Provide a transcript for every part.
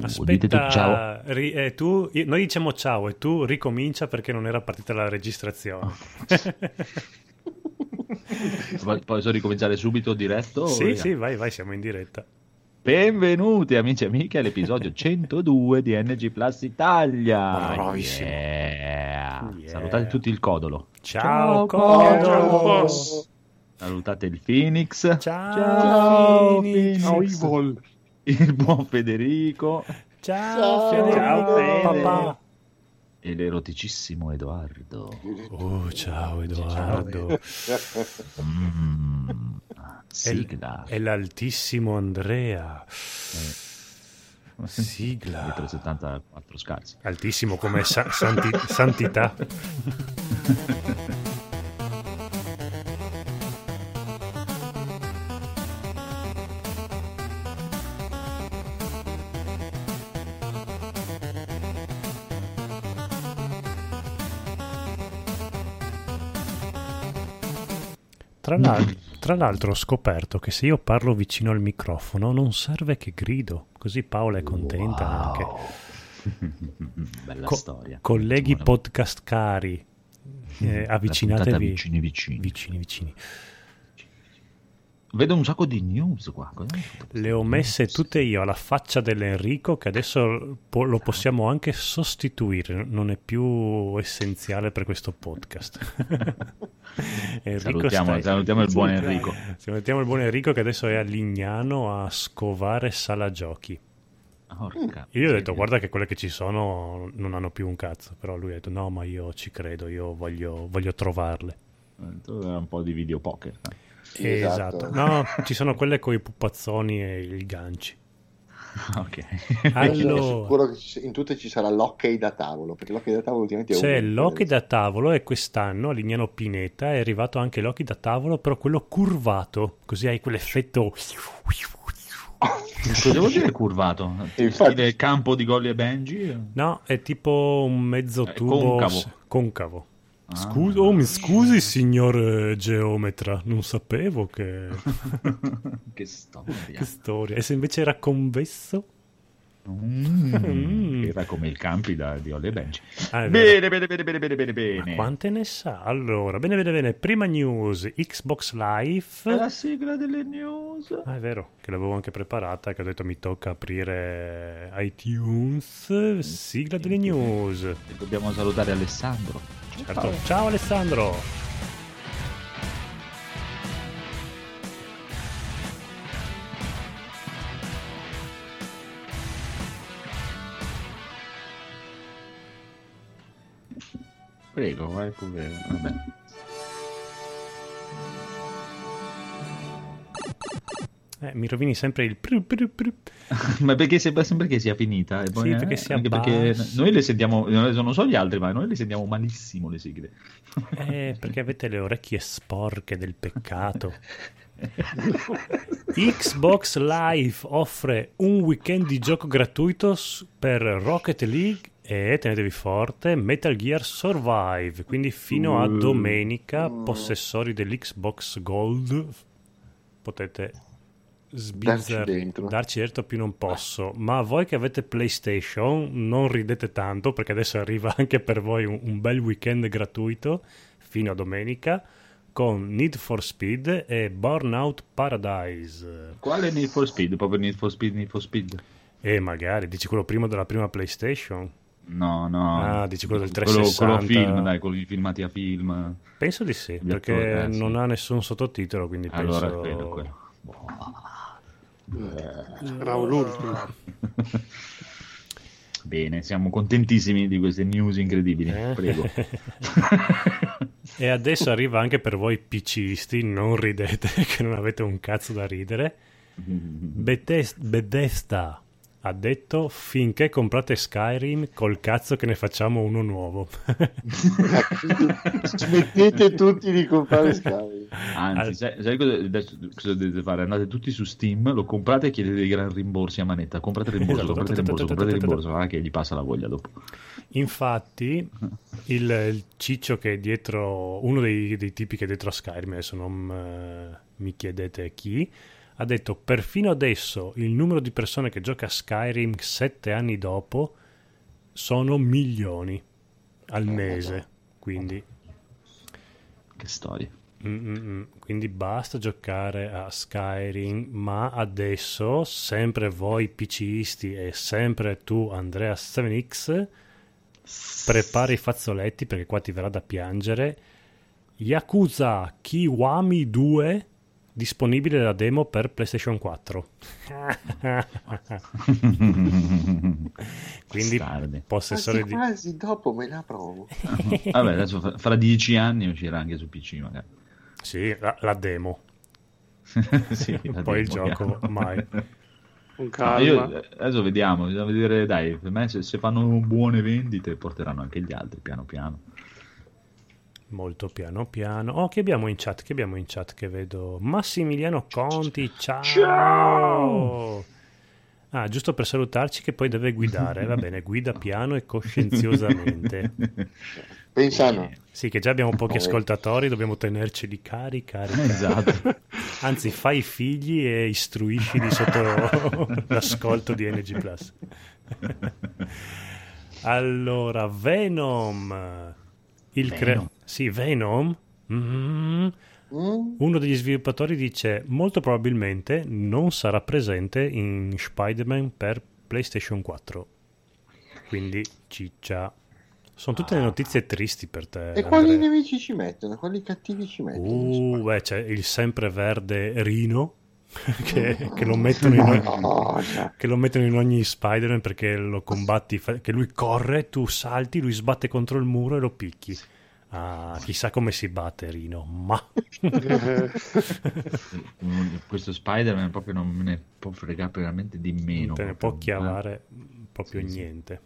Aspetta, dite tutti ciao. ri- eh, tu, noi diciamo ciao e tu ricomincia perché non era partita la registrazione. Poi- Posso ricominciare subito diretto? sì, sì, vai, vai, siamo in diretta. Benvenuti amici e amiche all'episodio 102 di NG Plus Italia. Bravissimo. Yeah. Yeah. Salutate tutti il codolo. Ciao, Codolo. Codolo. Salutate il Phoenix. Ciao, Ciao, Phoenix. Phoenix. Evil. Il buon Federico Ciao, Ciao, Federico, Ciao, Fede. papà. e l'eroticissimo Edoardo. Oh, ciao Edoardo. Mm. E Sigla. E l'altissimo Andrea. Eh. Sigla. Dietro 74 scarsi. Altissimo come sa- santi- santità. Tra l'al- tra l'altro ho scoperto che se io parlo vicino al microfono non serve che grido, così Paola è contenta anche. Bella Co- storia. Colleghi podcast cari, eh, la avvicinatevi. vicini vicini. Vicini, vicini. Vedo un sacco di news qua. Le ho messe tutte io alla faccia dell'Enrico che adesso po- lo possiamo anche sostituire, non è più essenziale per questo podcast. Salutiamo, sta- salutiamo il buon Enrico. Salutiamo il buon Enrico che adesso è a Lignano a scovare sala giochi. Porca Io gli ho detto guarda che quelle che ci sono non hanno più un cazzo, però lui ha detto no ma io ci credo, io voglio, voglio trovarle. Era un po' di videopoker. eh. Esatto. esatto. No, ci sono quelle con i pupazzoni e i ganci. ok. Allora- Sono sicuro che in tutte ci sarà l'hockey da tavolo, perché l'hockey da tavolo ultimamente è C'è l'hockey da tavolo e quest'anno a Lignano Pineta è arrivato anche l'hockey da tavolo, però quello curvato, così hai quell'effetto... Cosa devo dire curvato? Infatti- Stile campo di Golli e Benji? No, è tipo un mezzo È tubo concavo. s- Ah. Scusa, oh, mi scusi signor eh, geometra, non sapevo che... che storia. che storia. E se invece era convesso? Mm. Mm. Era come il campi da, di Golli e Benji. Ah. Bene, bene, bene, bene, bene, bene, Ma bene. quante ne sa? Allora, bene, bene, bene. Prima news, Xbox Live. È la sigla delle news. Ah, è vero, che l'avevo anche preparata, che ho detto mi tocca aprire iTunes, sigla delle news. E dobbiamo salutare Alessandro. Certo. Ciao Alessandro. Prego, vai pure. Vabbè. Eh, mi rovini sempre il pru, pru, pru. ma perché sembra sempre che sia finita? E poi, Sì, eh, perché si anche perché noi le sentiamo, non so gli altri, ma noi le sentiamo malissimo le sigle. Eh, perché avete le orecchie sporche del peccato. Xbox Live offre un weekend di gioco gratuito per Rocket League e tenetevi forte Metal Gear Survive. Quindi fino a Uh. domenica, possessori dell'Xbox Gold, potete sbizzarri- Darci darci dentro più non posso. Ma voi che avete PlayStation, non ridete tanto perché adesso arriva anche per voi un, un bel weekend gratuito fino a domenica con Need for Speed e Burnout Paradise. Quale Need for Speed? Proprio Need for Speed, Need for Speed? E magari dici quello primo della prima PlayStation? No, no. Ah, dici quello del Quello, 360. film, dai, quelli filmati a film. Penso di sì, Gli perché attori, eh, sì. non ha nessun sottotitolo, quindi penso... Allora è quello, è quello. Raul Ultimo. Bene, siamo contentissimi di queste news incredibili. Eh? Prego. E adesso arriva anche per voi PCisti, non ridete che non avete un cazzo da ridere. Bethes- Bethesda ha detto finché comprate Skyrim col cazzo che ne facciamo uno nuovo. Smettete tutti di comprare scavi. Anzi, sai, sai cosa, adesso cosa dovete fare? Andate tutti su Steam, lo comprate e chiedete dei gran rimborsi a manetta. Comprate il rimborso, Esatto. comprate il rimborso, comprate il rimborso. Ah, che gli passa la voglia dopo. Infatti, il, il ciccio che è dietro, uno dei, dei tipi che è dietro a Skyrim, adesso non eh, mi chiedete chi, ha detto perfino adesso il numero di persone che gioca a Skyrim sette anni dopo sono milioni al mese. Quindi Che storia. Mm-mm. Quindi basta giocare a Skyrim, ma adesso sempre voi PCisti e sempre tu Andrea 7X prepara i fazzoletti perché qua ti verrà da piangere. Yakuza Kiwami 2 disponibile la demo per PlayStation 4. Quindi possessore Quasi, di quasi dopo me la provo. Vabbè, adesso fra- fra dieci anni uscirà anche su PC magari. Sì, la, la demo. Sì, la Poi il demo, gioco chiaro. mai. Io adesso vediamo, bisogna vedere, dai, per me se, se fanno buone vendite porteranno anche gli altri piano piano. Molto piano piano. Oh, che abbiamo in chat? Che abbiamo in chat che vedo? Massimiliano Conti, ciao! Ciao! Ah, giusto per salutarci che poi deve guidare. Va bene, guida piano e coscienziosamente. Pensano, Sì, che già abbiamo pochi ascoltatori, dobbiamo tenerceli cari, cari, cari. Esatto. Anzi, fai figli e istruiscili sotto l'ascolto di NG Plus. allora, Venom. Il cre- Venom. Sì, Venom. Mm. mm, Uno degli sviluppatori dice molto probabilmente non sarà presente in Spider-Man per PlayStation 4. Quindi ciccia. Sono tutte le notizie tristi per te. e quali Andrea. nemici ci mettono? Quali cattivi ci mettono? Uh, beh, c'è il sempreverde Rino che, che lo mettono in ogni, che lo mettono in ogni Spider-Man perché lo combatti, che lui corre, tu salti, lui sbatte contro il muro e lo picchi. Ah, chissà come si batte Rino, ma Eh, Questo Spider-Man proprio non me ne può fregare veramente di meno. non te ne può chiavare proprio Sì, niente.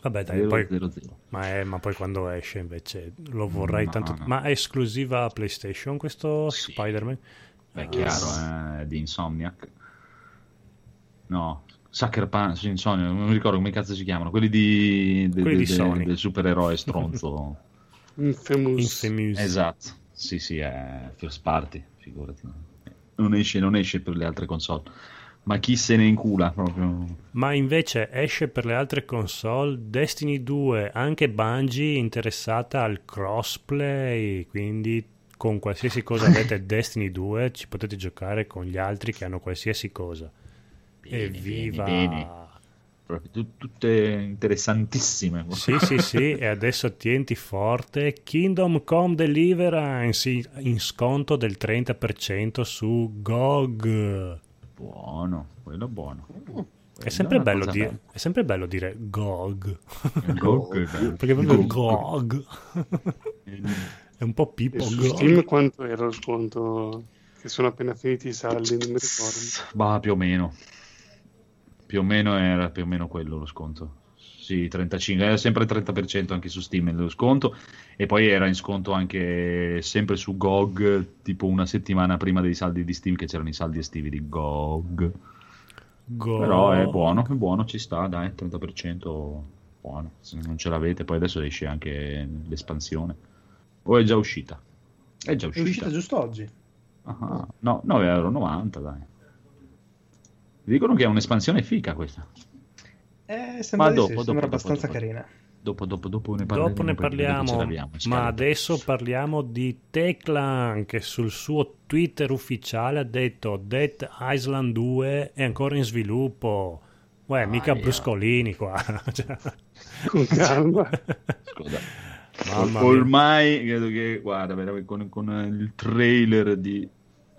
Vabbè, Eh, dai, zero, poi, zero, zero. ma, è- ma poi quando esce invece lo vorrei No, tanto. no. Ma è esclusiva PlayStation questo Sì. Spider-Man? Beh, Ah. chiaro, eh, di Insomniac. No, Sucker Punch, Insomniac, non mi ricordo come cazzo si chiamano, quelli di, de- Quelli de- di de- Sony. del supereroe stronzo. Infamous. Infamous. esatto, sì sì, è first party, figurati. Non esce, non esce per le altre console. Ma chi se ne incula proprio? Ma invece esce per le altre console Destiny 2, anche Bungie interessata al crossplay, quindi con qualsiasi cosa avete Destiny 2 ci potete giocare con gli altri che hanno qualsiasi cosa. Bene, Evviva! bene, bene. Proprio tu- tutte interessantissime. Sì, sì, sì, e adesso tienti forte. Kingdom Come Deliverance in, sconto del 30% su GOG. Buono, quello buono. È sempre, bello dire, è sempre bello dire GOG. Gog. Perché proprio Gog. GOG. È un po' Pippo su GOG. Steam quanto era lo sconto? Che sono appena finiti i saldi, non mi ricordo. Bah, più o meno. Più o meno era più o meno quello lo sconto. Sì, 35, era sempre il 30% anche su Steam lo sconto e poi era in sconto anche sempre su GOG tipo una settimana prima dei saldi di Steam che c'erano i saldi estivi di GOG. GOG. Però è buono, è buono, ci sta, dai, 30% buono. Se non ce l'avete poi adesso esce anche l'espansione. O è già uscita? È già È uscita. uscita giusto oggi. Ah, no, 9,90 dai. Dicono che è un'espansione fica questa. Eh, sembra, Ma dopo, sì, dopo, sembra dopo, abbastanza dopo. carina. Dopo, dopo, dopo ne parleremo. Dopo ne parliamo, ma adesso parliamo di Teclan che sul suo Twitter ufficiale ha detto Dead Island 2 è ancora in sviluppo. Uè, mica Aia. bruscolini qua. Cioè, Con calma. Scusa. Mamma mia. Ormai credo che, guarda, con, con il trailer di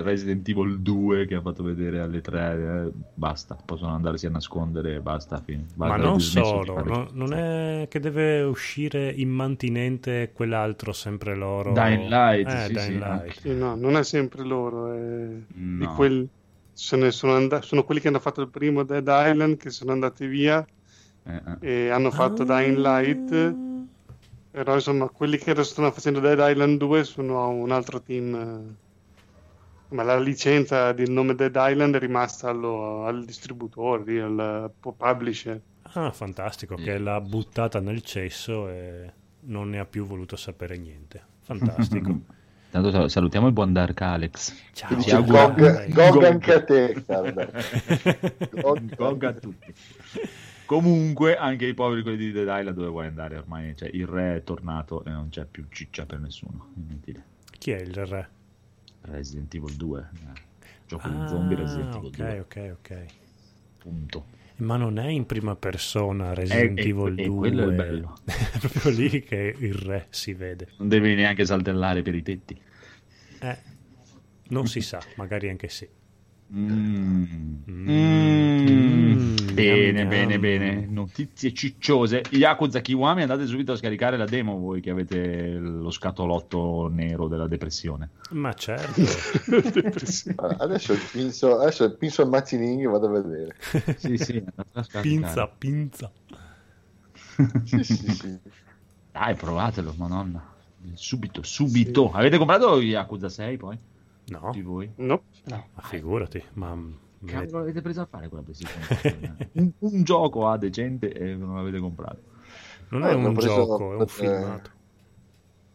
Resident Evil 2 che ha fatto vedere alle 3, basta, possono andarsi a nascondere, basta. fine. Ma non di solo, no- non è che deve uscire immantinente quell'altro sempre loro. Dying Light, Eh, sì, Dying sì, Light. Sì, no, non è sempre loro. È di No. quel- se ne sono, and- sono quelli che hanno fatto il primo Dead Island che sono andati via Eh, eh. e hanno fatto Ah. Dying Light. Però insomma, quelli che stanno facendo Dead Island 2 sono un altro team. Ma la licenza del nome Dead Island è rimasta allo- al distributore, al publisher. Ah, fantastico, Sì. che l'ha buttata nel cesso e non ne ha più voluto sapere niente. Fantastico. Tanto sal- salutiamo il buon Dark Alex. Ciao. Quindi Ci c'è auguro- Gog, Gog. Gog anche a te. Gog- Gog a tutti. Comunque, anche i poveri quelli di Dead Island dove vuoi andare ormai? Cioè, il re è tornato e non c'è più ciccia per nessuno. Inutile. Chi è il re? Resident Evil 2. eh. Gioco di Ah, zombie Resident Evil ok, 2. ok, ok. Punto. Ma non è in prima persona Resident eh, Evil eh, 2. quello è il bello. è proprio lì che il re si vede. Non devi neanche saltellare per i tetti. Eh, non si sa, magari anche sì. Mm. Mm. Bene, bene, bene. Notizie cicciose. Yakuza Kiwami, andate subito a scaricare la demo voi che avete lo scatolotto nero della depressione. Ma certo. Adesso il pinzo, adesso il pinzo al Mazzinini vado a vedere. Sì, sì, andate a scaricare. pinza, pinza. Sì, sì, sì. Dai, provatelo, madonna. Subito, subito. Avete comprato Yakuza 6 poi? No, Tutti voi? No. ma figurati, ma... Cavolo, avete preso a fare quella PlayStation? un, un gioco ah, decente e non l'avete comprato. Non No, è un preso gioco, è un per- filmato.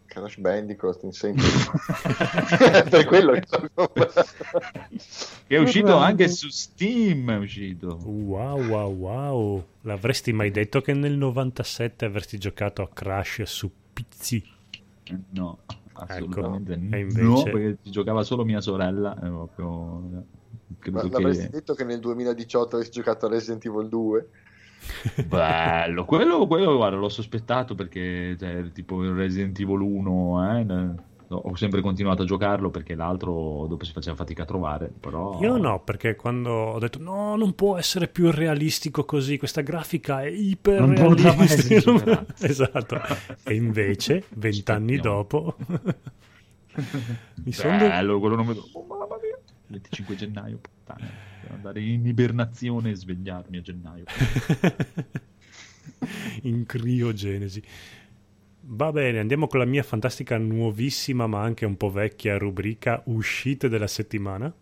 Crash Bandicoot in sempre. per quello che sono comprato. Che è uscito anche su Steam, è uscito. Wow, wow, wow. L'avresti mai detto che nel 97 avresti giocato a Crash su PC? No, assolutamente Ecco, e no, invece- perché ci giocava solo mia sorella. Proprio... Ma Credo l'avresti che... detto che nel 2018 avresti giocato a Resident Evil 2? Bello, quello, quello guarda, l'ho sospettato perché cioè, tipo il Resident Evil 1, eh, ne- ho sempre continuato a giocarlo perché l'altro dopo si faceva fatica a trovare, però... Io no, perché quando ho detto no, non può essere più realistico così, questa grafica è iper Non realistica. superata. esatto. E invece, vent'anni dopo, mi sono Bello, quello non vedo... Oh, mamma mia! 25 gennaio, puttana. Devo andare in ibernazione e svegliarmi a gennaio. in criogenesi. Va bene, andiamo con la mia fantastica nuovissima ma anche un po' vecchia rubrica uscite della settimana.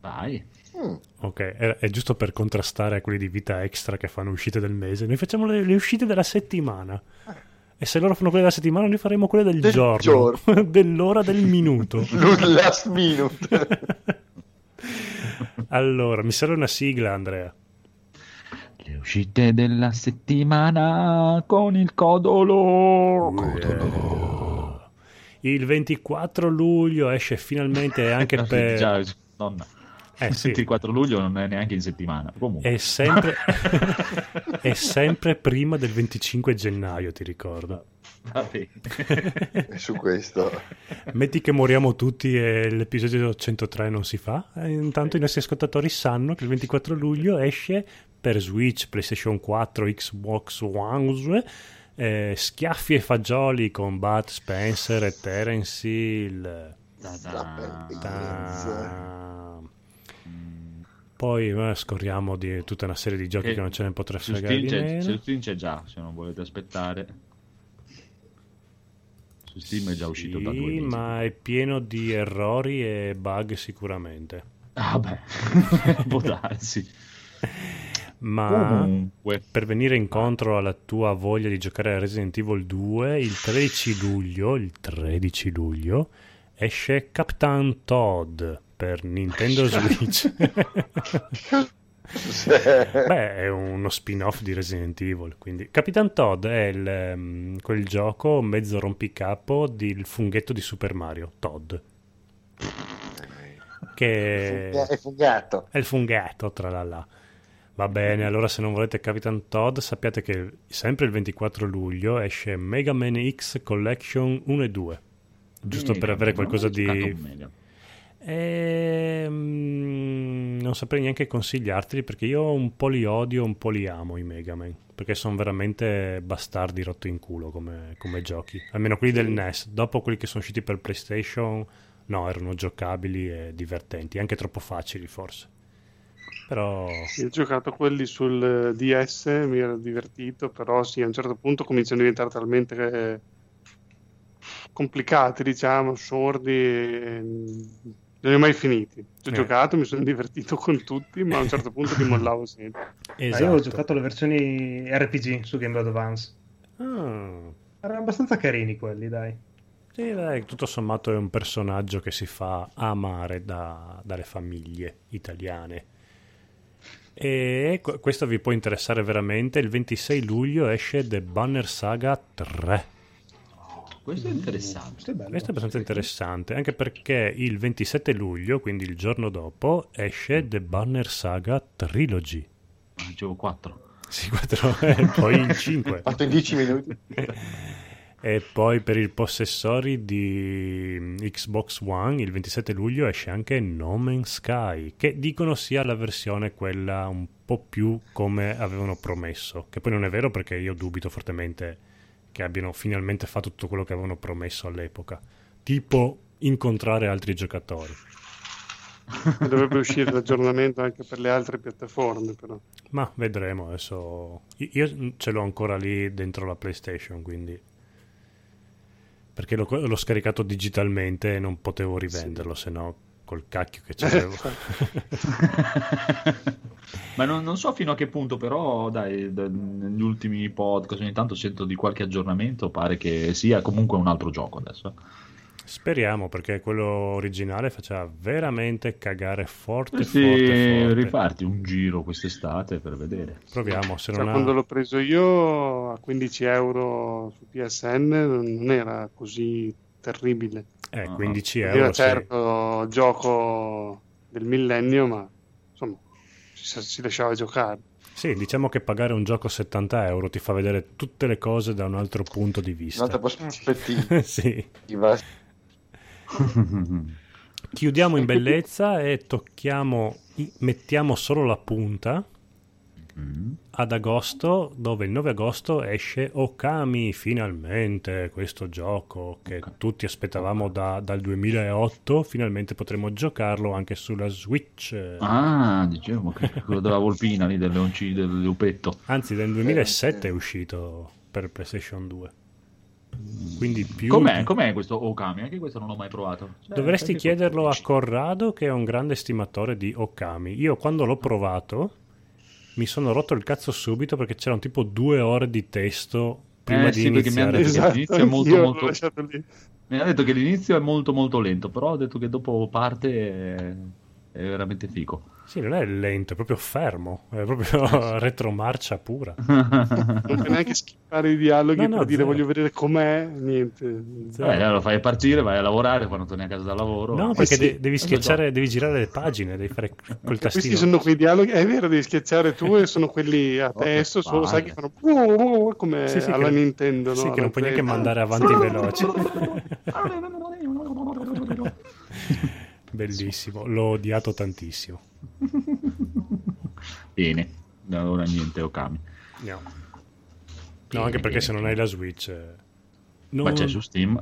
Vai. Mm, Ok, è, è giusto per contrastare a quelli di vita extra che fanno uscite del mese. Noi facciamo le, le uscite della settimana. E se loro fanno quelle della settimana, noi faremo quelle del, Del giorno, dell'ora, del minuto. Last minute. allora, mi serve una sigla, Andrea. Le uscite della settimana con il codolo. Il 24 luglio esce finalmente anche per... Già, nonna. Eh, Il sì. 24 luglio non è neanche in settimana. Comunque. È sempre... è sempre prima del 25 gennaio, ti ricordo. Su questo. Metti che moriamo tutti e l'episodio 103 non si fa. intanto i nostri ascoltatori sanno che il 24 luglio esce per Switch, PlayStation 4, Xbox One, eh, Schiaffi e Fagioli con Bud Spencer e Terence Hill. Poi eh, scorriamo di tutta una serie di giochi Eh, che non ce ne potrà fregare Steam, di c'è, meno. su Steam c'è già, se non volete aspettare. Su Steam è già uscito da due mesi. ma è pieno di errori e bug sicuramente. Ah beh, può darsi. Ma Comunque, per venire incontro alla tua voglia di giocare a Resident Evil 2, il 13 luglio, il 13 luglio esce Captain Todd per Nintendo Switch. Beh, è uno spin-off di Resident Evil, quindi Capitan Todd è il, ehm, quel gioco mezzo rompicapo del funghetto di Super Mario, Todd. Che È fungato. è il funghetto, tra la la. Va bene, allora se non volete Capitan Todd, sappiate che sempre il 24 luglio esce Mega Man X Collection 1 e 2. Giusto per Mega avere Man, qualcosa di... un Mega. Ehm, non saprei neanche consigliarteli perché io un po' li odio, un po' li amo i Mega Man. Perché sono veramente bastardi rotto in culo come, come giochi. Almeno quelli del NES. Dopo quelli che sono usciti per PlayStation, no, erano giocabili e divertenti. Anche troppo facili forse. Però... Io ho giocato quelli sul eh, DS, mi ero divertito, però sì, a un certo punto cominciano a diventare talmente eh, complicati, diciamo, sordi, e non li ho mai finiti. Ci ho Eh. giocato, mi sono divertito con tutti, ma a un certo punto li mollavo sempre. Ah, Esatto. io ho giocato le versioni RPG su Game Boy Advance. Ah, Erano abbastanza carini quelli, dai. Sì, dai, tutto sommato è un personaggio che si fa amare da- dalle famiglie italiane. E qu- questo vi può interessare veramente. Il 26 luglio esce The Banner Saga 3. Questo è interessante. Questo è bello. Questo è abbastanza interessante, anche perché il 27 luglio, quindi il giorno dopo, esce The Banner Saga Trilogy. Ah, Dicevo 4. Sì, 4 e poi il 5. Fatto in 10 minuti. E poi per i possessori di Xbox One, il 27 luglio esce anche No Man's Sky, che dicono sia la versione quella un po' più come avevano promesso, che poi non è vero perché io dubito fortemente che abbiano finalmente fatto tutto quello che avevano promesso all'epoca, tipo incontrare altri giocatori. Dovrebbe uscire l'aggiornamento anche per le altre piattaforme, però. Ma vedremo adesso. Io ce l'ho ancora lì dentro la PlayStation, quindi. Perché l'ho, l'ho scaricato digitalmente e non potevo rivenderlo, se no col cacchio che c'avevo. Ma non, non so fino a che punto, però, dai, da- negli ultimi podcast ogni tanto sento di qualche aggiornamento. Pare che sia comunque un altro gioco adesso. Speriamo, perché quello originale faceva veramente cagare forte, Dovresti forte, forte. rifarti un giro quest'estate per vedere. Proviamo, se Cioè, non quando ha... l'ho preso io a 15 euro su PSN non era così terribile. Eh, Ah. 15 Era euro, sì. certo gioco del millennio, ma insomma si, si lasciava giocare. Sì, diciamo che pagare un gioco 70 euro ti fa vedere tutte le cose da un altro punto di vista. Un'altra prospettiva. sì. Chiudiamo in bellezza e tocchiamo, mettiamo solo la punta Mm. ad agosto, dove il 9 agosto esce Okami, finalmente, questo gioco che Ok. tutti aspettavamo da- dal 2008, finalmente potremo giocarlo anche sulla Switch. Ah, dicevo che quello della volpina lì, del, leonci, del lupetto. Anzi, nel 2007 è uscito per PlayStation 2. Quindi più... Com'è, com'è questo Okami? Anche questo non l'ho mai provato. Cioè, Dovresti chiederlo a Corrado, che è un grande estimatore di Okami. Io quando l'ho provato mi sono rotto il cazzo subito perché c'erano tipo due ore di testo prima Eh, di sì, perché mi hanno iniziare. detto che l'inizio è molto, molto-. Mi ha detto che l'inizio è molto molto lento, però ha detto che dopo parte è, è veramente figo. Sì, non è lento, è proprio fermo, è proprio retromarcia pura. Non puoi neanche skippare i dialoghi No, no, per dire zero. voglio vedere com'è, niente. Zero. Eh, allora lo fai partire, vai a lavorare quando torni a casa dal lavoro. No, Eh, perché sì. de- devi schiacciare, devi girare le pagine, devi fare col Questi tastino. sono quei dialoghi, è vero, devi schiacciare tu e sono quelli a Oh, testo, solo sai che fanno come Sì, sì, alla che- Nintendo, Sì, no? che non puoi neanche mandare avanti veloce. Bellissimo, l'ho odiato tantissimo. Bene, allora niente Okami. No, no anche perché bene, se non hai la Switch... eh, non- Ma c'è su Steam,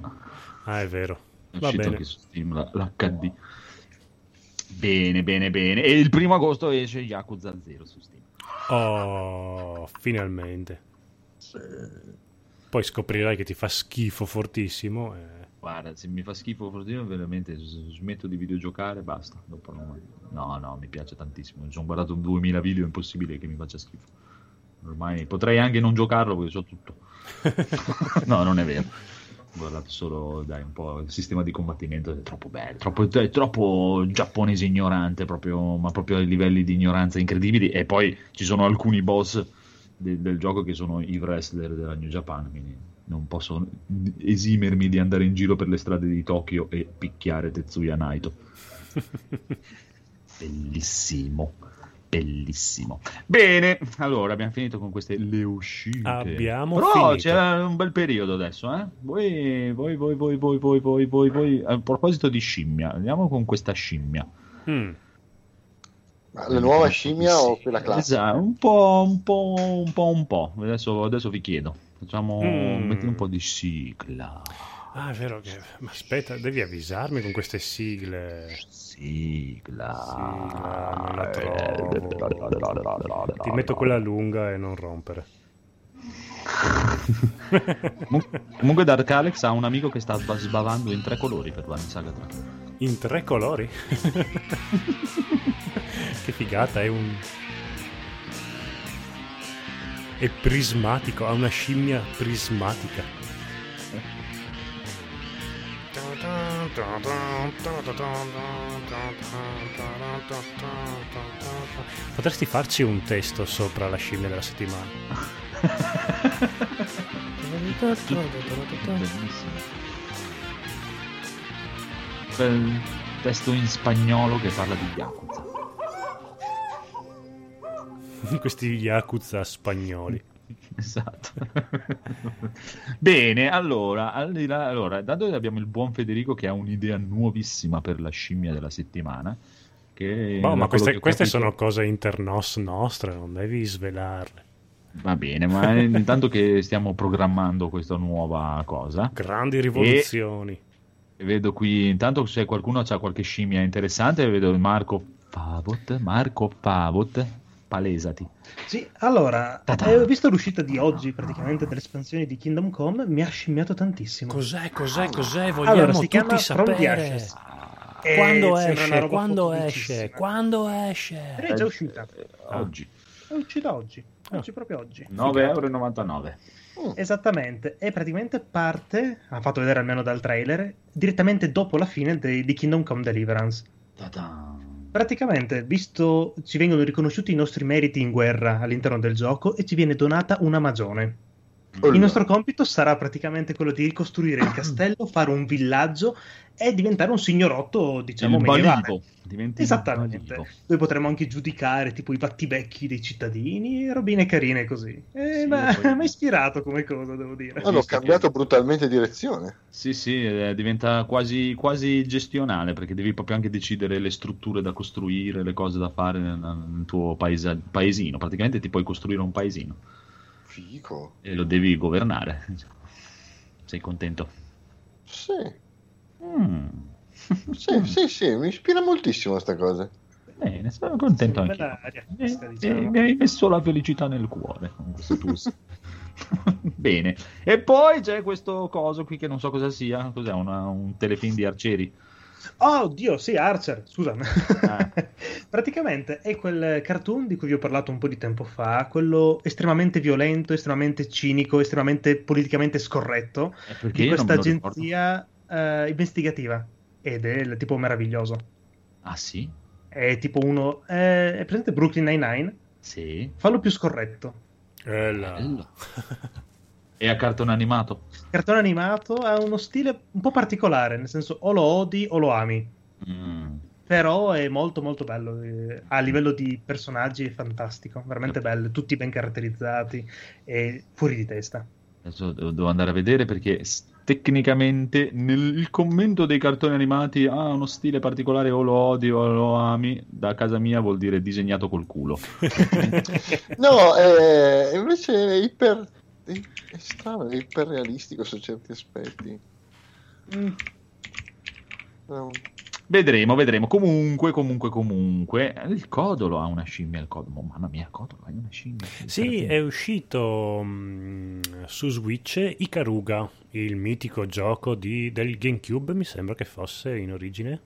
Ah, è vero. è Va uscito bene. anche su Steam la- l'HD. Bene, bene, bene. E il primo agosto esce Yakuza 0 su Steam. Oh, finalmente. Poi scoprirai che ti fa schifo fortissimo. eh. Guarda, se mi fa schifo Frontino, veramente smetto di videogiocare, basta. Dopo no, no, no, mi piace tantissimo. Mi sono guardato 2000 video, è impossibile che mi faccia schifo. Ormai potrei anche non giocarlo perché so tutto. no, non è vero. Ho guardato solo, dai, un po' il sistema di combattimento, è troppo bello, troppo, è troppo giapponese ignorante, proprio, ma proprio a livelli di ignoranza incredibili. E poi ci sono alcuni boss de- del gioco che sono i wrestler della New Japan, quindi non posso esimermi di andare in giro per le strade di Tokyo e picchiare Tetsuya Naito. Bellissimo, bellissimo. Bene, allora abbiamo finito con queste le uscite. Abbiamo Però finito. c'è un bel periodo adesso, eh? Voi, voi, voi, voi, voi, voi, voi, voi, voi. A proposito di scimmia, andiamo con questa scimmia. Mm. La nuova scimmia o quella classica? Esatto, un po', un po', un po', un po'. Adesso, adesso vi chiedo. Facciamo, Mm. metti un po' di sigla. Ah, è vero che... Ma aspetta, devi avvisarmi con queste sigle. Sigla. Sigla, non la trovo. Ti metto quella lunga e non rompere. Comun- Comunque Dark Alex ha un amico che sta sba- sbavando in tre colori per Vanny Saga 3. In tre colori? che figata, è un... È prismatico, ha una scimmia prismatica. Potresti farci un testo sopra la scimmia della settimana. Bellissimo. Bel testo in spagnolo che parla di Yakuza. Questi Yakuza spagnoli. Esatto. Bene, allora, al di là- allora, dato che abbiamo il buon Federico che ha un'idea nuovissima per la scimmia della settimana, che Boh, ma queste, che queste capito- sono cose internos nostre, non devi svelarle. Va bene, ma intanto che stiamo programmando questa nuova cosa, Grandi rivoluzioni. vedo qui, intanto se qualcuno ha qualche scimmia interessante, vedo Marco Favot, Marco Favot, palesati. Sì, allora, Ta-ta. eh, ho visto l'uscita di oggi praticamente delle espansioni di Kingdom Come, mi ha scimmiato tantissimo. Cos'è, cos'è, cos'è? Vogliamo Allora, si tutti sapere. Ah, Eh, Quando esce? Quando esce? Quando esce? È già uscita. oggi, È uscita oggi. Oggi proprio oggi. 9,99 euro. Esattamente, e praticamente parte, ha fatto vedere almeno dal trailer, direttamente dopo la fine de- di Kingdom Come Deliverance. Ta-da. Praticamente, visto ci vengono riconosciuti i nostri meriti in guerra all'interno del gioco e ci viene donata una magione. Il nostro compito sarà praticamente quello di ricostruire il castello, fare un villaggio e diventare un signorotto, diciamo, il medievale. Diventi Esattamente. balivo. Noi potremo anche giudicare tipo i battibecchi dei cittadini e robine carine così. Eh, Sì, ma poi- mi ha ispirato come cosa, devo dire. Hanno visto cambiato che- brutalmente direzione. Sì, sì, eh, diventa quasi, quasi gestionale perché devi proprio anche decidere le strutture da costruire, le cose da fare nel, nel tuo paesa- paesino. Praticamente ti puoi costruire un paesino Fico. e lo devi governare. Sei contento? Sì, Mm. sì, sì, sì, mi ispira moltissimo questa cosa. Bene, sono contento Una anche. bella aria Mi, fresca, diciamo. mi hai messo la felicità nel cuore con questo tuo- Bene, e poi c'è questo coso qui che non so cosa sia. Cos'è? Una- un telefilm di arcieri? Oh, oddio, sì, Archer, scusa. Ah. Praticamente è quel cartoon di cui vi ho parlato un po' di tempo fa, quello estremamente violento, estremamente cinico, estremamente politicamente scorretto Eh, di questa agenzia eh, investigativa. Ed è il tipo meraviglioso. Ah sì? È tipo uno... eh, è presente Brooklyn Nine-Nine? Sì. Fallo più scorretto. Eh là. E a cartone animato? Cartone animato ha uno stile un po' particolare, nel senso o lo odi o lo ami. Mm. Però è molto molto bello. eh, A livello di personaggi è fantastico, veramente bello, tutti ben caratterizzati e fuori di testa. Adesso devo andare a vedere perché tecnicamente nel il commento dei cartoni animati ha uno stile particolare o lo odi o lo ami, da casa mia vuol dire disegnato col culo. No, è, invece è iper... È è strano, è iperrealistico su certi aspetti. Mm, No. Vedremo, vedremo. Comunque, comunque, comunque, il Codolo ha una scimmia. Il Codolo, oh, mamma mia, il Codolo ha una scimmia. Sì, è uscito mm, su Switch Ikaruga, il mitico gioco di- del GameCube, mi sembra che fosse in origine.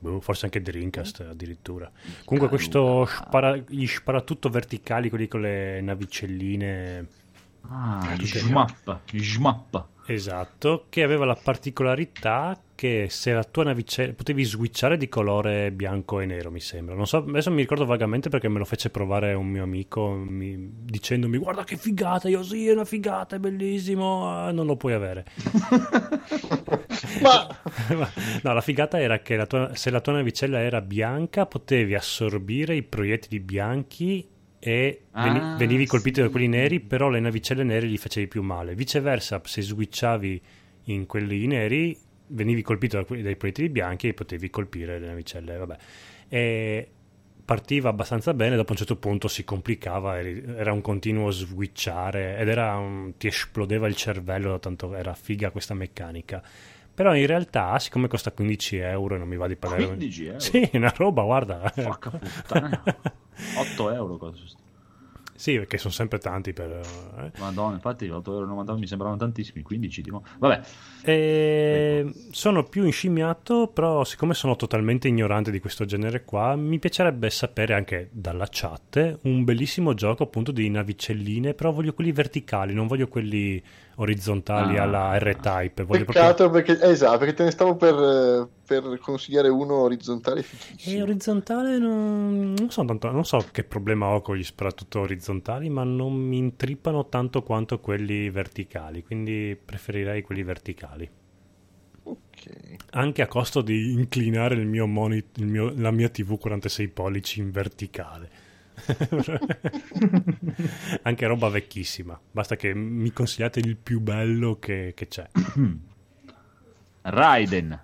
Boh, forse anche Dreamcast addirittura. Comunque questo spara, gli sparatutto verticali, quelli con le navicelline Ah, Tutte- Shmappa, Shmappa. Esatto, che aveva la particolarità che se la tua navicella potevi switchare di colore bianco e nero, mi sembra. Non so, adesso mi ricordo vagamente perché me lo fece provare un mio amico mi- dicendomi "Guarda che figata". Io sì, è una figata, è bellissimo, ah, non lo puoi avere. Ma Ma- no, la figata era che la tua- se la tua navicella era bianca, potevi assorbire i proiettili bianchi e veni- Ah, venivi colpito sì. da quelli neri, però le navicelle nere gli facevi più male. Viceversa, se switchavi in quelli neri, venivi colpito da que- dai proiettili bianchi e potevi colpire le navicelle. Vabbè. E partiva abbastanza bene, dopo un certo punto si complicava, era un continuo switchare ed era un- ti esplodeva il cervello, da tanto era figa questa meccanica. Però in realtà, siccome costa 15 euro e non mi va di pagare... 15 euro? Sì, una roba, guarda. Porca puttana. 8 euro. cosa- sì, perché sono sempre tanti per... eh. Madonna, infatti 8,99 euro mi sembravano tantissimi, 15 tipo. Vabbè, E sono più inscimmiato, però siccome sono totalmente ignorante di questo genere qua, mi piacerebbe sapere anche dalla chat un bellissimo gioco appunto di navicelline, però voglio quelli verticali, non voglio quelli orizzontali Ah. alla R-Type. Voglio Peccato perché, esatto, perché te ne stavo per, per consigliare uno orizzontale E fighissimo. orizzontale non, non so tanto, non so che problema ho con gli soprattutto orizzontali, ma non mi intrippano tanto quanto quelli verticali, quindi preferirei quelli verticali. Ok. Anche a costo di inclinare il mio moni- il mio- la mia TV 46 pollici in verticale. Anche roba vecchissima. Basta che mi consigliate il più bello che, che c'è. Raiden,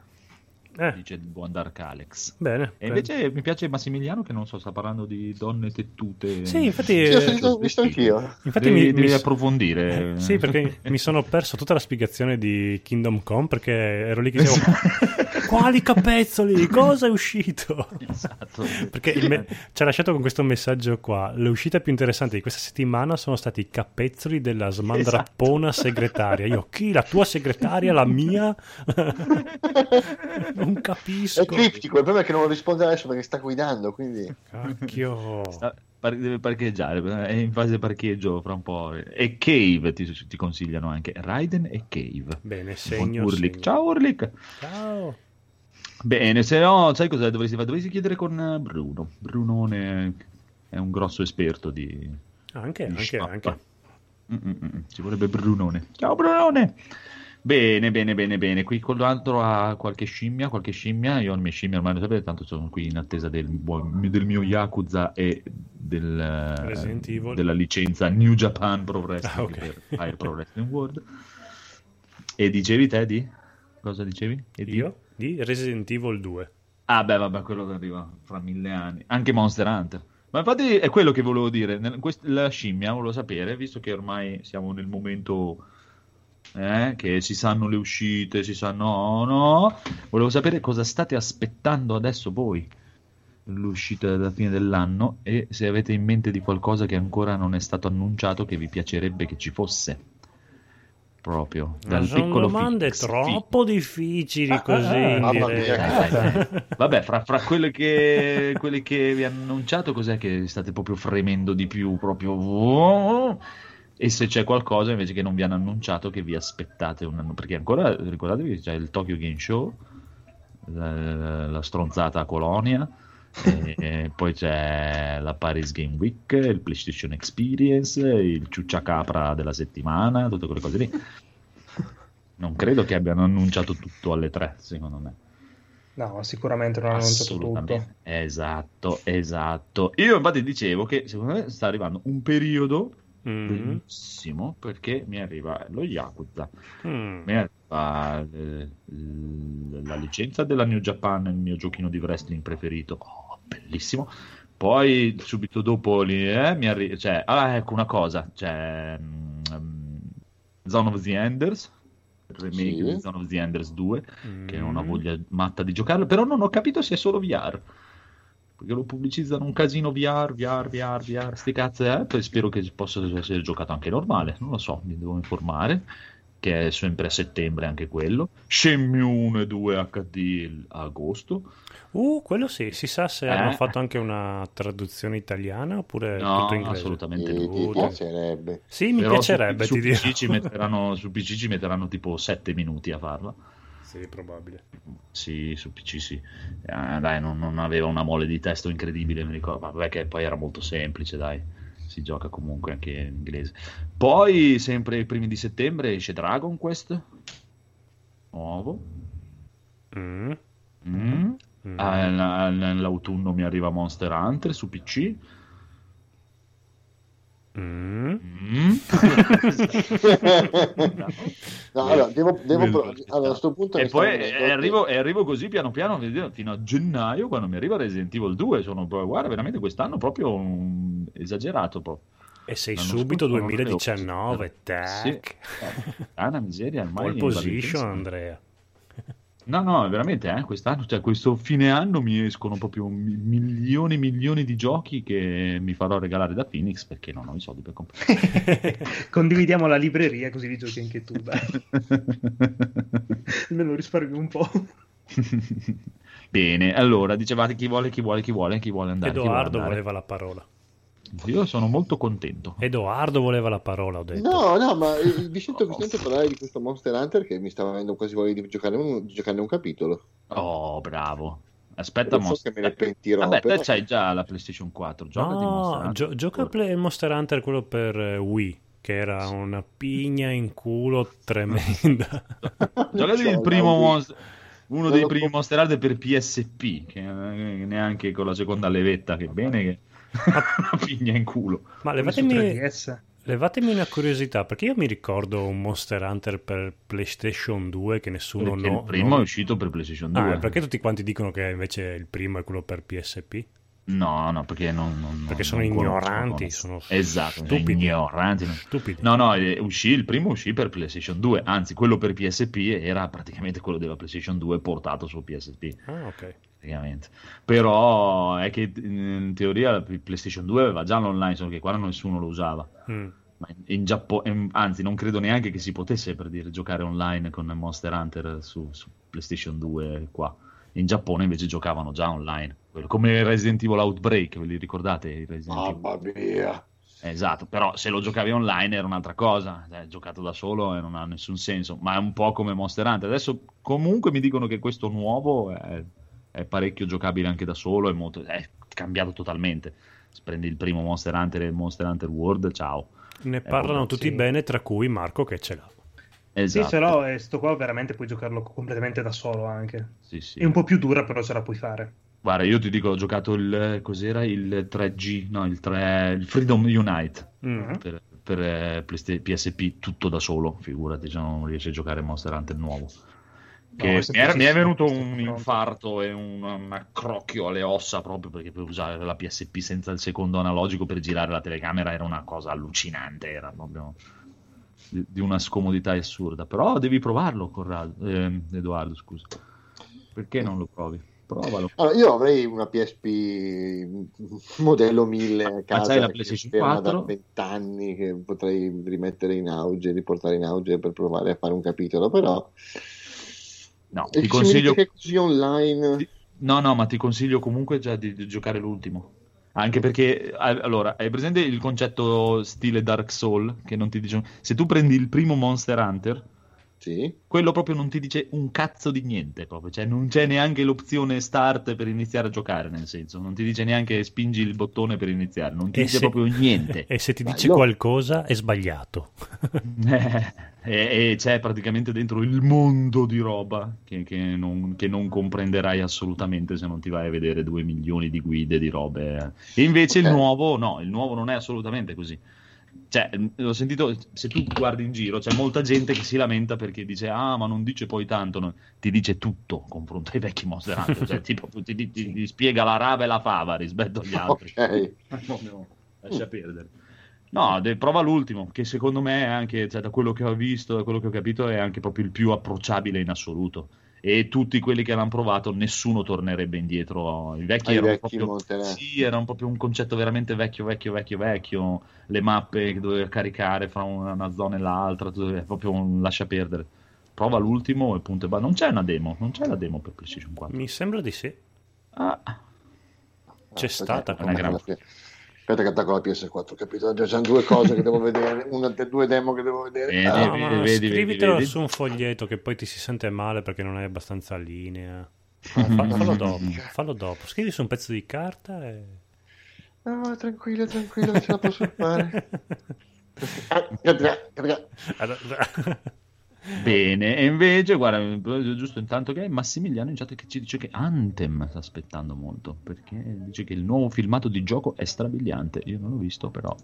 Eh, dice il buon Dark Alex. bene. E invece mi piace Massimiliano che non so, sta parlando di donne tettute. Sì, infatti, Sì, ho sentito- visto anch'io. infatti devi, mi, devi mi- approfondire. Eh, Sì, perché mi sono perso tutta la spiegazione di Kingdom Come perché ero lì che dicevo quali capezzoli, cosa è uscito? Esatto. Perché me- ci ha lasciato con questo messaggio qua. Le uscite più interessanti di questa settimana sono stati i capezzoli della smandrappona segretaria. Io, chi? La tua segretaria? La mia? non È capisco. criptico, il problema è che non lo risponde adesso perché sta guidando, quindi... Cacchio. Sta- par- deve parcheggiare, è in fase parcheggio fra un po'. E Cave ti, ti consigliano anche. Raiden e Cave. Bene, segno. Urlik. segno. Ciao Urlik. Ciao. Bene, se no, sai cosa dovresti fare? Dovresti chiedere con Bruno. Brunone è un grosso esperto di, Anche, di anche, anche. Mm, mm, mm. Ci vorrebbe Brunone. Ciao Brunone. Bene, bene, bene, bene. Qui con l'altro ha qualche scimmia, qualche scimmia. Io ho le mie scimmie ormai lo sapete, tanto sono qui in attesa del, del mio Yakuza e del, della licenza New Japan Pro Wrestling Ah, ok. per Fire Pro Wrestling World. E dicevi te di? Cosa dicevi? E di? Io? Di Resident Evil 2. Ah, beh, vabbè, quello che arriva fra mille anni. Anche Monster Hunter. Ma infatti è quello che volevo dire. La scimmia, volevo sapere, visto che ormai siamo nel momento eh, che si sanno le uscite, si sanno no, no. Volevo sapere cosa state aspettando adesso voi l'uscita della fine dell'anno e se avete in mente di qualcosa che ancora non è stato annunciato che vi piacerebbe che ci fosse. Proprio dal sono piccolo domande Phoenix. troppo difficili Ah, così ah, mia. Eh, eh. Vabbè, fra, fra quelle, che, quelle che vi hanno annunciato, cos'è che state proprio fremendo di più? Proprio. E se c'è qualcosa invece che non vi hanno annunciato, che vi aspettate un anno? Perché ancora ricordatevi c'è il Tokyo Game Show, la, la stronzata a Colonia, e, e poi c'è la Paris Game Week, il PlayStation Experience, il ciucciacapra della settimana, tutte quelle cose lì. Non credo che abbiano annunciato tutto alle tre, secondo me. No, sicuramente non hanno annunciato tutto. Esatto, esatto. Io infatti dicevo che secondo me sta arrivando un periodo Mm. bellissimo perché mi arriva lo Yakuza, Mm. mi arriva eh, l- la licenza della New Japan, il mio giochino di wrestling preferito, oh, bellissimo. Poi subito dopo lì, eh, mi arriva, cioè, ah, ecco una cosa, c'è mm, Zone of the Enders, il remake Sì. di Zone of the Enders 2 che non ho Mm. voglia matta di giocarlo, però non ho capito se è solo VR. Perché lo pubblicizzano un casino VR, VR, VR, VR, sti cazzo, eh? Poi spero che possa essere giocato anche normale, non lo so, mi devo informare, che è sempre a settembre anche quello. Shenmue 1 e 2 HD a agosto. Uh, quello sì, si sa se Eh? hanno fatto anche una traduzione italiana oppure No, tutto inglese. assolutamente Ti, no. ti piacerebbe. Sì, mi Però piacerebbe, su, ti su dirò. PC ci metteranno, su PC ci metteranno tipo 7 minuti a farla. Sì, probabile. Sì, su PC sì. Eh, dai, non, non aveva una mole di testo incredibile, mi ricordo. Vabbè, che poi era molto semplice, dai. Si gioca comunque anche in inglese. Poi, sempre i primi di settembre, esce Dragon Quest. Nuovo. Mm. Mm. Mm. Ah, la- nell'autunno mi arriva Monster Hunter su PC. Mm. Mm. No, allora, devo, devo Quello pro- che allora, a questo punto E poi eh, venendo- arrivo, e arrivo così piano piano fino a gennaio quando mi arriva Resident Evil 2. Sono, guarda, veramente quest'anno proprio un- esagerato. Proprio. E sei L'anno subito scorso non avevo 2019, Sì. tac. Ah, una miseria, ormai Pole position. Andrea. No, no, veramente, eh, quest'anno, cioè questo fine anno mi escono proprio mi- milioni e milioni di giochi che mi farò regalare da Phoenix perché non ho i soldi per comprare. Condividiamo la libreria così li giochi anche tu, dai. Almeno risparmio un po'. Bene, allora, dicevate chi vuole, chi vuole, chi vuole, chi vuole andare. chi vuole Edoardo andare? voleva la parola. Io sono molto contento. Edoardo voleva la parola, ho detto. No, no, ma eh, vi sento, vi sento parlare di questo Monster Hunter che mi stava avendo quasi voglia di giocare un, di giocare un capitolo. Oh, bravo. Aspetta, Non so Monster che me ne pentirò, Vabbè, però- te c'hai già la PlayStation 4. Gioca di Monster No, Hunter. gio- gioca Play- Monster Hunter quello per eh, Wii, che era una pigna in culo tremenda. Giocati c'ho il primo. Monster- uno dei primi Monster Hunter per PSP, che eh, neanche con la seconda levetta, che bene che una pigna in culo. Ma levatemi, 3DS. levatemi una curiosità, perché io mi ricordo un Monster Hunter per PlayStation 2 che nessuno Perché no, il primo no- è uscito per PlayStation 2. Ah, perché tutti quanti dicono che invece il primo è quello per PSP? No, no, perché non, non- Perché sono non ignoranti, sono esatto, stupidi. ignoranti. Stupidi. No, no, eh, uscì, il primo uscì per PlayStation 2, anzi quello per PSP era praticamente quello della PlayStation 2 portato su PSP, Ah, ok. praticamente. Però è che in teoria la PlayStation 2 aveva già l'online, solo che qua nessuno lo usava. Mm. Ma in, in Giappone, anzi non credo neanche che si potesse per dire giocare online con Monster Hunter su, su PlayStation 2 qua. In Giappone invece giocavano già online, Quello- come Resident Evil Outbreak, ve li ricordate? Mamma mia. Esatto, però se lo giocavi online era un'altra cosa, cioè, giocato da solo e non ha nessun senso, ma è un po' come Monster Hunter. Adesso comunque mi dicono che questo nuovo è, è parecchio giocabile anche da solo, è, molto, è cambiato totalmente. Se prendi il primo Monster Hunter e il Monster Hunter World, ciao. Ne Eh, parlano tutti sì. bene, tra cui Marco che ce l'ha. Esatto. Sì, ce l'ho e sto qua veramente puoi giocarlo completamente da solo anche. Sì, sì. È un po' più dura, però ce la puoi fare. Guarda, io ti dico, ho giocato il cos'era il 3G, no, il 3 il Freedom Unite Mm. per, per eh, PSP tutto da solo, figurati, se non riesci a giocare Monster Hunter nuovo. No, mi, era- mi è venuto un infarto e un, un accrocchio alle ossa proprio perché per usare la PSP senza il secondo analogico per girare la telecamera era una cosa allucinante, era proprio di, di una scomodità assurda. Però devi provarlo, Corrado, eh, Edoardo, scusa. Perché non lo provi? Provalo. Allora, io avrei una PSP modello 1000 a casa c'hai la che PlayStation è ferma 4? da 20 anni che potrei rimettere in auge, riportare in auge per provare a fare un capitolo, però No, e ti consiglio... che è così online No, no, ma ti consiglio comunque già di, di giocare l'ultimo. Anche perché, allora, hai presente il concetto stile Dark Soul? Che non ti dice... Se tu prendi il primo Monster Hunter, sì. quello proprio non ti dice un cazzo di niente, proprio. Cioè, non c'è neanche l'opzione start per iniziare a giocare, nel senso. Non ti dice neanche spingi il bottone per iniziare, non ti E dice se- proprio niente. E se ti dice io- qualcosa è sbagliato. Eh, e, e c'è praticamente dentro il mondo di roba che, che non, che non comprenderai assolutamente se non ti vai a vedere due milioni di guide di robe. E invece Ok. il nuovo, no, il nuovo non è assolutamente così. Cioè, l'ho sentito, se tu guardi in giro, c'è molta gente che si lamenta perché dice, ah, ma non dice poi tanto, no. ti dice tutto confronto ai vecchi Monster Hunter, cioè, tipo, ti, ti- ti- ti spiega la rave e la fava rispetto agli altri. Ok. No, no, lascia perdere. No, de- prova l'ultimo, che secondo me è anche, cioè, da quello che ho visto, da quello che ho capito, è anche proprio il più approcciabile in assoluto. E tutti quelli che l'hanno provato, nessuno tornerebbe indietro. I vecchi Ai erano vecchi proprio, sì, erano proprio un concetto veramente vecchio, vecchio, vecchio, vecchio. Le mappe che dovevi caricare fra una, zona e l'altra, tu- è proprio un lascia perdere. Prova l'ultimo e punto e basta. Non c'è una demo, non c'è la demo per PlayStation 4. Mi sembra di sì. Ah, C'è stata Aspetta, una gran- che- Aspetta che attacco la PS4, capito? Già c'hanno due cose che devo vedere, una delle due demo che devo vedere. Vedi, Ah, No, vedi, vedi, vedi, scrivitelo vedi. su un foglietto che poi ti si sente male perché non hai abbastanza linea. Fa- fallo dopo, fallo dopo. Scrivi su un pezzo di carta e... No, tranquillo, tranquillo, ce la posso fare. Bene, e invece, guarda, giusto intanto che è Massimiliano in chat che ci dice che Anthem sta aspettando molto, perché dice che il nuovo filmato di gioco è strabiliante. Io non l'ho visto, però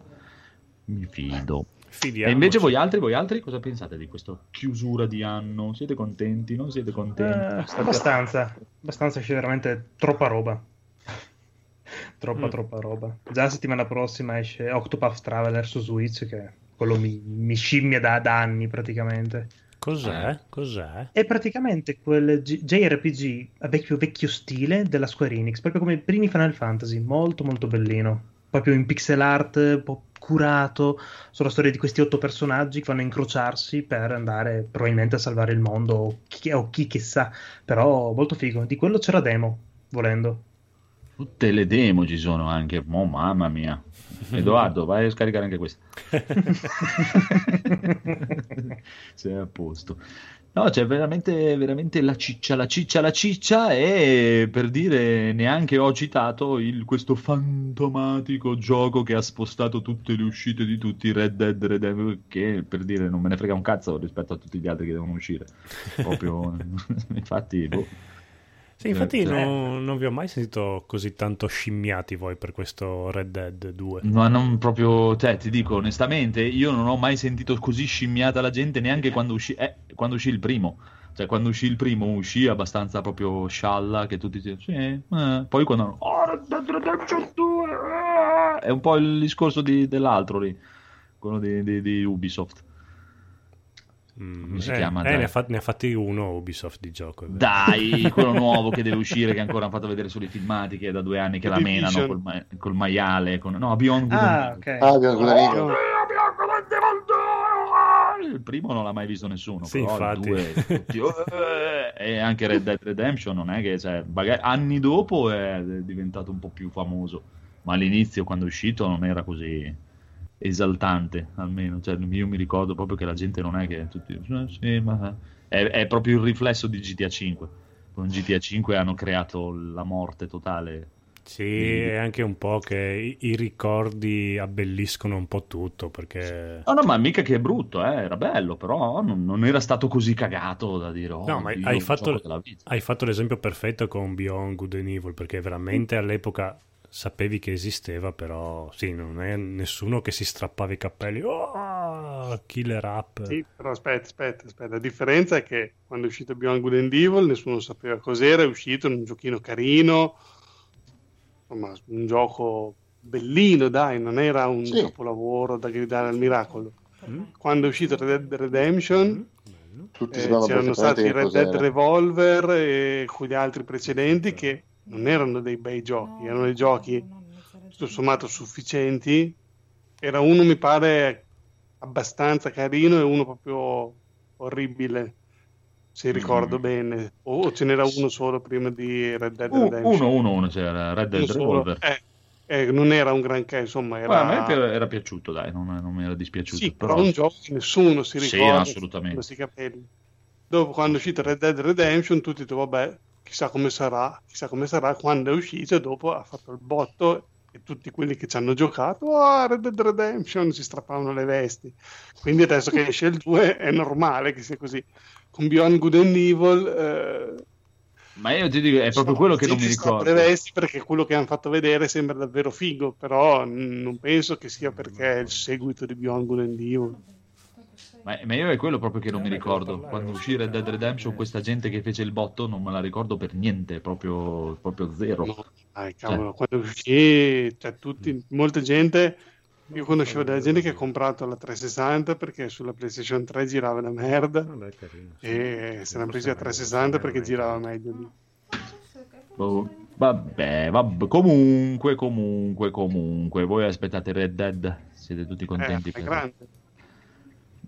mi fido. Fidiamoci. E invece voi altri, voi altri cosa pensate di questa chiusura di anno? Siete contenti? Non siete Eh, contenti? abbastanza, abbastanza c'è veramente troppa roba. troppa, Mm. troppa roba. Già la settimana prossima esce Octopath Traveler su Switch, che quello mi, mi scimmia da, da anni praticamente. Cos'è? Cos'è? È praticamente quel G- JRPG a vecchio, vecchio stile della Square Enix, proprio come i primi Final Fantasy, molto molto bellino. Proprio in pixel art, un po' curato, sulla storia di questi otto personaggi che vanno a incrociarsi per andare probabilmente a salvare il mondo, o chi, o chi che sa, però molto figo. Di quello c'era demo, volendo. Tutte le demo ci sono anche, oh mamma mia. Edoardo, vai a scaricare anche questa. Sei a posto. No, c'è veramente, veramente la ciccia, la ciccia, la ciccia e per dire neanche ho citato il, questo fantomatico gioco che ha spostato tutte le uscite di tutti Red Dead Redemption che per dire non me ne frega un cazzo rispetto a tutti gli altri che devono uscire. Proprio, infatti, boh. Sì, infatti non, non, vi ho mai sentito così tanto scimmiati voi per questo Red Dead 2. Ma non proprio, cioè, ti dico onestamente, io non ho mai sentito così scimmiata la gente neanche quando uscì, eh, quando uscì il primo. Cioè, quando uscì il primo uscì abbastanza proprio scialla che tutti dicevano, sì, eh. poi quando oh, Red Dead Redemption 2, eh. è un po' il discorso di, dell'altro lì, quello di, di, di Ubisoft. Mm, Come si eh, chiama? Eh, ne, ha fatti, ne, ha fatti, uno Ubisoft di gioco. Dai, quello nuovo che deve uscire, che ancora hanno fatto vedere solo i filmati, che è da due anni che la menano col, ma- col, maiale. Con... No, Beyond ah, okay. ah, Beyond Good oh, il primo non l'ha mai visto nessuno, sì, però due, tutti, eh, e anche Red Dead Redemption non è che cioè, magari, anni dopo è diventato un po' più famoso, ma all'inizio quando è uscito non era così esaltante almeno, cioè, io mi ricordo proprio che la gente non è che tutti eh, sì, ma è, è, proprio il riflesso di GTA 5 con GTA 5 hanno creato la morte totale. Sì, è anche un po' che i, i, ricordi abbelliscono un po' tutto perché... No, no, ma mica che è brutto, eh, era bello, però non, non, era stato così cagato da dire... Oh, no, ma hai, fatto, hai fatto l'esempio perfetto con Beyond Good and Evil perché veramente all'epoca sapevi che esisteva, però sì, non è nessuno che si strappava i cappelli. Oh, killer app. Sì, però aspetta, aspetta, aspetta. La differenza è che quando è uscito Beyond Good and Evil nessuno sapeva cos'era, è uscito in un giochino carino, insomma, un gioco bellino, dai, non era un sì. capolavoro da gridare al miracolo. Mm. Quando è uscito Red Dead Redemption... Mm. Eh, c'erano stati Red Dead Revolver e quegli altri precedenti che non erano dei bei giochi, erano dei giochi tutto sommato sufficienti. Era uno, mi pare, abbastanza carino e uno proprio orribile, se ricordo mm. bene. O ce n'era uno solo prima di Red Dead Redemption. Uno, uno, uno c'era, Red Dead Revolver. Eh, eh, non era un granché, insomma. Era... Beh, a me era piaciuto, dai, non, non mi era dispiaciuto. Sì, però, però un gioco che nessuno si ricorda. Sì, assolutamente. Questi capelli. Dopo, quando è uscito Red Dead Redemption, tutti detto, vabbè, chissà come sarà, chissà come sarà quando è uscito e dopo ha fatto il botto e tutti quelli che ci hanno giocato, oh, Red Dead Redemption, si strappavano le vesti. Quindi adesso che esce il 2 è normale che sia così. Con Beyond Good and Evil... Eh, ma io ti dico, è proprio quello che non mi ricordo. Le vesti perché quello che hanno fatto vedere sembra davvero figo, però non penso che sia perché è il seguito di Beyond Good and Evil. Ma, ma, io è quello proprio che non mi ricordo. Quando uscì Red Dead Redemption, questa gente che fece il botto non me la ricordo per niente, proprio, proprio zero. No, dai, cavolo, cioè. quando uscì, cioè, tutti, molta gente. Io conoscevo della gente che ha comprato la 360 perché sulla PlayStation 3 girava la merda. Vabbè, e se l'hanno presi a 360 perché girava meglio lì. Oh, vabbè, vabbè, comunque, comunque, comunque. Voi aspettate Red Dead? Siete tutti contenti? Eh, è grande.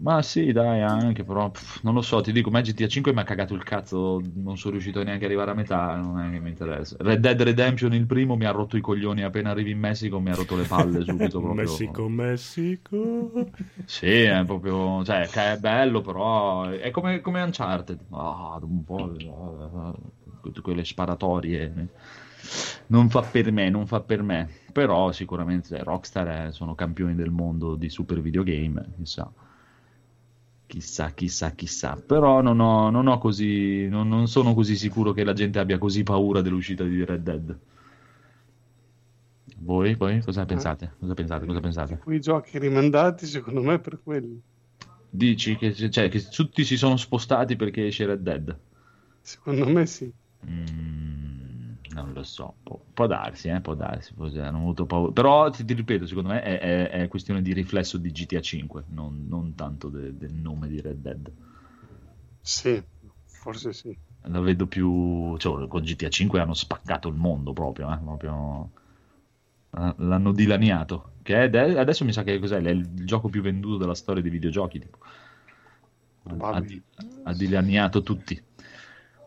Ma sì, dai, anche, però pff, non lo so, ti dico, me GTA 5 mi ha cagato il cazzo, non sono riuscito neanche ad arrivare a metà, non è che mi interessa. Red Dead Redemption, il primo, mi ha rotto i coglioni, appena arrivi in Messico mi ha rotto le palle subito proprio. Messico, Messico. Sì, è proprio, cioè, è bello, però è come, come Uncharted, ah, un po' tutte quelle sparatorie. Non fa per me, non fa per me, però sicuramente Rockstar è, sono campioni del mondo di super videogame, chissà chissà, chissà, chissà. Però non, ho, non, ho così, non, non, sono così sicuro che la gente abbia così paura dell'uscita di Red Dead. Voi, voi cosa pensate? Cosa pensate? Cosa pensate? Quei giochi rimandati, secondo me, per quelli. Dici che, cioè, che tutti si sono spostati perché esce Red Dead? Secondo me sì. Mm non lo so, può, può darsi, eh, può darsi, forse hanno avuto paura. Però ti, ti ripeto, secondo me è, è, è, questione di riflesso di GTA 5, non, non tanto de, del nome di Red Dead. Sì, forse sì. La vedo più... Cioè, con GTA 5 hanno spaccato il mondo proprio, eh, proprio... Eh, l'hanno dilaniato. Che è, adesso mi sa che cos'è? È il gioco più venduto della storia dei videogiochi. Tipo. Ha, ha dilaniato tutti.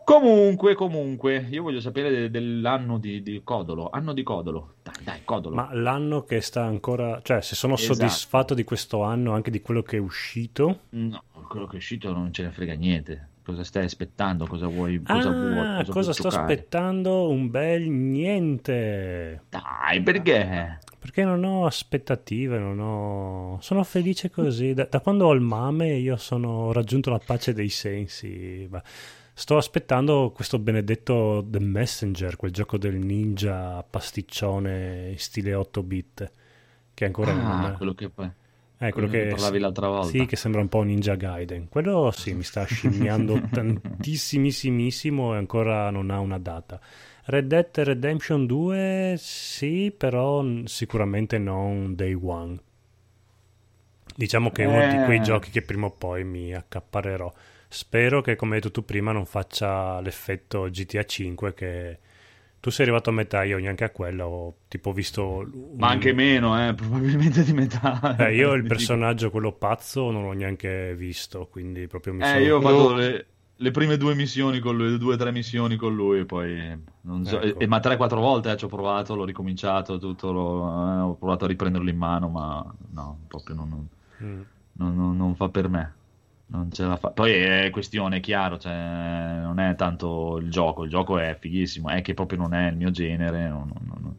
Comunque, comunque, io voglio sapere de- dell'anno di, di Codolo. Anno di Codolo. Dai, dai, Codolo. Ma l'anno che sta ancora... Cioè, se sono Esatto. soddisfatto di questo anno, anche di quello che è uscito... No, quello che è uscito non ce ne frega niente. Cosa stai aspettando? Cosa vuoi? Cosa vuoi? Ah, Cosa, cosa vuoi sto giocare? aspettando? Un bel niente. Dai, perché? Perché non ho aspettative, non ho... Sono felice così. Da, da quando ho il mame io sono... ho raggiunto la pace dei sensi. Ma Sto aspettando questo benedetto The Messenger, quel gioco del ninja pasticcione in stile 8-bit. Che ancora Ah, non... quello che poi... Eh, quello che, parlavi l'altra volta. Sì, che sembra un po' Ninja Gaiden. Quello sì, mi sta scimmiando tantissimissimo e ancora non ha una data. Red Dead Redemption 2 sì, però sicuramente non Day One. Diciamo che è uno di quei Eh. giochi che prima o poi mi accaparerò. Spero che, come hai detto tu prima, non faccia l'effetto GTA 5 che tu sei arrivato a metà, io neanche a quella, ho tipo visto... un- Ma anche meno, eh, probabilmente di metà. eh, io il personaggio, quello pazzo, non l'ho neanche visto, quindi proprio mi Eh, sono... io ho fatto No. le, le prime due missioni con lui, le due o tre missioni con lui, e poi non so, Ecco. e- ma 3-4 volte eh, ci ho provato, l'ho ricominciato, tutto, l'ho- eh, ho provato a riprenderlo in mano, ma no, proprio non, non- Mm. non- non- non fa per me. Non ce la fa. Poi è questione, è chiaro, cioè, non è tanto il gioco, il gioco è fighissimo, è che proprio non è il mio genere, non, non- non-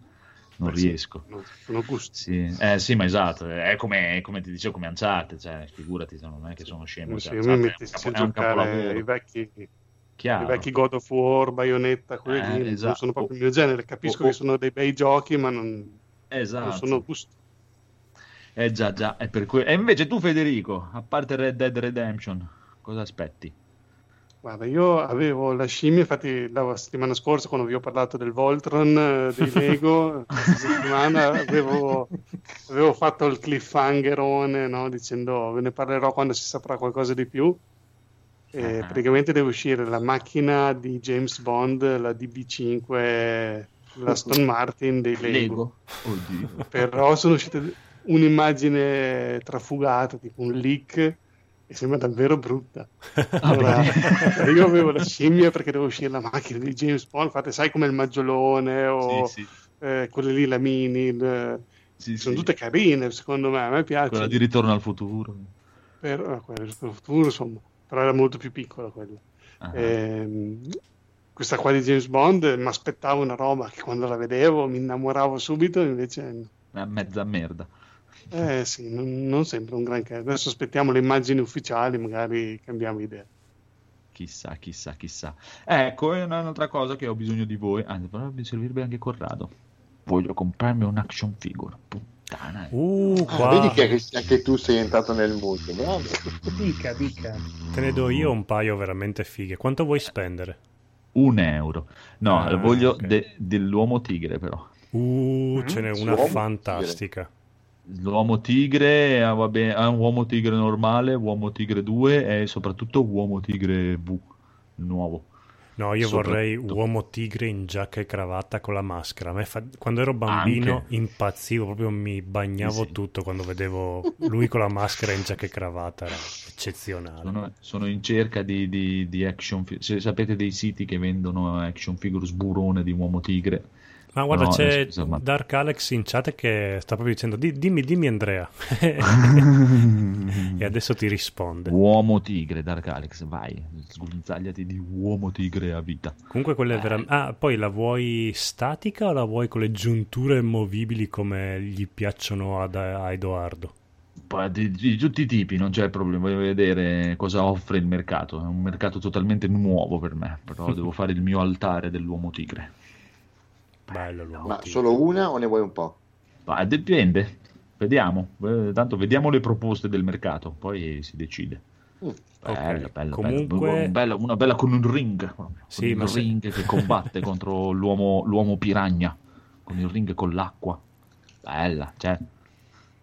non sì, riesco. no, sono gusti. Sì, eh, sì, ma esatto, è come, come ti dicevo, come Uncharted, cioè, figurati, non è che sono scemo. Sì, cioè, io mi mettessi a giocare i vecchi, i chiaro. vecchi God of War, Bayonetta, quelli Eh, esatto. non sono proprio il mio genere. Capisco Oh, oh. che sono dei bei giochi, ma non, non Esatto. sono gusti. Eh già, già, è per que- E invece tu Federico, a parte Red Dead Redemption, cosa aspetti? Guarda, io avevo la scimmia, infatti la settimana scorsa quando vi ho parlato del Voltron, eh, dei Lego, questa settimana avevo, avevo fatto il cliffhangerone, no, dicendo ve ne parlerò quando si saprà qualcosa di più. E Ah. praticamente deve uscire la macchina di James Bond, la DB5, l'Aston Martin dei Lego. Oddio. Però sono uscite un'immagine trafugata, tipo un leak, e sembra davvero brutta. Allora, io avevo la scimmia perché deve uscire la macchina di James Bond, fate sai come il maggiolone o Sì, sì, eh, quelle lì, la mini, il- sì, sono tutte carine secondo me, a me piace. Quella di Ritorno al futuro. Però, eh, quella del futuro, insomma, però era molto più piccola quella. Ah. Ehm, questa qua di James Bond mi aspettavo una roba che quando la vedevo mi innamoravo subito, invece Una mezza merda. Eh sì, non, non sembra un granché. Adesso aspettiamo le immagini ufficiali, magari cambiamo idea. Chissà, chissà, chissà. Ecco, è un'altra cosa che ho bisogno di voi. Anzi, però mi servirebbe anche Corrado. Voglio comprarmi un action figure. Puttana. Uh, Ah, vedi che anche tu sei entrato nel mood, bravo. Dica, dica. te ne do io un paio veramente fighe. Quanto vuoi spendere? Un euro. No, Ah, voglio ok. de- dell'uomo tigre, però. Uh, Mm, ce n'è sì, una uomo fantastica. L'uomo tigre, ah, vabbè, ha un uomo tigre normale, uomo tigre 2 e soprattutto uomo tigre V, nuovo. No, io vorrei uomo tigre in giacca e cravatta con la maschera. Fa- Quando ero bambino Anche. impazzivo, proprio mi bagnavo Sì, tutto quando vedevo lui con la maschera in giacca e cravatta. Era eccezionale. Sono, sono in cerca di, di- di action se sapete dei siti che vendono action figure sburone di uomo tigre. Ma guarda, No, c'è scusa, ma- Dark Alex in chat che sta proprio dicendo: "Di- Dimmi, dimmi, Andrea. e adesso ti risponde. Uomo tigre, Dark Alex, vai, sguinzagliati di uomo tigre a vita. Comunque, quella è veramente. Ah, poi la vuoi statica o la vuoi con le giunture movibili come gli piacciono ad, a Edoardo? Di, di tutti i tipi, non c'è problema, voglio vedere cosa offre il mercato. È un mercato totalmente nuovo per me, però devo fare il mio altare dell'uomo tigre. Bello l'uomo Ma solo una o ne vuoi un po'? Ma dipende, vediamo. Eh, Tanto vediamo le proposte del mercato, poi si decide. Mm. Bello, Ok, bello, comunque- bello. Un bello- una bella con un ring, Sì, con il se- ring che combatte contro l'uomo, l'uomo piragna, con il ring con l'acqua. Bella, cioè,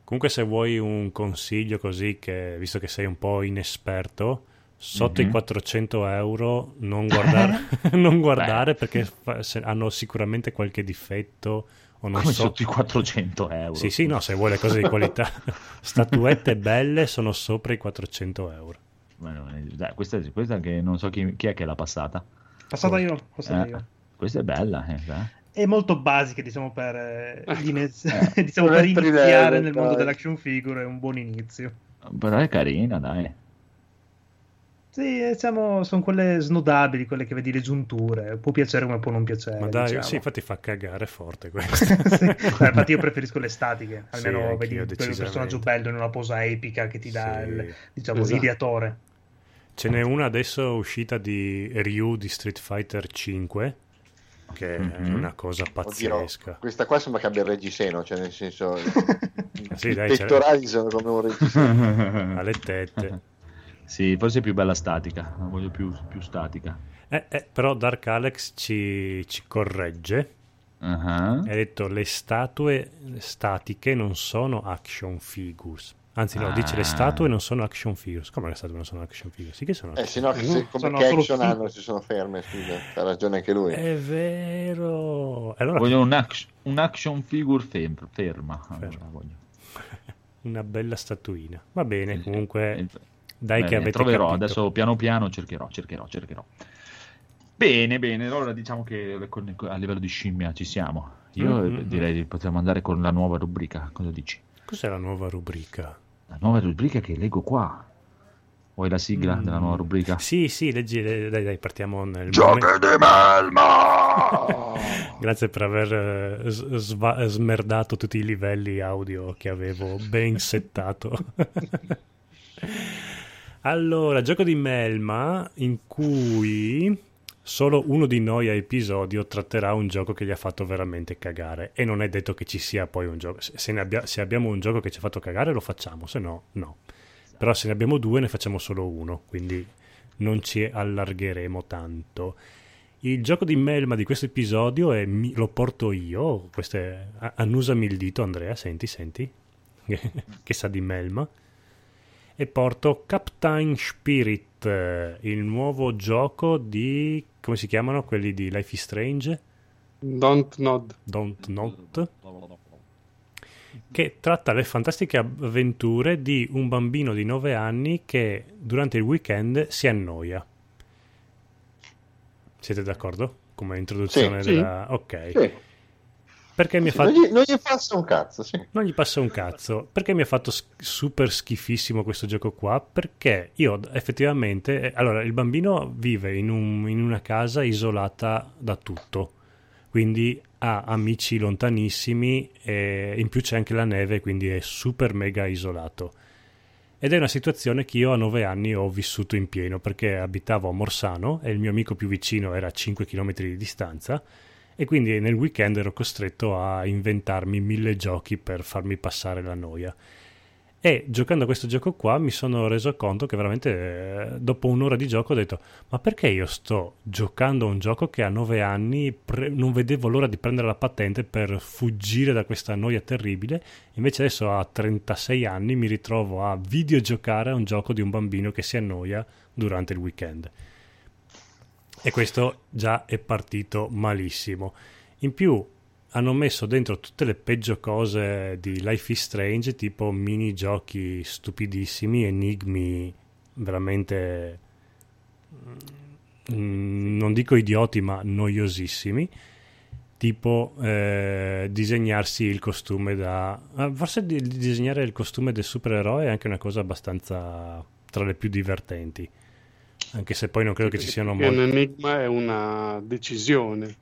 Comunque, se vuoi un consiglio così, che visto che sei un po' inesperto, sotto Mhm. i 400 euro non guardare, non guardare perché fa- se- hanno sicuramente qualche difetto o non come so. sotto i 400 euro. Sì, sì, no, se vuoi le cose di qualità. Statuette belle sono sopra i 400 euro. Bueno, eh, dai, questa, questa che non so chi, chi è che l'ha passata. Passata io, passata Eh, io. Questa è bella. eh. È molto basica, diciamo, per, eh, iniz- Eh. diciamo, Non per iniziare level, nel mondo dai. dell'action figure, è un buon inizio. Però è carina, dai. Sì, eh, diciamo, sono quelle snodabili, quelle che vedi le giunture. Può piacere come può non piacere. Ma dai, diciamo. sì, infatti fa cagare forte questo. Sì, beh, infatti io preferisco le statiche, Sì, almeno anch'io, vedi quel decisamente. personaggio bello in una posa epica che ti dà Sì. il, diciamo, Esatto. ideatore. Ce n'è una adesso uscita di Ryu di Street Fighter 5 che è Mhm. una cosa Oddio, pazzesca. questa qua sembra che abbia il reggiseno, cioè nel senso Sì, i dai, pettorali sono come un reggiseno. alle tette. Sì, forse è più bella statica. La voglio più, più statica. Eh, eh, però Dark Alex ci, ci corregge. Ah. Ha detto le statue statiche non sono action figures. Anzi, no, dice le Ah. statue non sono action figures. Come le statue non sono action figures? Sì che sono Eh, se no, Eh, se- no, come sono che action hanno si sono ferme, scusa, ha ragione anche lui. È vero. Allora, Voglio un, act- un action figure fem- ferma. Allora, Ferma. voglio. una bella statuina. Va bene, comunque, Eh, dai bene, che avete troverò capito. adesso piano piano cercherò cercherò cercherò bene bene allora diciamo che a livello di scimmia ci siamo io Mm, mm, eh, direi di potremmo andare con la nuova rubrica cosa dici? Cos'è la nuova rubrica? la nuova rubrica che leggo qua vuoi la sigla Mm. della nuova rubrica? Sì, sì, leggi, le- dai, dai, partiamo nel Giochi momento- di Melma Grazie per aver eh, sva- smerdato tutti i livelli audio che avevo ben settato. allora, gioco di Melma in cui solo uno di noi a episodio tratterà un gioco che gli ha fatto veramente cagare e non è detto che ci sia poi un gioco. Se, abbia- se abbiamo un gioco che ci ha fatto cagare lo facciamo, se no no. Però se ne abbiamo due ne facciamo solo uno, quindi non ci allargheremo tanto. Il gioco di Melma di questo episodio è lo porto io. A- annusami il dito, Andrea. Senti, senti. che sa di Melma. E porto Captain Spirit, il nuovo gioco di. come si chiamano quelli di Life is Strange? Don't nod. Don't Not. Che tratta le fantastiche avventure di un bambino di 9 anni che durante il weekend si annoia. Siete d'accordo? Come introduzione Sì, sì. della... Ok. sì. Perché mi ha fatto... non, gli, non gli passa un cazzo, sì. Non gli passa un cazzo. Perché mi ha fatto super schifissimo questo gioco qua? Perché io effettivamente... eh, Allora, il bambino vive in, un- in una casa isolata da tutto. Quindi ha amici lontanissimi e in più c'è anche la neve, quindi è super mega isolato. Ed è una situazione che io a nove anni ho vissuto in pieno perché abitavo a Morsano e il mio amico più vicino era a 5 km di distanza e quindi nel weekend ero costretto a inventarmi mille giochi per farmi passare la noia. E giocando a questo gioco qua mi sono reso conto che veramente eh, dopo un'ora di gioco ho detto ma perché io sto giocando a un gioco che a nove anni pre- non vedevo l'ora di prendere la patente per fuggire da questa noia terribile invece adesso a 36 anni mi ritrovo a videogiocare a un gioco di un bambino che si annoia durante il weekend e questo già è partito malissimo in più hanno messo dentro tutte le peggio cose di Life is Strange, tipo minigiochi stupidissimi, enigmi veramente mm, non dico idioti, ma noiosissimi. Tipo eh, disegnarsi il costume da. ah, Forse di disegnare il costume del supereroe è anche una cosa abbastanza tra le più divertenti. Anche se poi non credo che ci siano molti. un enigma è una decisione.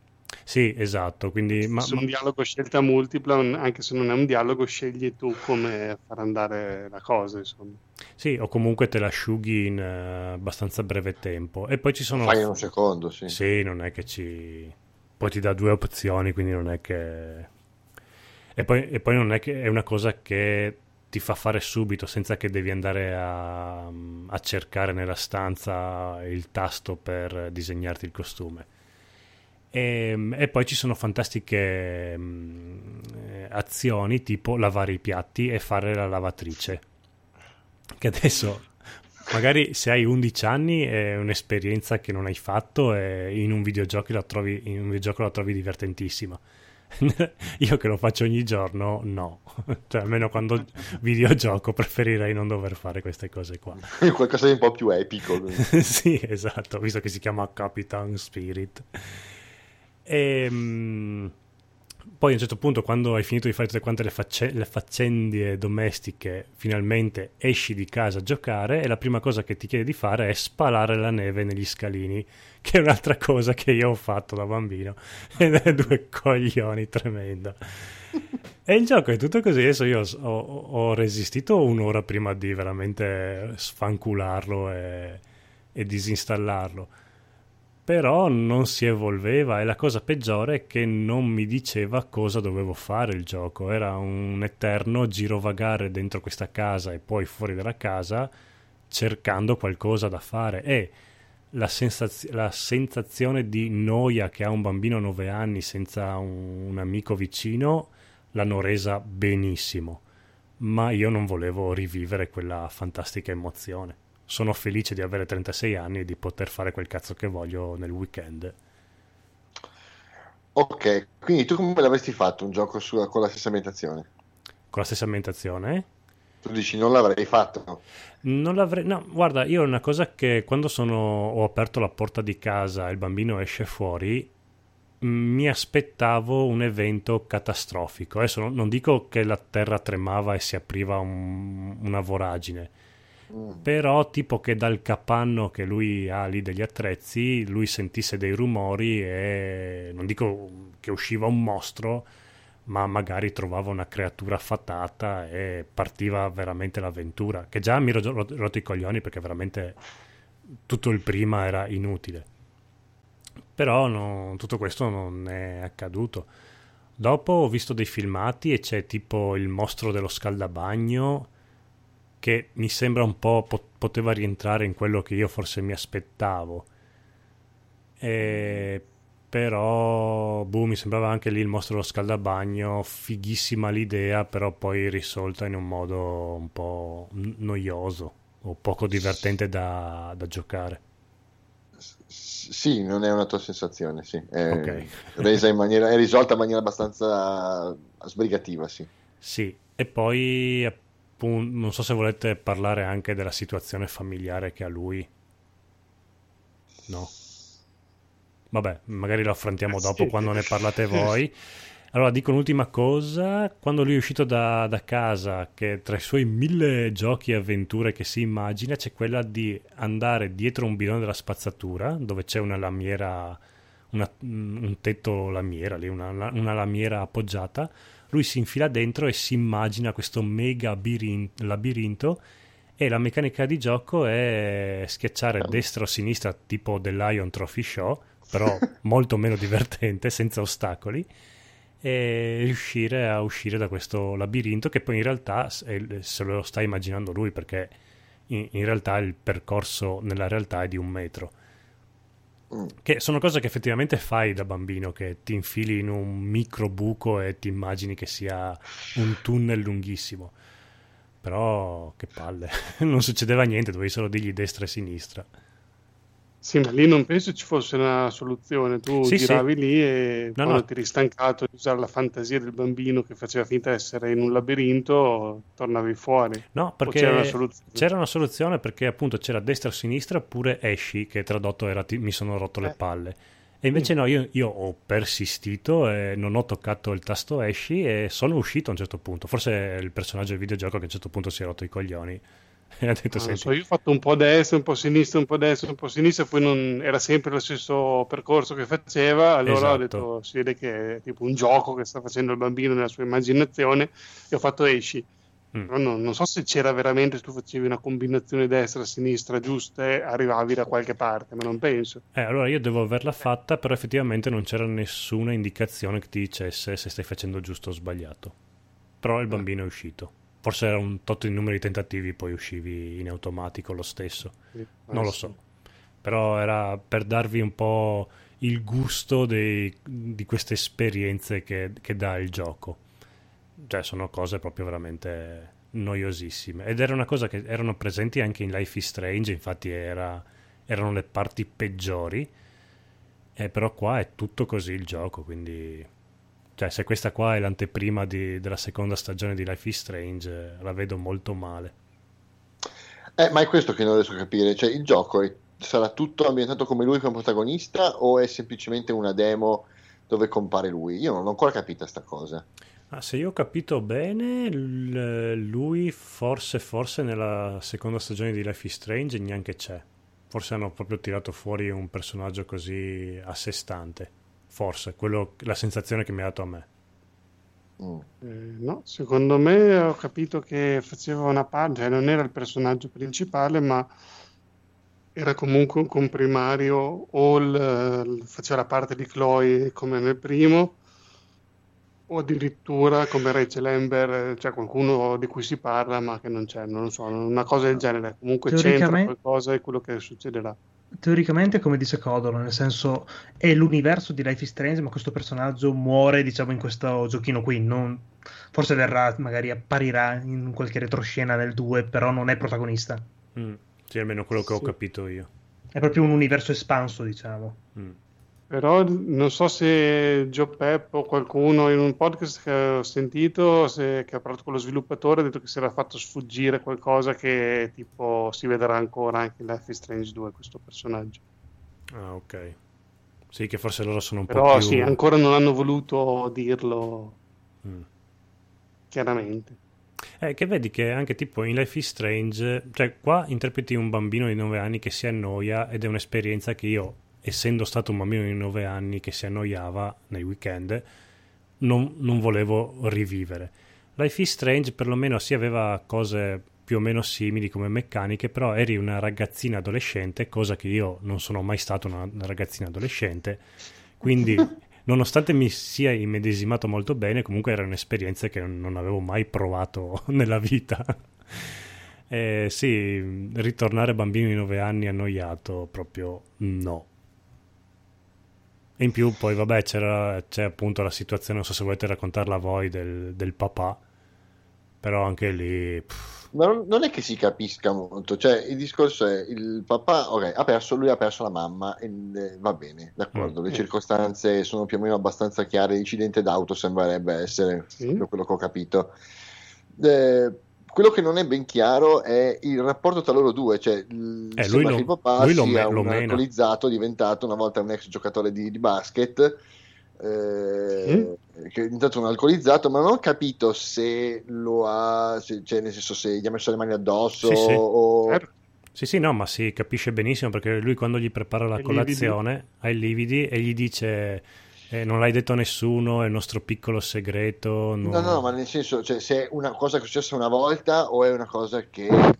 Sì, esatto. Quindi, ma, se un dialogo scelta multipla, anche se non è un dialogo, scegli tu come far andare la cosa, insomma. Sì, o comunque te l'asciughi in eh, abbastanza breve tempo. E poi ci sono... Fai in un secondo, sì. Sì, non è che ci... Poi ti dà due opzioni, quindi non è che... E poi, e poi non è che è una cosa che ti fa fare subito, senza che devi andare a, a cercare nella stanza il tasto per disegnarti il costume. E, e poi ci sono fantastiche mm, eh, azioni tipo lavare i piatti e fare la lavatrice. Che adesso magari se hai 11 anni è un'esperienza che non hai fatto e in un videogioco la trovi, videogioco la trovi divertentissima. Io che lo faccio ogni giorno, no. Cioè, almeno quando videogioco preferirei non dover fare queste cose qua. Qualcosa di un po' più epico. sì, esatto, visto che si chiama Capitan Spirit. E, ehm, poi a un certo punto, quando hai finito di fare tutte quante le, facce- le faccende domestiche, finalmente esci di casa a giocare e la prima cosa che ti chiede di fare è spalare la neve negli scalini, che è un'altra cosa che io ho fatto da bambino ed è due coglioni tremenda. E il gioco è tutto così. Adesso io ho, ho resistito un'ora prima di veramente sfancularlo e, e disinstallarlo però non si evolveva e la cosa peggiore è che non mi diceva cosa dovevo fare il gioco, era un eterno girovagare dentro questa casa e poi fuori dalla casa cercando qualcosa da fare e la, sensaz- la sensazione di noia che ha un bambino a 9 anni senza un, un amico vicino l'hanno resa benissimo, ma io non volevo rivivere quella fantastica emozione sono felice di avere 36 anni e di poter fare quel cazzo che voglio nel weekend. Ok, quindi tu come l'avresti fatto un gioco su, con la stessa ambientazione? Con la stessa ambientazione? Tu dici non l'avrei fatto? Non l'avrei... No, guarda, io una cosa che quando sono... ho aperto la porta di casa e il bambino esce fuori, mi aspettavo un evento catastrofico. Adesso non dico che la terra tremava e si apriva un, una voragine, però tipo che dal capanno che lui ha lì degli attrezzi lui sentisse dei rumori e non dico che usciva un mostro ma magari trovava una creatura fatata e partiva veramente l'avventura che già mi ero rotto i coglioni perché veramente tutto il prima era inutile però no, tutto questo non è accaduto dopo ho visto dei filmati e c'è tipo il mostro dello scaldabagno che mi sembra un po' poteva rientrare in quello che io forse mi aspettavo. E però boh, mi sembrava anche lì il mostro dello scaldabagno, fighissima l'idea, però poi risolta in un modo un po' noioso o poco divertente da, da giocare. Sì, non è una tua sensazione, sì. È, okay. resa in maniera, è risolta in maniera abbastanza sbrigativa, sì. Sì, e poi non so se volete parlare anche della situazione familiare che ha lui. No. Vabbè, magari lo affrontiamo dopo quando ne parlate voi. Allora, dico un'ultima cosa. Quando lui è uscito da, da, casa, che tra i suoi mille giochi e avventure che si immagina, c'è quella di andare dietro un bidone della spazzatura, dove c'è una lamiera, una, un tetto lamiera, lì, una, una lamiera appoggiata, lui si infila dentro e si immagina questo mega labirinto e la meccanica di gioco è schiacciare destra o sinistra tipo del Lion Trophy Show però molto meno divertente senza ostacoli e riuscire a uscire da questo labirinto che poi in realtà se lo sta immaginando lui perché in, in realtà il percorso nella realtà è di un metro che sono cose che effettivamente fai da bambino, che ti infili in un micro buco e ti immagini che sia un tunnel lunghissimo. Però che palle, non succedeva niente, dovevi solo dirgli destra e sinistra. Sì, ma lì non penso ci fosse una soluzione. Tu sì, giravi sì. lì e no, quando no. ti eri stancato di usare la fantasia del bambino che faceva finta di essere in un labirinto, tornavi fuori. No, perché c'era una, soluzione? c'era una soluzione perché appunto c'era destra o sinistra oppure esci, che tradotto era ti, mi sono rotto eh. le palle. E invece mm. no, io, io, ho persistito e non ho toccato il tasto esci e sono uscito a un certo punto. Forse è il personaggio del videogioco che a un certo punto si è rotto i coglioni ha detto, ah, so, io ho fatto un po' a destra, un po' a sinistra, un po' a destra, un po' a sinistra, poi non, era sempre lo stesso percorso che faceva, allora esatto. ho detto, si vede che è tipo un gioco che sta facendo il bambino nella sua immaginazione e ho fatto esci. Mm. Però no, non so se c'era veramente, se tu facevi una combinazione destra-sinistra giusta e arrivavi da qualche parte, ma non penso. Eh, allora io devo averla fatta, però effettivamente non c'era nessuna indicazione che ti dicesse se stai facendo giusto o sbagliato. Però il bambino è uscito forse era un tot di numeri di tentativi, poi uscivi in automatico lo stesso. Sì, non lo so. Però era per darvi un po' il gusto dei, di queste esperienze che, che, dà il gioco. Cioè, sono cose proprio veramente noiosissime. Ed era una cosa che erano presenti anche in Life is Strange, infatti era, erano le parti peggiori. Eh, però qua è tutto così il gioco, quindi cioè, se questa qua è l'anteprima di, della seconda stagione di Life is Strange, la vedo molto male. Eh, ma è questo che non riesco a capire. Cioè, il gioco è, sarà tutto ambientato come lui come protagonista o è semplicemente una demo dove compare lui? Io non ho ancora capito questa cosa. Ah, se io ho capito bene, lui forse, forse nella seconda stagione di Life is Strange neanche c'è. Forse hanno proprio tirato fuori un personaggio così a sé stante. Forse, quello, la sensazione che mi ha dato a me. Mm. Eh, no, secondo me ho capito che faceva una parte, cioè non era il personaggio principale, ma era comunque un comprimario o il, faceva la parte di Chloe come nel primo o addirittura come Rachel Amber, cioè qualcuno di cui si parla ma che non c'è, non lo so, una cosa del genere, comunque c'entra qualcosa e quello che succederà. Teoricamente, come dice Codolo, nel senso è l'universo di Life is Strange, ma questo personaggio muore, diciamo, in questo giochino qui. Non... Forse verrà, magari apparirà in qualche retroscena nel 2, però non è protagonista. Mm, sì, almeno quello che sì. ho capito io. È proprio un universo espanso, diciamo. Mm. Però non so se Joe Pep o qualcuno in un podcast che ho sentito, se, che ha parlato con lo sviluppatore, ha detto che si era fatto sfuggire qualcosa che tipo si vedrà ancora anche in Life is Strange 2 questo personaggio. Ah, ok. Sì, che forse loro sono un Però, po' più... Però sì, ancora non hanno voluto dirlo mm. chiaramente. Eh, che vedi che anche tipo in Life is Strange, cioè qua interpreti un bambino di 9 anni che si annoia ed è un'esperienza che io essendo stato un bambino di 9 anni che si annoiava nei weekend, non, non volevo rivivere. Life is Strange perlomeno si aveva cose più o meno simili come meccaniche, però eri una ragazzina adolescente, cosa che io non sono mai stato una, una ragazzina adolescente, quindi nonostante mi sia immedesimato molto bene, comunque era un'esperienza che non avevo mai provato nella vita. eh, sì, ritornare bambino di 9 anni annoiato, proprio no. E in più poi vabbè c'era, c'è appunto la situazione, non so se volete raccontarla voi, del, del papà, però anche lì... Pff. Ma non è che si capisca molto, cioè il discorso è il papà, ok, ha perso, lui ha perso la mamma, e, eh, va bene, d'accordo, mm. le circostanze sono più o meno abbastanza chiare, l'incidente d'auto sembrerebbe essere, mm. quello che ho capito. Eh, quello che non è ben chiaro è il rapporto tra loro due, cioè eh, lui lo, il papà lui lo, sia lo un mena. alcolizzato diventato una volta un ex giocatore di, di basket eh, mm? che è diventato un alcolizzato ma non ho capito se lo ha se, cioè nel senso se gli ha messo le mani addosso sì, sì. o certo. Sì, sì, no, ma si capisce benissimo perché lui quando gli prepara la colazione ha i lividi e gli dice eh, non l'hai detto a nessuno, è il nostro piccolo segreto. Non... No, no, ma nel senso, cioè, se è una cosa che è successa una volta o è una cosa che... Eh,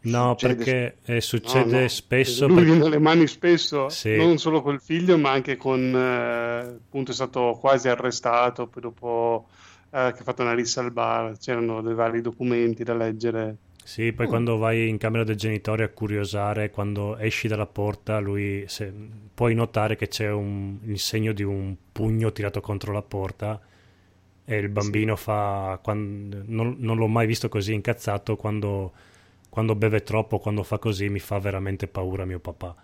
no, succede... perché eh, succede no, no. spesso. Lui perché... viene alle mani spesso, sì. non solo col figlio, ma anche con. Eh, appunto, è stato quasi arrestato. Poi, dopo eh, che ha fatto una rissa al bar, c'erano dei vari documenti da leggere. Sì, poi mm. quando vai in camera del genitore a curiosare, quando esci dalla porta, lui se, puoi notare che c'è un, il segno di un pugno tirato contro la porta e il bambino sì. fa, quando, non, non, l'ho mai visto così incazzato, quando, quando beve troppo, quando fa così mi fa veramente paura mio papà.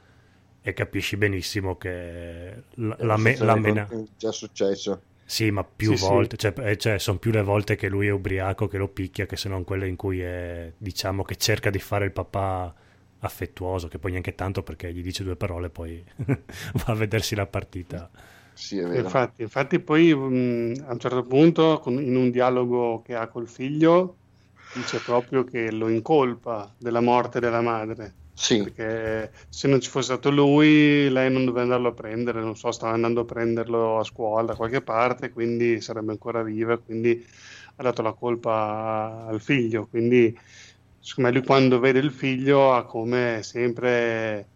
E capisci benissimo che la, la, me, la mena... È già successo. Sì, ma più sì, volte, sì. Cioè, eh, cioè, sono più le volte che lui è ubriaco che lo picchia che se non quelle in cui è, diciamo, che cerca di fare il papà affettuoso, che poi neanche tanto perché gli dice due parole, poi va a vedersi la partita. Sì, è vero. Infatti, infatti poi mh, a un certo punto, con, in un dialogo che ha col figlio, dice proprio che lo incolpa della morte della madre sì. Perché se non ci fosse stato lui, lei non doveva andarlo a prendere, non so, stava andando a prenderlo a scuola da qualche parte, quindi sarebbe ancora viva, quindi ha dato la colpa al figlio. Quindi, secondo me, lui quando vede il figlio ha come sempre.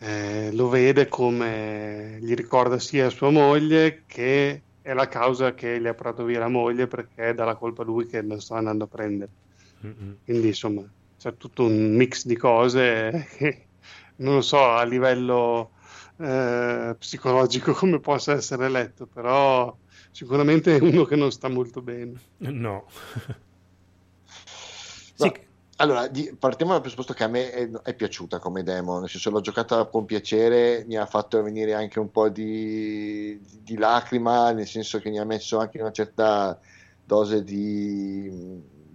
Eh, lo vede come gli ricorda sia sua moglie che è la causa che gli ha portato via la moglie perché è dalla colpa lui che lo sta andando a prendere. Mm-hmm. Quindi insomma c'è tutto un mix di cose che non lo so a livello eh, psicologico come possa essere letto, però sicuramente è uno che non sta molto bene. No. sì. Allora, di, partiamo dal presupposto che a me è, è, piaciuta come demo, nel senso l'ho giocata con piacere, mi ha fatto venire anche un po' di, di, di lacrima, nel senso che mi ha messo anche una certa dose di,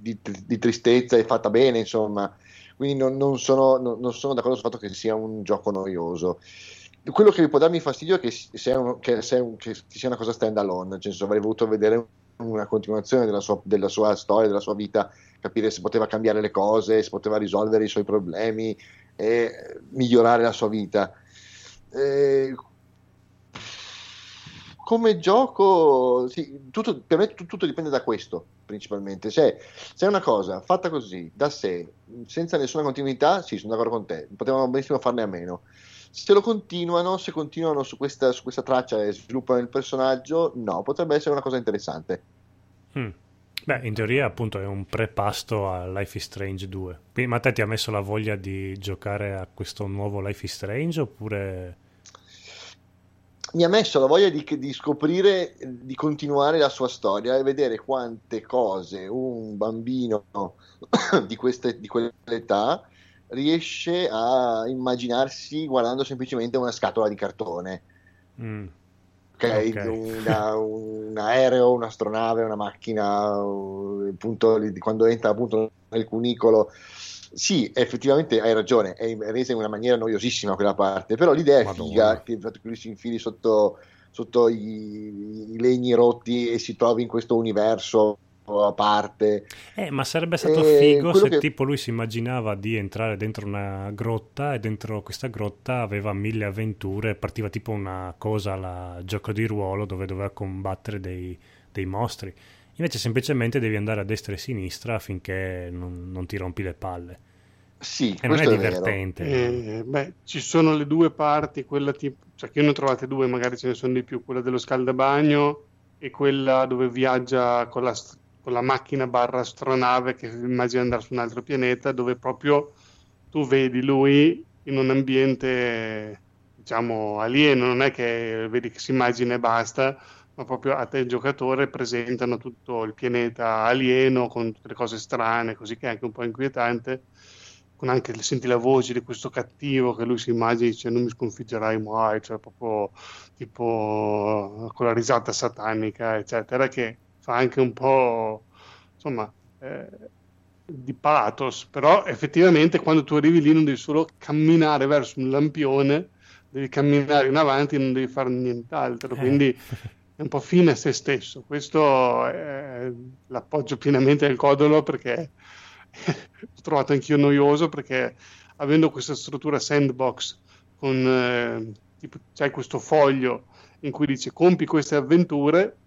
di tristezza, è fatta bene, insomma. Quindi non, non, sono, non, non, sono, d'accordo sul fatto che sia un gioco noioso. Quello che può darmi fastidio è che sia, un, che sia, un, che sia una cosa stand alone, nel senso avrei voluto vedere una continuazione della sua, della sua storia, della sua vita capire se poteva cambiare le cose, se poteva risolvere i suoi problemi e migliorare la sua vita. Eh, come gioco, sì, tutto, per me tutto, dipende da questo principalmente. Se, se, è una cosa fatta così, da sé, senza nessuna continuità, sì, sono d'accordo con te, potevano benissimo farne a meno. Se lo continuano, se continuano su questa, su questa traccia e sviluppano il personaggio, no, potrebbe essere una cosa interessante. Hmm. Beh, in teoria appunto è un prepasto a Life is Strange 2. Ma te ti ha messo la voglia di giocare a questo nuovo Life is Strange oppure... Mi ha messo la voglia di, di scoprire, di continuare la sua storia e vedere quante cose un bambino di, queste, di quell'età riesce a immaginarsi guardando semplicemente una scatola di cartone. Mm okay, okay. Una, un aereo, un'astronave, una macchina, appunto, quando entra appunto nel cunicolo. Sì, effettivamente hai ragione, è resa in una maniera noiosissima quella parte, però l'idea è Madonna. figa, che lui si infili sotto, sotto i, i legni rotti e si trovi in questo universo a parte. Eh, ma sarebbe stato eh, figo se che... tipo lui si immaginava di entrare dentro una grotta e dentro questa grotta aveva mille avventure, partiva tipo una cosa alla gioco di ruolo dove doveva combattere dei, dei mostri. Invece semplicemente devi andare a destra e a sinistra affinché non, non ti rompi le palle. Sì, e non è divertente. È eh, beh, ci sono le due parti, quella tipo, cioè che io ne ho trovate due, magari ce ne sono di più, quella dello scaldabagno e quella dove viaggia con la, con la macchina barra astronave che immagina andare su un altro pianeta dove proprio tu vedi lui in un ambiente diciamo alieno, non è che vedi che si immagina e basta, ma proprio a te il giocatore presentano tutto il pianeta alieno con tutte le cose strane, così che è anche un po' inquietante, con anche senti la voce di questo cattivo che lui si immagina e dice non mi sconfiggerai mai, cioè proprio tipo con la risata satanica, eccetera, che fa anche un po' insomma eh, di pathos, però effettivamente quando tu arrivi lì non devi solo camminare verso un lampione, devi camminare in avanti non devi fare nient'altro, eh. quindi è un po' fine a se stesso. Questo è, l'appoggio pienamente al codolo perché l'ho trovato anch'io noioso perché avendo questa struttura sandbox con eh, tipo, c'hai questo foglio in cui dice compi queste avventure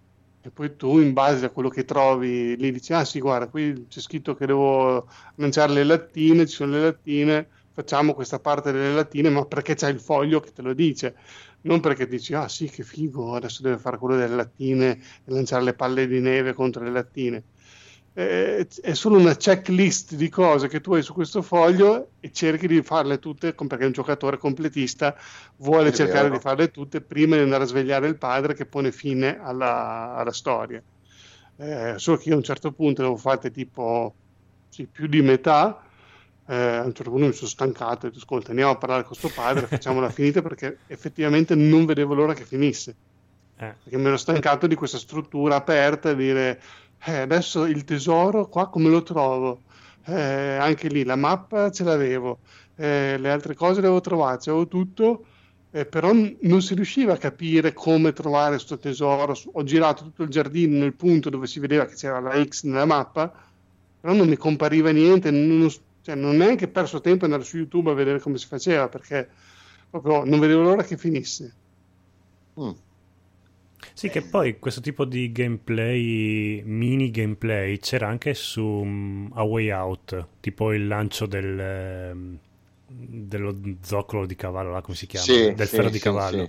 e poi tu in base a quello che trovi lì dici ah sì guarda qui c'è scritto che devo lanciare le lattine ci sono le lattine facciamo questa parte delle lattine ma perché c'è il foglio che te lo dice non perché dici ah sì che figo adesso deve fare quello delle lattine e lanciare le palle di neve contro le lattine è solo una checklist di cose che tu hai su questo foglio e cerchi di farle tutte perché un giocatore completista vuole è cercare vero. di farle tutte prima di andare a svegliare il padre che pone fine alla, alla storia. Eh, solo che io a un certo punto le ho fatte tipo sì, più di metà. Eh, a un certo punto mi sono stancato e ho detto ascolta andiamo a parlare con questo padre facciamola finita perché effettivamente non vedevo l'ora che finisse eh. perché mi ero stancato di questa struttura aperta e dire eh, adesso il tesoro qua come lo trovo? Eh, anche lì la mappa ce l'avevo, eh, le altre cose le avevo trovate, avevo tutto, eh, però non si riusciva a capire come trovare questo tesoro. Ho girato tutto il giardino nel punto dove si vedeva che c'era la X nella mappa, però non mi compariva niente, non, cioè, non ho neanche perso tempo ad andare su YouTube a vedere come si faceva perché proprio non vedevo l'ora che finisse. Mm. Sì, che poi questo tipo di gameplay, mini gameplay, c'era anche su um, A Way Out, tipo il lancio del, ehm, dello zoccolo di cavallo, là, come si chiama? Sì, del sì, ferro sì, di cavallo.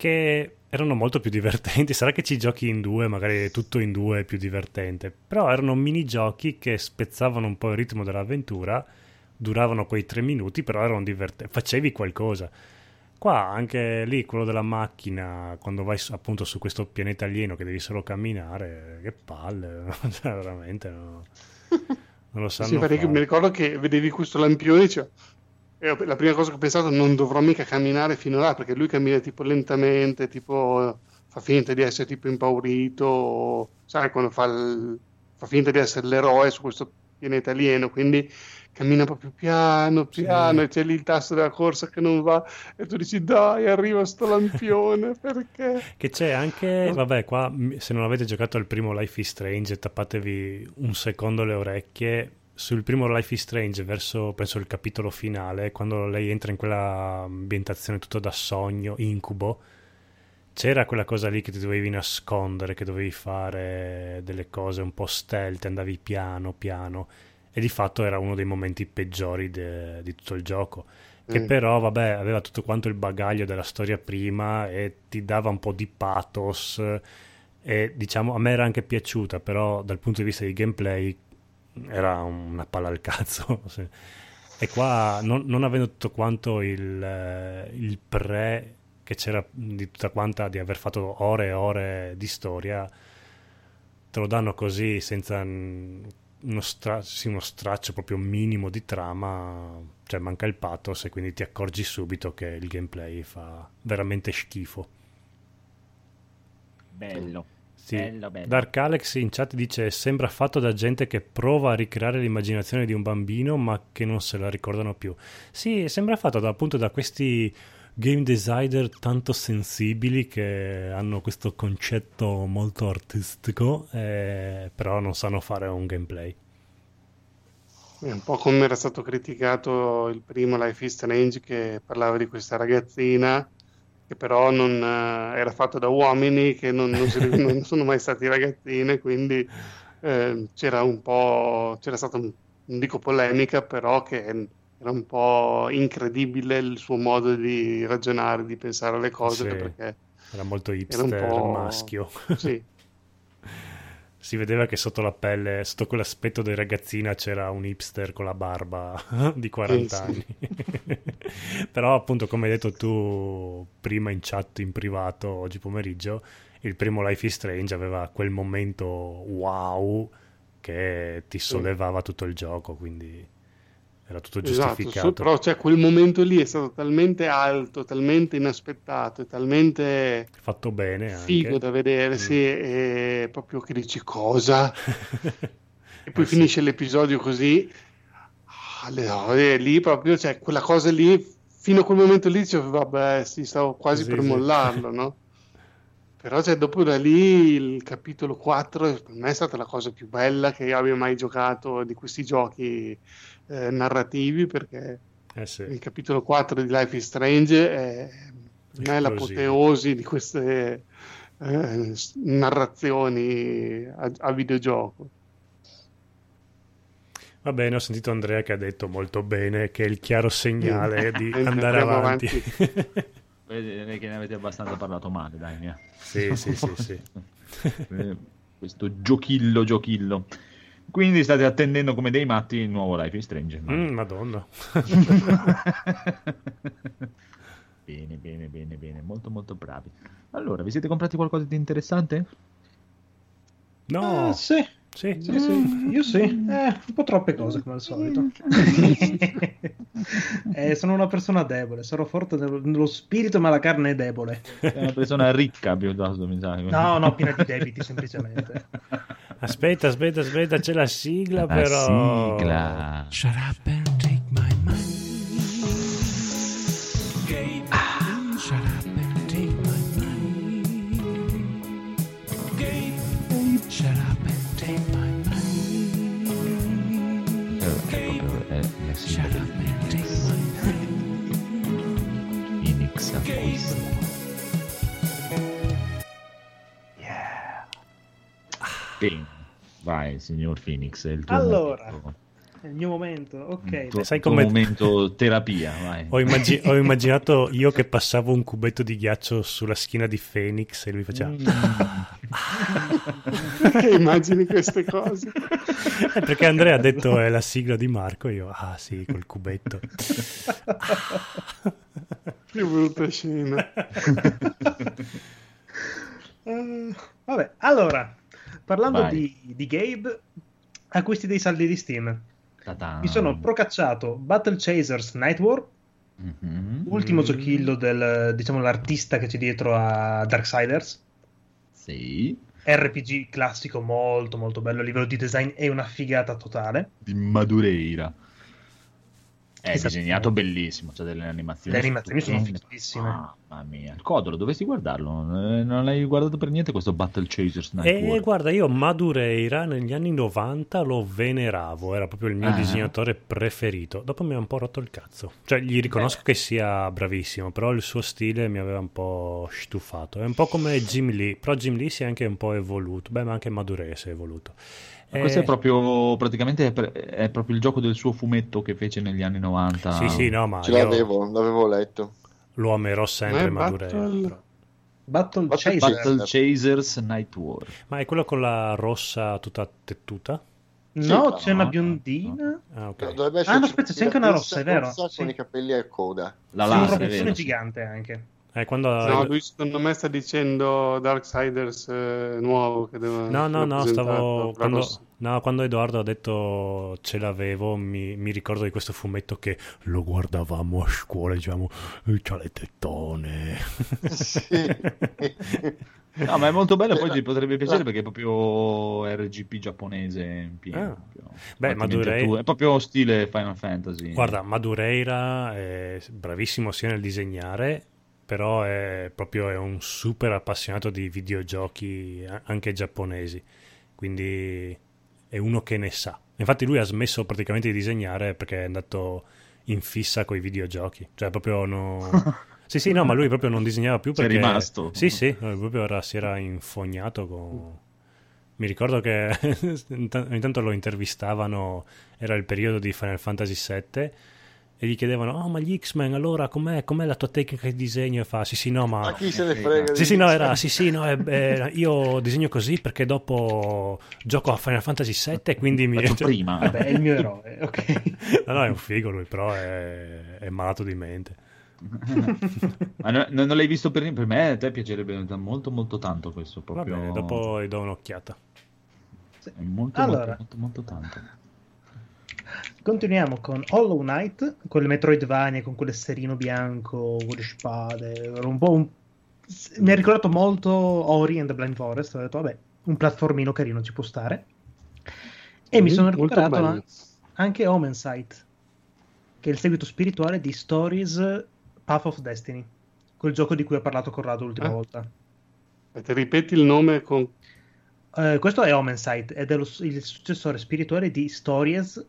Che erano molto più divertenti. Sarà che ci giochi in due, magari tutto in due è più divertente. Però erano minigiochi che spezzavano un po' il ritmo dell'avventura, duravano quei tre minuti, però erano divertenti. Facevi qualcosa. Qua anche lì quello della macchina, quando vai appunto su questo pianeta alieno che devi solo camminare, che palle, cioè, veramente no. Non lo sanno Sì, mi ricordo che vedevi questo lampione e e la prima cosa che ho pensato non dovrò mica camminare fino là perché lui cammina tipo lentamente, tipo fa finta di essere tipo impaurito, sai quando fa, il- fa finta di essere l'eroe su questo pianeta alieno, quindi cammina proprio piano piano e c'è lì il tasto della corsa che non va e tu dici dai arriva sto lampione perché Che c'è anche, vabbè, qua se non avete giocato al primo Life is Strange, tappatevi un secondo le orecchie. Sul primo Life is Strange, verso penso il capitolo finale, quando lei entra in quella ambientazione tutto da sogno, incubo, c'era quella cosa lì che ti dovevi nascondere, che dovevi fare delle cose un po' stealth, andavi piano piano. E di fatto era uno dei momenti peggiori de- di tutto il gioco. Che Mm. però, vabbè, aveva tutto quanto il bagaglio della storia prima e ti dava un po' di pathos. E diciamo, a me era anche piaciuta, però dal punto di vista di gameplay era una palla al cazzo. sì. E qua, non, non avendo tutto quanto il, eh, il pre che c'era di tutta quanta, di aver fatto ore e ore di storia, te lo danno così senza uno, stra- sì, uno straccio proprio minimo di trama, cioè manca il pathos e quindi ti accorgi subito che il gameplay fa veramente schifo. Bello. Sì. Bello, bello. Dark Alex in chat dice sembra fatto da gente che prova a ricreare l'immaginazione di un bambino ma che non se la ricordano più. Sì, sembra fatto da, appunto da questi game designer tanto sensibili che hanno questo concetto molto artistico eh, però non sanno fare un gameplay. È un po' come era stato criticato il primo Life is Strange che parlava di questa ragazzina che però non, eh, era fatto da uomini che non, non si- non sono mai stati ragazzine, quindi eh, c'era un po', c'era stata, un- non dico polemica, però che era un po' incredibile il suo modo di ragionare, di pensare alle cose, Sì. perché Era molto era un hipster po' maschio. Sì, Si vedeva che sotto la pelle, sotto quell'aspetto di ragazzina c'era un hipster con la barba di 40 Sì, anni. Però appunto come hai detto tu prima in chat in privato oggi pomeriggio, il primo Life is Strange aveva quel momento wow che ti sollevava tutto il gioco, quindi era tutto Esatto, giustificato. su- però cioè, quel momento lì è stato talmente alto, talmente inaspettato, e talmente Fatto bene anche. figo da vedere, Mm. sì, e proprio che dici cosa? E poi Eh sì. finisce l'episodio così, le- no, e lì proprio, cioè, quella cosa lì, fino a quel momento lì dicevo, vabbè, sì, stavo quasi Sì, per sì. mollarlo, no? Però cioè, dopo da lì il capitolo 4 per me è stata la cosa più bella che io abbia mai giocato di questi giochi eh, narrativi perché Eh sì. il capitolo 4 di Life is Strange è per me è l'apoteosi di queste eh, narrazioni a, a videogioco. Va bene, ho sentito Andrea che ha detto molto bene che è il chiaro segnale di Andiamo andare avanti. Vedete che ne avete abbastanza parlato male, dai. via. sì, sì, sì, sì. Eh, Questo giochillo, giochillo. Quindi state attendendo come dei matti il nuovo Life is Strange. Mm, madonna. bene, bene, bene, bene. Molto, molto bravi. Allora, vi siete comprati qualcosa di interessante? No, Ah, sì. Sì, Sì, sì, io sì, eh, un po' troppe cose come al solito. Eh, sono una persona debole, sarò forte nello, nello spirito, ma la carne è debole. È una persona ricca piuttosto, mi sa. No, no, piena di debiti semplicemente. Aspetta, aspetta, aspetta, c'è la sigla La però. sigla. Shut up and Bene. Vai, signor Phoenix, è il tuo Allora, momento. È il mio momento, ok. Il tuo, Sai come- momento terapia, vai. Ho, immagi- ho immaginato io che passavo un cubetto di ghiaccio sulla schiena di Phoenix e lui faceva. Perché immagini queste cose? Eh, perché Andrea ha detto è la sigla di Marco. e Io, ah sì, col cubetto. Che brutta scena. Eh, vabbè, allora, parlando di, di Gabe, Acquisti dei saldi di Steam. Ta-ta. Mi sono procacciato Battle Chasers Night War, Mhm. ultimo Mm. giochillo del, diciamo, l'artista che c'è dietro a Darksiders. Sì. RPG classico molto molto bello, a livello di design è una figata totale. Di Madureira. È Esatto. disegnato bellissimo, c'è delle animazioni. Le animazioni sono fighissime. Mamma mia, il Codolo, dovresti guardarlo. Eh, Non l'hai guardato per niente questo Battle Chasers Night E War? guarda, io Madureira negli anni 90 lo veneravo, era proprio il mio Ah. disegnatore preferito. Dopo mi ha un po' rotto il cazzo. Cioè, gli riconosco che sia bravissimo, però il suo stile mi aveva un po' stufato. È un po' come Jim Lee, però Jim Lee si è anche un po' evoluto. Beh, ma anche Madureira si è evoluto. Ma Questo Eh, è proprio praticamente è, per- è proprio il gioco del suo fumetto che fece negli anni 90. Sì, sì, no, ma Ce io l'avevo, l'avevo letto. lo amerò sempre Ma è Madureira. Battle-. Battle Battle Chasers. Battle Chasers Night War. Ma è quello con la rossa tutta tettuta? No, Sì, c'è una no, biondina. Ah, ok. No, dovrebbe essere Ah, no, aspetta, c'è anche una rossa, è vero? rossa Sì. Con i capelli a coda. La Sì, un robottone gigante anche. Eh, quando... No, lui secondo me sta dicendo Darksiders eh, nuovo che deve No, no, no, stavo... Quando, no, quando Edoardo ha detto ce l'avevo, mi, mi ricordo di questo fumetto che lo guardavamo a scuola, diciamo, "Eh, c'ha le tettone. No, ma è molto bello, poi Eh, ti potrebbe piacere la- perché è proprio RGP giapponese in pieno. Ah. proprio. Beh, Madureira- È proprio stile Final Fantasy. Guarda, Madureira è bravissimo sia nel disegnare, però è proprio è un super appassionato di videogiochi anche giapponesi, quindi è uno che ne sa. Infatti lui ha smesso praticamente di disegnare perché è andato in fissa con i videogiochi, cioè proprio no... Sì, sì, no, ma lui proprio non disegnava più C'è perché... rimasto. Sì, sì, proprio era- si era infognato con... Mi ricordo che ogni tanto lo intervistavano, era il periodo di Final Fantasy VII, e gli chiedevano, oh ma gli X-Men allora com'è, com'è la tua tecnica di disegno? E fa, sì sì no ma... Ma chi se ne frega? Sì sì no, era, sì sì no, eh, eh, io disegno così perché dopo gioco a Final Fantasy VII e quindi mi... Faccio prima. Vabbè, è il mio eroe, ok. No, no, è un figo lui, però è, è malato di mente. Ma no- non l'hai visto per, per me? A te piacerebbe molto, molto tanto questo. Va Proprio... bene, dopo gli do un'occhiata. È molto, Allora. molto, molto, molto tanto. Continuiamo con Hollow Knight, con le Metroidvania, con quell'esserino bianco, con le spade. Un po' un... Mi ha ricordato molto Ori and the Blind Forest. Ho detto, vabbè, un platformino carino ci può stare. E mi Mm, sono molto recuperato an- anche Omen Sight, che è il seguito spirituale di Stories Path of Destiny, quel gioco di cui ho parlato Corrado l'ultima Ah. volta. Aspetta, ripeti il nome con... Eh, questo è Omen Sight ed è lo- il successore spirituale di Stories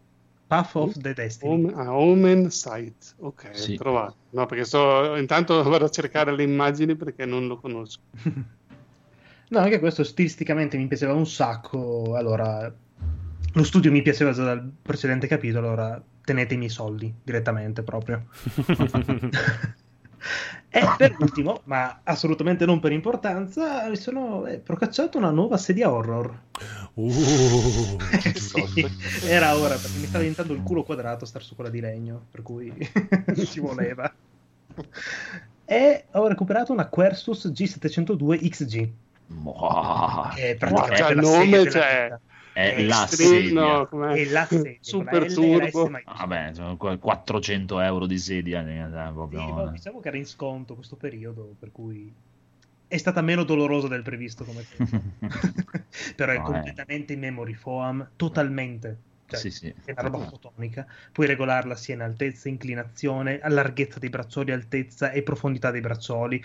Path of the Destiny. Omen, ah, Omen Sight. Ok, Sì. trovato. No, perché sto... intanto vado a cercare le immagini perché non lo conosco. No, anche questo stilisticamente mi piaceva un sacco. Allora, lo studio mi piaceva già dal precedente capitolo, allora tenete i miei soldi direttamente proprio. e per ultimo, ma assolutamente non per importanza, mi sono eh, procacciato una nuova sedia horror. Uh, Sì, era ora perché mi stava diventando il culo quadrato star su quella di legno, per cui ci voleva. E ho recuperato una Quersus G702 XG. Che è praticamente il la nome, sedia della cioè. È la Extreme, sedia. no, com'è? È la sedia, Super turbo. Vabbè, sono qua- 400 euro di sedia. eh, Sì, proprio, eh. diciamo che era in sconto questo periodo, per cui è stata meno dolorosa del previsto come. Però è No, eh. completamente in memory foam, totalmente. Cioè, Sì, sì. È una roba fotonica. Puoi regolarla sia in altezza, inclinazione, larghezza dei braccioli, altezza e profondità dei braccioli.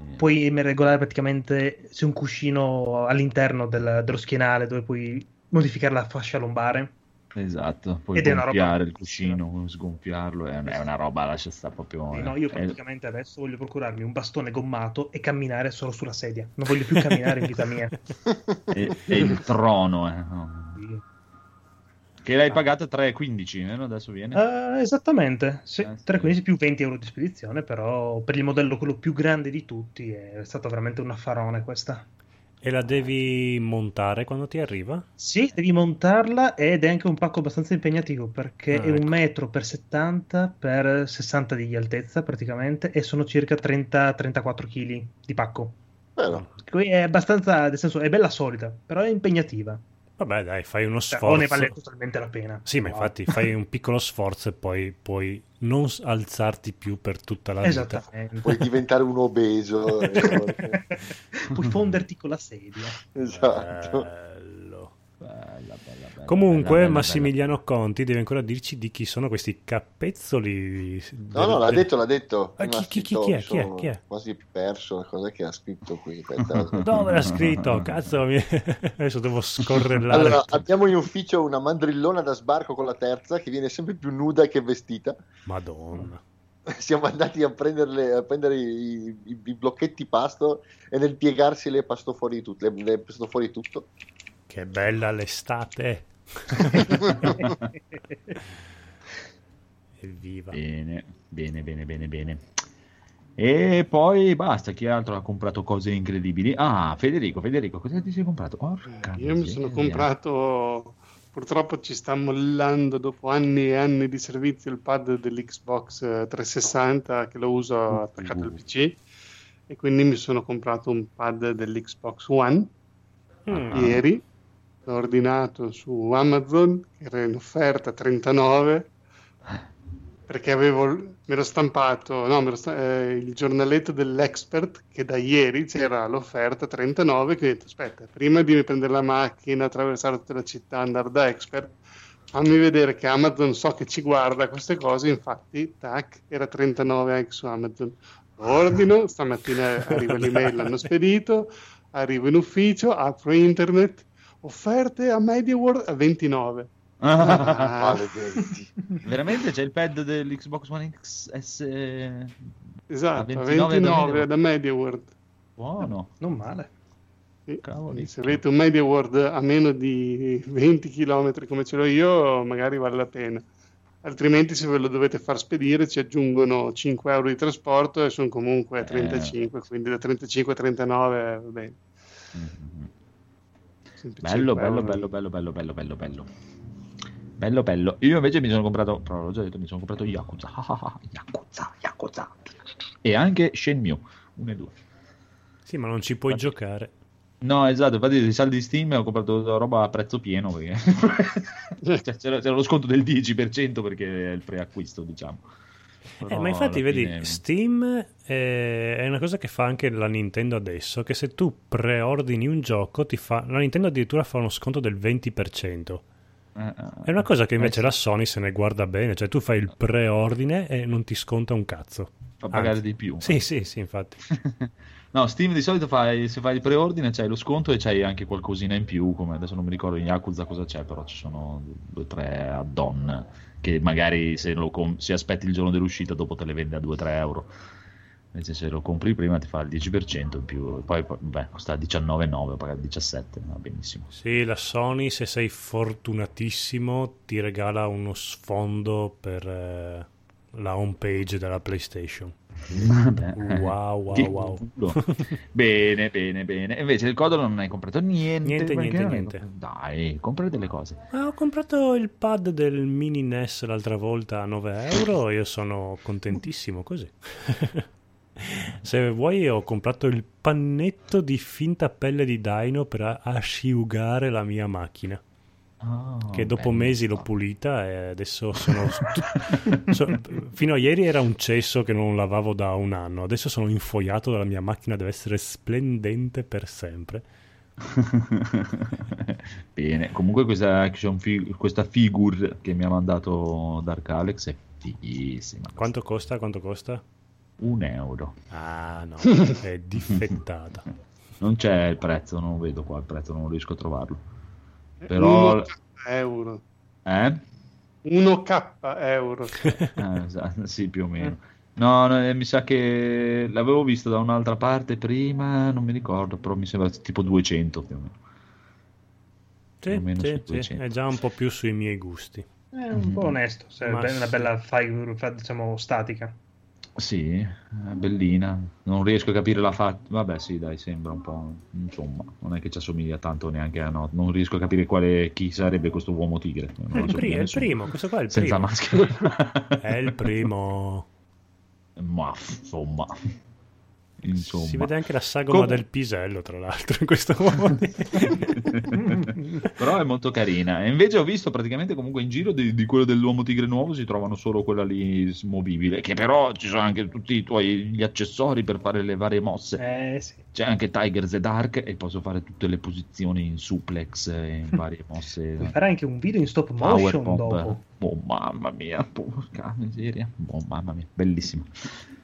Mm. Puoi regolare praticamente se un cuscino all'interno del- dello schienale dove puoi modificare la fascia lombare. Esatto, puoi Ed è una roba gonfiare il cuscino, sgonfiarlo, è, è una roba, lascia stare proprio... Eh, no, io è- praticamente adesso voglio procurarmi un bastone gommato e camminare solo sulla sedia. Non voglio più camminare in vita mia. è, è il trono, eh, no. Sì. Che l'hai pagata 3,15, eh, adesso viene. Eh, esattamente, sì, Eh, sì. 3,15 più 20 euro di spedizione, però per il modello quello più grande di tutti è stata veramente un affarone questa. E la devi montare quando ti arriva? Sì, devi montarla ed è anche un pacco abbastanza impegnativo perché Ah, è un ecco. metro per 70 per 60 di altezza praticamente e sono circa 30-34 kg di pacco. Bello. Qui è abbastanza, nel senso, è bella solida, però è impegnativa. Vabbè, dai, fai uno Cioè, o ne sforzo. vale totalmente la pena. Sì, ma No. infatti fai un piccolo sforzo e poi puoi non alzarti più per tutta la vita. Puoi diventare un obeso. eh, Puoi fonderti con la sedia. esatto. Bello. Bella, bella, bella, Comunque, bella, bella, Massimiliano Conti deve ancora dirci di chi sono questi capezzoli. No, no, l'ha detto, l'ha detto. Ah, chi- chi- chi- chi è? Chi è? Chi è? Quasi perso la cosa che ha scritto qui. Dove l'ha scritto? Cazzo, mi- adesso devo scorrellare. Allora, abbiamo in ufficio una mandrillona da sbarco con la terza che viene sempre più nuda che vestita. Madonna. Siamo andati a, prenderle, a prendere i, i- i blocchetti pasto e nel piegarsi le pasto fuori tutto. Le, le pasto fuori tutto. Che bella l'estate. Evviva. Bene, bene, bene, bene, bene. E poi basta, chi altro ha comprato cose incredibili? Ah, Federico, Federico, cosa ti sei comprato? Porca Io mi sono comprato, purtroppo ci sta mollando dopo anni e anni di servizio il pad dell'Xbox eh, 360 che lo uso attaccato al PC e quindi mi sono comprato un pad dell'Xbox One Mm. ieri, l'ho ordinato su Amazon, che era in offerta 39 perché avevo, mi ero stampato no, ero sta- eh, il giornaletto dell'Expert che da ieri c'era l'offerta 39 che ho detto aspetta prima di prendere la macchina attraversare tutta la città andare da Expert fammi vedere che Amazon so che ci guarda queste cose. Infatti tac era 39 anche su Amazon. Ordino stamattina arriva l'email l'hanno spedito arrivo in ufficio apro internet offerte a MediaWorld a 29 Ah. Veramente c'è il pad dell'Xbox One XS Esatto, A a 29 29 da MediaWorld. buono. Non male. Sì. Cavoli. Se avete un MediaWorld a meno di 20 km come ce l'ho io, magari vale la pena. Altrimenti, se ve lo dovete far spedire, ci aggiungono 5 euro di trasporto e sono comunque Eh. 35, quindi da 35 a 39 va bene. Mhm. Bello, 5 bello, bello, bello, bello, bello, bello, bello. Bello, bello. Io invece mi sono comprato, però l'ho già detto, mi sono comprato Yakuza. Yakuza, Yakuza. E anche Shenmue 1 e 2. Sì, ma non ci puoi Infatti- giocare. No, esatto, infatti i saldi di Steam ho comprato roba a prezzo pieno perché cioè, c'era, c'era lo sconto del 10% perché è il preacquisto, diciamo. Eh, ma infatti, vedi, fine- Steam è, è una cosa che fa anche la Nintendo adesso, che se tu preordini un gioco, ti fa... la Nintendo addirittura fa uno sconto del 20%. Eh, eh, È una cosa che invece eh, la Sony se ne guarda bene, cioè tu fai il preordine e non ti sconta un cazzo. fa pagare Anzi. di più. Sì, sì, sì, infatti. No, Steam di solito fai, se fai il preordine c'hai lo sconto e c'hai anche qualcosina in più, come adesso non mi ricordo in Yakuza cosa c'è, però ci sono due o tre add-on che magari se, lo com- se aspetti il giorno dell'uscita dopo te le vende a 2-3 euro. Invece se lo compri prima ti fa il 10% in più, poi beh, costa 19,9, paga 17, va benissimo. Sì, la Sony, se sei fortunatissimo, ti regala uno sfondo per eh, la home page della PlayStation. Vabbè. Wow, wow, Che wow. culo. bene, bene, bene. Invece il codolo non hai comprato niente. Niente, niente, niente. comprato- Dai, compra delle cose. Ah, ho comprato il pad del mini NES l'altra volta a 9 euro io sono contentissimo così. Se vuoi ho comprato il pannetto di finta pelle di dino per asciugare la mia macchina. Ah, che dopo bello. mesi l'ho pulita e adesso sono... so- fino a ieri era un cesso che non lavavo da un anno, adesso sono infoiato dalla mia macchina, deve essere splendente per sempre. Bene, comunque questa action fi- questa figure che mi ha mandato Dark Alex è fighissima. Quanto costa? Quanto costa? Un euro. Ah no, è difettata. Non c'è il prezzo, non lo vedo qua il prezzo, non riesco a trovarlo. Però... 1K euro. Eh? 1K euro. Eh, esatto, sì, più o meno. No, no, eh, mi sa che l'avevo visto da un'altra parte prima, non mi ricordo, però mi sembra tipo 200 più o meno. Sì, Più o meno sì, su sì, 200. è già un po' più sui miei gusti. È un po' onesto, è una bella figure, fa- diciamo, statica. Sì, è bellina. Non riesco a capire la faccia. Vabbè, sì, dai, sembra un po'. Insomma, non è che ci assomiglia tanto neanche a no. Non riesco a capire quale chi sarebbe questo uomo tigre. Non È il, pri- è il primo, questo qua è il Senza primo. maschera. È il primo. Ma insomma. Insomma. Si vede anche la sagoma Com- del pisello, tra l'altro, in questo momento. Però è molto carina. E invece ho visto praticamente comunque in giro di, di quello dell'uomo tigre nuovo si trovano solo quella lì smovibile, che però ci sono anche tutti i tuoi gli accessori per fare le varie mosse. Eh sì. C'è anche Tiger the Dark e posso fare tutte le posizioni in suplex e in varie mosse. Puoi fare anche un video in stop motion pop. dopo. Oh mamma mia, porca miseria. Oh mamma mia, bellissimo.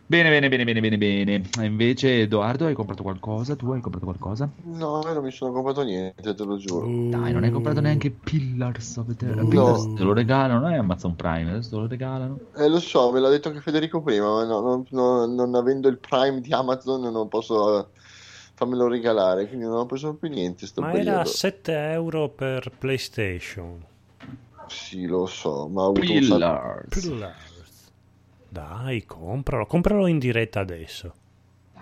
Bene, bene, bene, bene, bene, bene. Invece, Edoardo, hai comprato qualcosa? Tu hai comprato qualcosa? No, io non mi sono comprato niente, te lo giuro. Dai, non hai comprato neanche Pillars of Eternity. No. Pillars te lo regalano, non è Amazon Prime, adesso te lo regalano. Eh, lo so, me l'ha detto anche Federico prima, ma no, non, non- non avendo il Prime di Amazon non posso farmelo regalare, quindi non ho preso più niente sto Ma periodo. era 7 euro per PlayStation. Sì, lo so, ma ho avuto. Pillars. Pillars. Dai, compralo. Compralo in diretta adesso.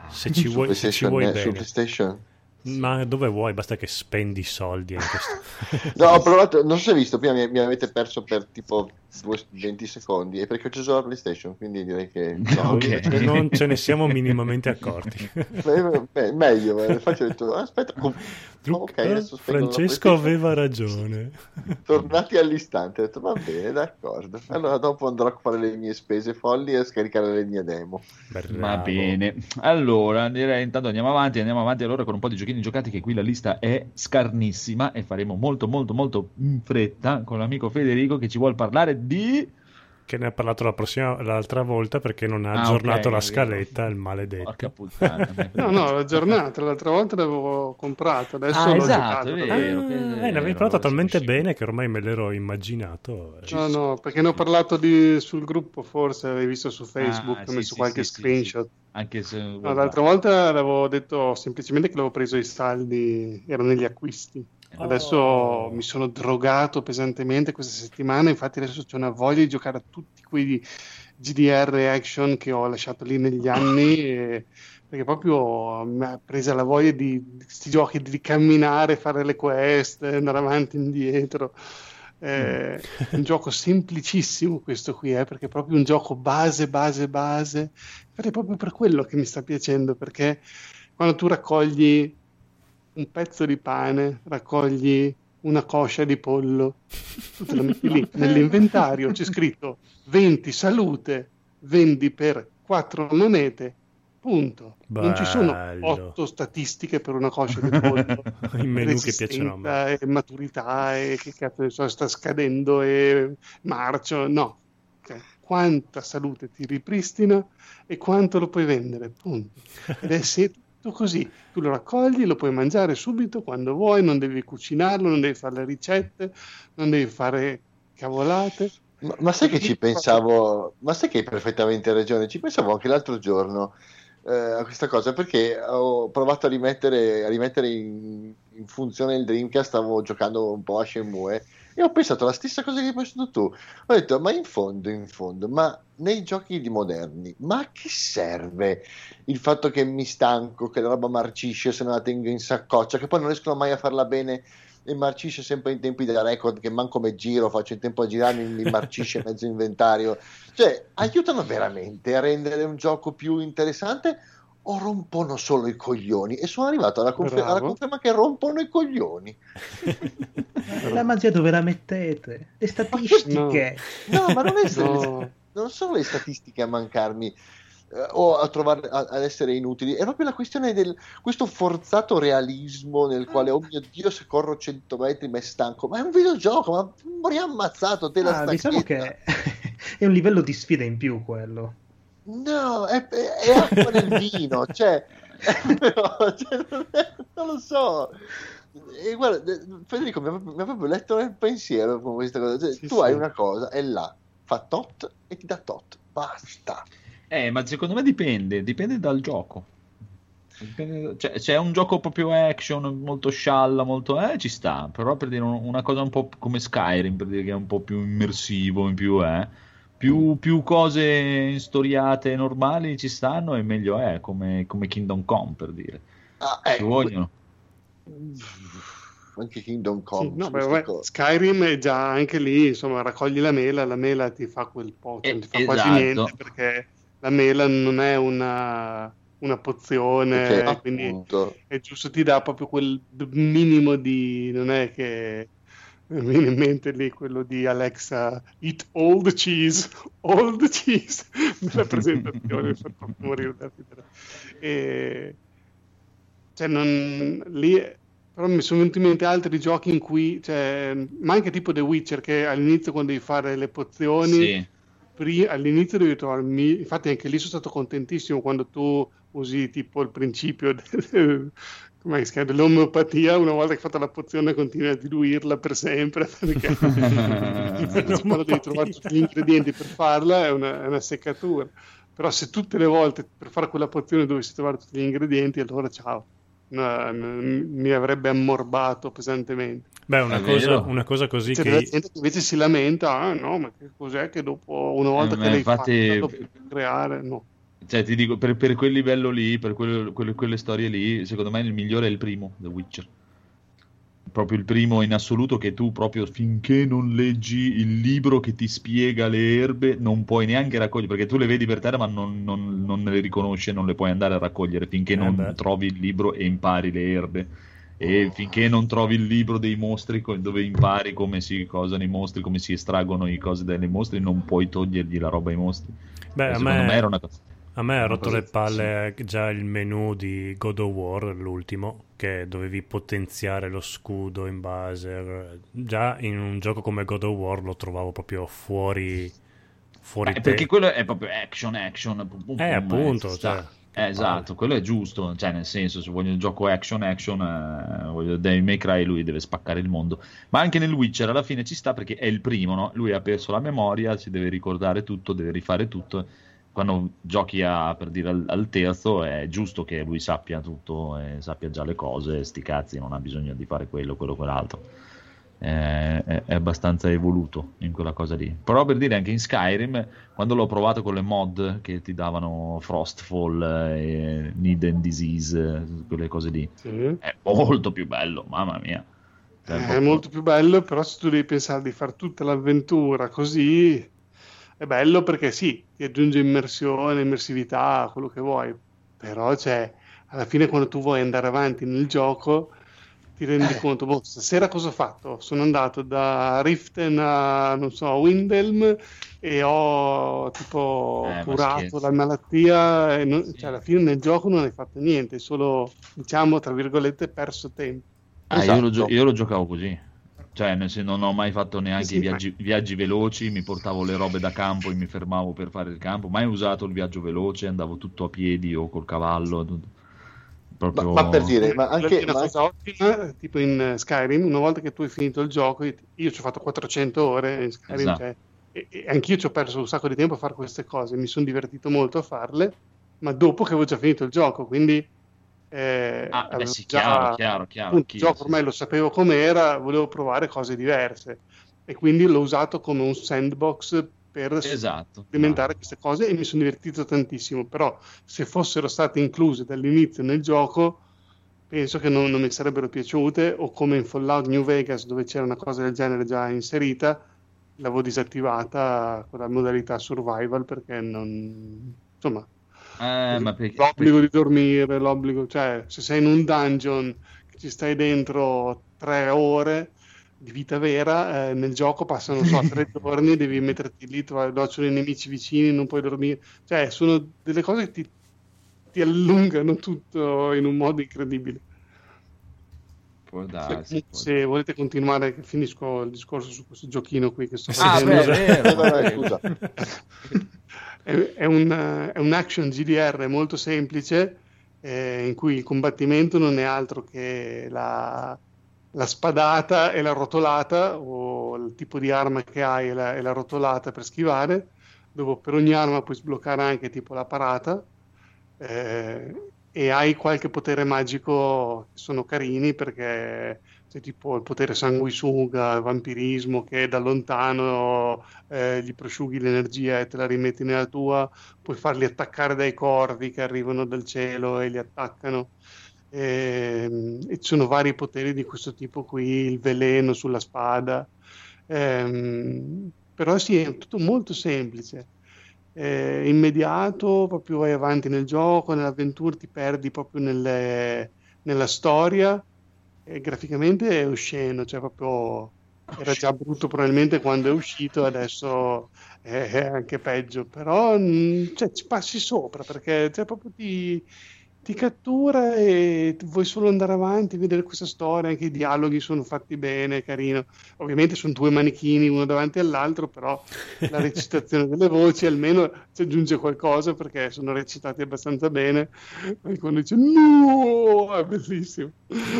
Se ci vuoi, se ci vuoi eh, su bene. PlayStation. Ma dove vuoi, basta che spendi soldi in questo. No, ho provato, non so se hai visto, prima mi, mi avete perso per tipo 20 secondi, e perché ho acceso la PlayStation, quindi direi che... no, Ok. Cioè, non ce ne siamo minimamente accorti. Beh, beh, meglio, eh. infatti ho detto, aspetta, com- ok, adesso spengo la Francesco aveva ragione. Tornati all'istante, ho detto va bene, d'accordo. Allora dopo andrò a fare le mie spese folli e a scaricare le mie demo. Va Bravo. bene, allora direi intanto andiamo avanti, andiamo avanti allora con un po' di giochini giocati che qui la lista è scarnissima e faremo molto molto molto in fretta con l'amico Federico che ci vuole parlare di... Che ne ha parlato la prossima, l'altra volta perché non ha Ah, aggiornato ok, la scaletta, il maledetto. Porca puttana. No, no, la giornata, l'altra volta l'avevo comprato, adesso Ah, l'ho esatto, Ah, vero, che- eh, ne vero, avevi parlato sì, talmente bene che ormai me l'ero immaginato. No, no, perché ne ho parlato di- sul gruppo, forse avevi visto su Facebook, Ah, ho sì, messo sì, qualche sì, sì, screenshot. sì. Anche se... No, l'altra volta l'avevo detto semplicemente che l'avevo preso i saldi, erano negli acquisti. Adesso Oh. mi sono drogato pesantemente questa settimana, infatti adesso c'è una voglia di giocare a tutti quei GDR action che ho lasciato lì negli anni, e- perché proprio mi ha presa la voglia di, questi giochi di camminare, fare le quest, andare avanti e indietro. È un gioco semplicissimo questo qui, eh, perché è proprio un gioco base, base, base. Infatti è proprio per quello che mi sta piacendo, perché quando tu raccogli un pezzo di pane, raccogli una coscia di pollo, tu te la metti lì nell'inventario, c'è scritto 20 salute, vendi per 4 monete, punto. Non ci sono Bello. 8 statistiche per una coscia di pollo. I menu che piacciono a e maturità e che cazzo ne so, sta scadendo e marcio, no. Ok. Quanta salute ti ripristina e quanto lo puoi vendere, punto. Ed è se- tutto così, tu lo raccogli, lo puoi mangiare subito quando vuoi, non devi cucinarlo, non devi fare le ricette, non devi fare cavolate. Ma, ma sai che ci pensavo, ma sai che hai perfettamente ragione, ci pensavo anche l'altro giorno eh, a questa cosa perché ho provato a rimettere, a rimettere in, in funzione il Dreamcast, stavo giocando un po' a Shenmue e ho pensato la stessa cosa che hai pensato tu. Ho detto, ma in fondo, in fondo, ma nei giochi di moderni, ma a che serve il fatto che mi stanco, che la roba marcisce se non la tengo in saccoccia, che poi non riescono mai a farla bene e marcisce sempre in tempi da record che manco me giro, faccio in tempo a girarmi, mi marcisce mezzo inventario. Cioè, aiutano veramente a rendere un gioco più interessante o rompono solo i coglioni? E sono arrivato alla, confer- alla conferma che rompono i coglioni. La magia dove la mettete? Le statistiche. No, ma non, è No. non sono le statistiche a mancarmi eh, o a trovare a- ad essere inutili, è proprio la questione del questo forzato realismo nel quale, oh mio dio, se corro 100 metri mi è stanco. Ma è un videogioco, ma mori ammazzato te la Ah, diciamo che è un livello di sfida in più quello. No, è, è- acqua nel vino, cioè, però, cioè, non, è- non lo so. E guarda, Federico mi ha, proprio- mi ha proprio letto nel pensiero con questa cosa. Cioè, Sì, tu sì. hai una cosa, è là, fa tot e ti dà tot, basta. Eh, ma secondo me dipende, dipende dal gioco. Dipende- cioè, se è un gioco proprio action, molto scialla, molto eh, ci sta. Però per dire un- una cosa un po' come Skyrim, per dire che è un po' più immersivo, in più eh. Più, più cose instoriate normali ci stanno e meglio è, come, come Kingdom Come, per dire. Ah, ecco, vogliono. anche Kingdom Come Sì, no, beh. Skyrim è già anche lì, insomma, raccogli la mela, la mela ti fa quel po', Eh, non ti fa quasi esatto. niente perché la mela non è una una pozione, Perché, quindi appunto, è giusto, ti dà proprio quel minimo di... non è che mi viene in mente lì quello di Alexa, eat all the cheese, all the cheese, nella presentazione, mi fa proprio morire da ridere. E... Cioè, non... lì... Però mi sono venuti in mente altri giochi in cui, cioè, ma anche tipo The Witcher, che all'inizio quando devi fare le pozioni, Sì. pri- all'inizio devi trovarmi, infatti anche lì sono stato contentissimo quando tu usi tipo il principio del- come si chiama, dell'omeopatia, una volta che hai fatto la pozione continui a diluirla per sempre, perché insomma devi trovare tutti gli ingredienti per farla, è una, è una seccatura. Però se tutte le volte per fare quella pozione dovessi trovare tutti gli ingredienti, allora ciao, No, mi avrebbe ammorbato pesantemente. Beh, una cosa, una cosa così C'è che... della gente invece si lamenta, ah no, ma che cos'è che dopo una volta Eh, che l'hai infatti- fatta, dopo creare, no. Cioè, ti dico, per, per quel livello lì, per quelle, quelle- quelle storie lì, secondo me il migliore è il primo, The Witcher. Proprio il primo in assoluto che tu proprio finché non leggi il libro che ti spiega le erbe non puoi neanche raccogliere, perché tu le vedi per terra ma non, non- non le riconosci e non le puoi andare a raccogliere finché Eh non beh. trovi il libro e impari le erbe. E finché non trovi il libro dei mostri dove impari come si cosano i mostri, come si estraggono i cose dai mostri, non puoi togliergli la roba ai mostri. Beh, a secondo me... me, era una cosa. A me ha rotto le palle già il menu di God of War, l'ultimo, che dovevi potenziare lo scudo in base. Già in un gioco come God of War lo trovavo proprio fuori, fuori Beh, perché quello è proprio action, action. pum, pum, Eh, pum, appunto, cioè, Eh, esatto, quello è giusto, cioè nel senso se voglio il gioco action, action, eh, voglio Devil May Cry, lui deve spaccare il mondo, ma anche nel Witcher alla fine ci sta perché è il primo, no? Lui ha perso la memoria, si deve ricordare tutto, deve rifare tutto, quando giochi a, per dire al, al terzo è giusto che lui sappia tutto e sappia già le cose, sti cazzi, non ha bisogno di fare quello, quello, quell'altro. Eh, È, è abbastanza evoluto in quella cosa lì. Però per dire anche in Skyrim, quando l'ho provato con le mod che ti davano Frostfall e Need and Disease, eh, quelle cose lì, Sì. è molto più bello, mamma mia. È proprio- molto più bello, però se tu devi pensare di fare tutta l'avventura così, è bello perché sì, ti aggiunge immersione, immersività, quello che vuoi, però cioè, alla fine quando tu vuoi andare avanti nel gioco ti rendi Eh. conto, boh, stasera cosa ho fatto? Sono andato da Riften a, non so, Windhelm e ho tipo Eh, curato la malattia, e non- Sì. cioè alla fine nel gioco non hai fatto niente, solo, diciamo, tra virgolette, perso tempo. Ah, io, lo gio- Esatto. io lo giocavo così. Cioè, nel senso, non ho mai fatto neanche Sì, i ma- viaggi, viaggi veloci, mi portavo le robe da campo e mi fermavo per fare il campo. Mai usato il viaggio veloce, andavo tutto a piedi o col cavallo. tutto. Ma, Proprio... ma per dire, ma anche, una ma cosa ottima, tipo in Skyrim, una volta che tu hai finito il gioco, io io ci ho fatto 400 ore in Skyrim, Esatto. cioè, e, e anch'io ci ho perso un sacco di tempo a fare queste cose, mi sono divertito molto a farle, ma dopo che avevo già finito il gioco, quindi eh, Ah, beh, sì, già- chiaro, chiaro, chiaro. anch'io, gioco sì, ormai lo sapevo com'era, volevo provare cose diverse e quindi l'ho usato come un sandbox per Esatto. sperimentare queste cose e mi sono divertito tantissimo, però se fossero state incluse dall'inizio nel gioco penso che non, non mi sarebbero piaciute o come in Fallout New Vegas dove c'era una cosa del genere già inserita l'avevo disattivata con la modalità survival perché non insomma Eh, ma perché, l'obbligo di dormire l'obbligo cioè se sei in un dungeon che ci stai dentro tre ore di vita vera eh, nel gioco passano so tre giorni devi metterti lì trovare doccio i nemici vicini non puoi dormire cioè sono delle cose che ti, ti allungano tutto in un modo incredibile può darsi, può se volete continuare finisco il discorso su questo giochino qui che sto Ah, facendo beh, vero, Eh, vabbè. scusa. È, un, è un action GDR molto semplice eh, in cui il combattimento non è altro che la, la spadata e la rotolata o il tipo di arma che hai e la, e la rotolata per schivare, dove per ogni arma puoi sbloccare anche tipo la parata eh, e hai qualche potere magico che sono carini perché c'è tipo il potere sanguisuga, il vampirismo che da lontano eh, gli prosciughi l'energia e te la rimetti nella tua, puoi farli attaccare dai corvi che arrivano dal cielo e li attaccano. E, e ci sono vari poteri di questo tipo qui, il veleno sulla spada. Ehm, però sì, è tutto molto semplice. è immediato, proprio vai avanti nel gioco, nell'avventura, ti perdi proprio nelle- nella storia graficamente è osceno, cioè proprio era già brutto probabilmente quando è uscito, adesso è, è anche peggio, però mh, cioè, ci passi sopra perché cioè, proprio ti, ti cattura e vuoi solo andare avanti, vedere questa storia, anche i dialoghi sono fatti bene, carino. Ovviamente sono due manichini uno davanti all'altro, però la recitazione delle voci almeno ci aggiunge qualcosa perché sono recitati abbastanza bene. E quando dice no, è bellissimo.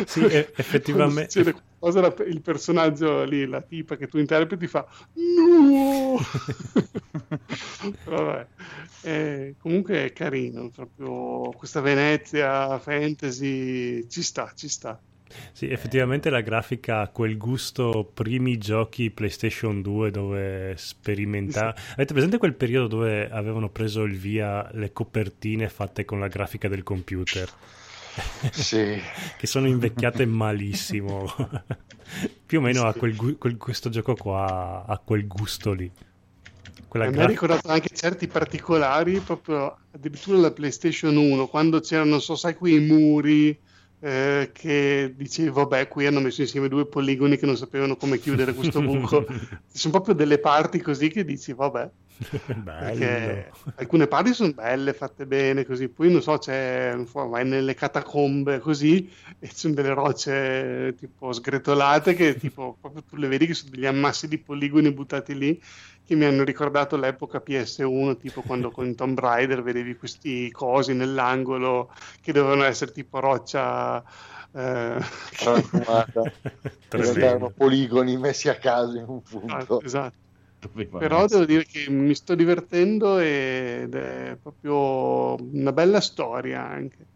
Sì, effettivamente- Qualcosa, la- il personaggio lì, la tipa che tu interpreti, fa no. Vabbè. Eh, comunque è carino, proprio questa Venezia fantasy ci sta, ci sta. Sì, effettivamente la grafica ha quel gusto primi giochi PlayStation 2 dove sperimenta... Avete presente quel periodo dove avevano preso il via le copertine fatte con la grafica del computer? Sì. che sono invecchiate malissimo. Più o meno ha quel, gu- quel- questo gioco qua ha quel gusto lì. Quella A me ha ricordato anche certi particolari, proprio addirittura la PlayStation 1, quando c'erano, non so, sai, quei muri eh, che dicevi, vabbè, qui hanno messo insieme due poligoni che non sapevano come chiudere questo buco. Ci sono proprio delle parti così che dici, vabbè. perché alcune parti sono belle, fatte bene, così. Poi, non so, c'è, non so, vai nelle catacombe così e ci sono delle rocce tipo sgretolate che tipo proprio tu le vedi che sono degli ammassi di poligoni buttati lì che mi hanno ricordato l'epoca PS1 tipo quando con Tomb Raider vedevi questi cosi nell'angolo che dovevano essere tipo roccia eh, Tremendo. erano poligoni messi a caso in un punto. esatto, esatto. Però devo dire che mi sto divertendo ed è proprio una bella storia anche.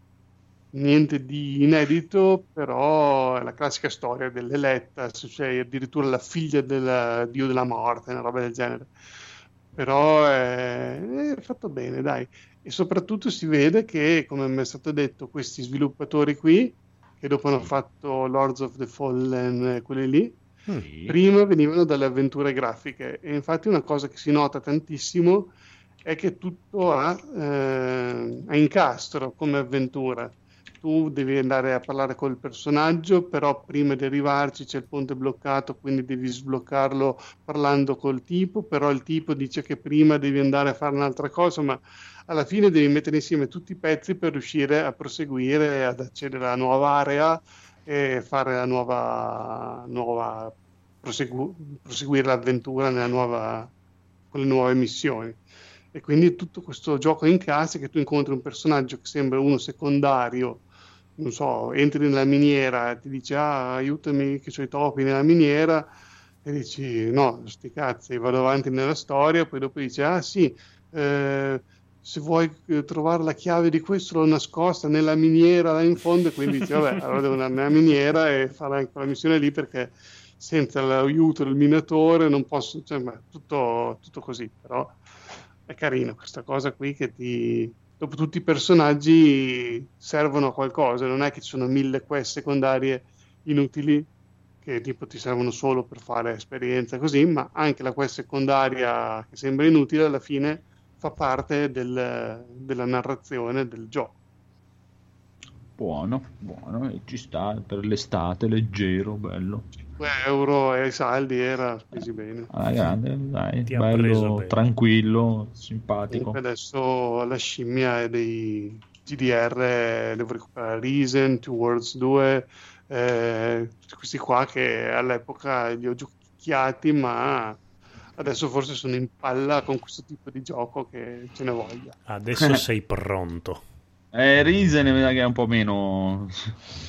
Niente di inedito, però è la classica storia dell'eletta, se c'è addirittura la figlia del dio della morte, una roba del genere. Però è, è fatto bene, dai. E soprattutto si vede che, come mi è stato detto, questi sviluppatori qui, che dopo hanno fatto Lords of the Fallen, eh, quelli lì, Sì. prima venivano dalle avventure grafiche e infatti una cosa che si nota tantissimo è che tutto ha, eh, incastro come avventura. Tu devi andare a parlare col personaggio, però prima di arrivarci c'è il ponte bloccato, quindi devi sbloccarlo parlando col tipo, però il tipo dice che prima devi andare a fare un'altra cosa, ma alla fine devi mettere insieme tutti i pezzi per riuscire a proseguire, ad accedere alla nuova area e fare la nuova, nuova prosegu- proseguire l'avventura nuova, con le nuove missioni. E quindi tutto questo gioco in classe che tu incontri un personaggio che sembra uno secondario, non so, entri nella miniera, ti dice ah, aiutami che ho i topi nella miniera e dici no, sti cazzi, vado avanti nella storia, poi dopo dici ah sì, eh, se vuoi eh, trovare la chiave di questo l'ho nascosta nella miniera là in fondo e quindi dici vabbè, allora devo andare nella miniera e fare anche quella missione lì perché senza l'aiuto del minatore non posso, cioè, ma tutto, tutto così, però è carino questa cosa qui che ti... Dopo tutti i personaggi servono a qualcosa, non è che ci sono mille quest secondarie inutili che tipo ti servono solo per fare esperienza così, ma anche la quest secondaria che sembra inutile alla fine fa parte del- della narrazione del gioco. Buono, buono, e ci sta per l'estate, leggero, bello. 2 euro ai saldi era spesi bene. Alla grande, dai, Ti bello, bene. tranquillo, simpatico. Comunque adesso la scimmia è dei GDR, devo recuperare Risen, Two Worlds 2, eh, questi qua che all'epoca li ho giochiati, ma adesso forse sono in palla con questo tipo di gioco che ce ne voglia. Adesso sei pronto. Eh, Risen mi sa che è un po' meno,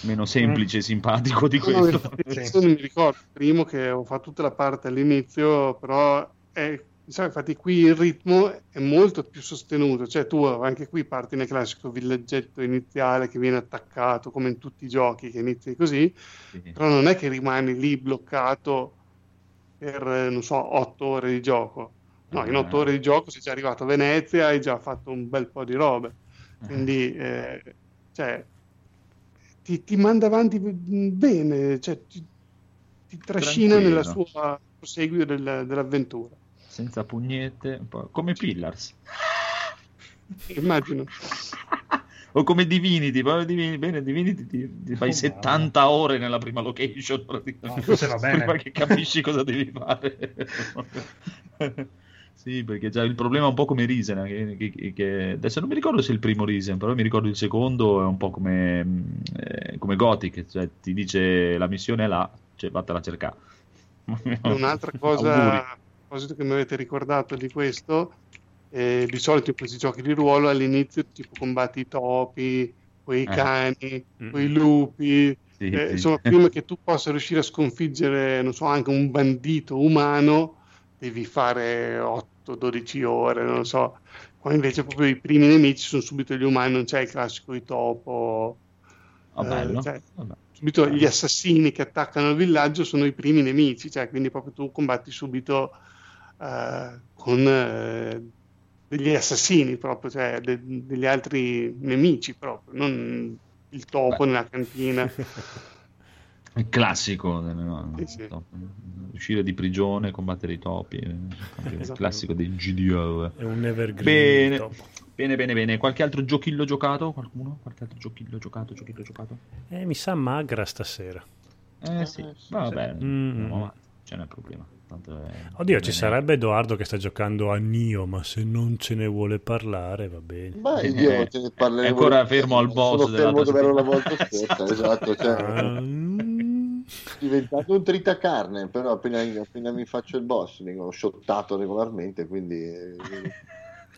meno semplice e simpatico di No, no, questo. infatti, adesso non mi ricordo, il primo che ho fatto tutta la parte all'inizio, però è, sai, infatti qui il ritmo è molto più sostenuto, cioè tu anche qui parti nel classico villaggetto iniziale che viene attaccato come in tutti i giochi che inizi così, Sì. però non è che rimani lì bloccato per, eh, non so, otto ore di gioco. No, in otto ore di gioco sei già arrivato a Venezia, hai già fatto un bel po' di robe. Quindi, eh, cioè, ti, ti manda avanti bene, cioè, ti, ti trascina Tranquillo. nella sua proseguio del- dell'avventura. senza pugnette, un po' come Pillars. Immagino. o come Divinity, proprio Divinity, bene, Divinity ti, ti fai Oh, 70 ore nella prima location. No, forse va bene. prima che capisci cosa devi fare. sì, perché già il problema è un po' come Risen, che, che- che- adesso non mi ricordo se è il primo Risen, però mi ricordo il secondo è un po' come, eh, come Gothic, cioè ti dice la missione è là, cioè vattela a cercare. Un'altra cosa, Auguri. a proposito che mi avete ricordato di questo, eh, di solito in questi giochi di ruolo all'inizio tipo combatti i topi, poi i Eh. cani, poi i lupi, Sì, eh, sì. insomma prima che tu possa riuscire a sconfiggere, non so, anche un bandito umano, devi fare 8-12 ore, non lo so. Qua invece proprio i primi nemici sono subito gli umani, non c'è il classico di topo. Ah, eh, bello. cioè, Vabbè. subito gli assassini che attaccano il villaggio sono i primi nemici, cioè quindi proprio tu combatti subito eh, con eh, degli assassini proprio, cioè de- degli altri nemici proprio, non il topo Beh. nella cantina. Il classico, eh, no, Sì, sì. uscire di prigione, combattere i topi, eh, il Esatto. classico dei GDO. È un evergreen. Bene. Bene, bene, bene. Qualche altro giochillo giocato? Qualcuno? Qualche altro giochillo giocato? Giochillo giocato? Eh, mi sa magra stasera. Eh sì, Eh, sì, vabbè, sì. Mm. andiamo avanti, ce n'è problema. Tanto è- Oddio, ci sarebbe Edoardo che sta giocando a Nio, ma se non ce ne vuole parlare va bene. Beh, Eh, io te ne parleremo. è ancora fermo al boss Sono fermo dove ero la volta scorsa, esatto. Cioè, Ah, mm. diventato un tritacarne, però appena, appena mi faccio il boss vengo shottato regolarmente, quindi eh,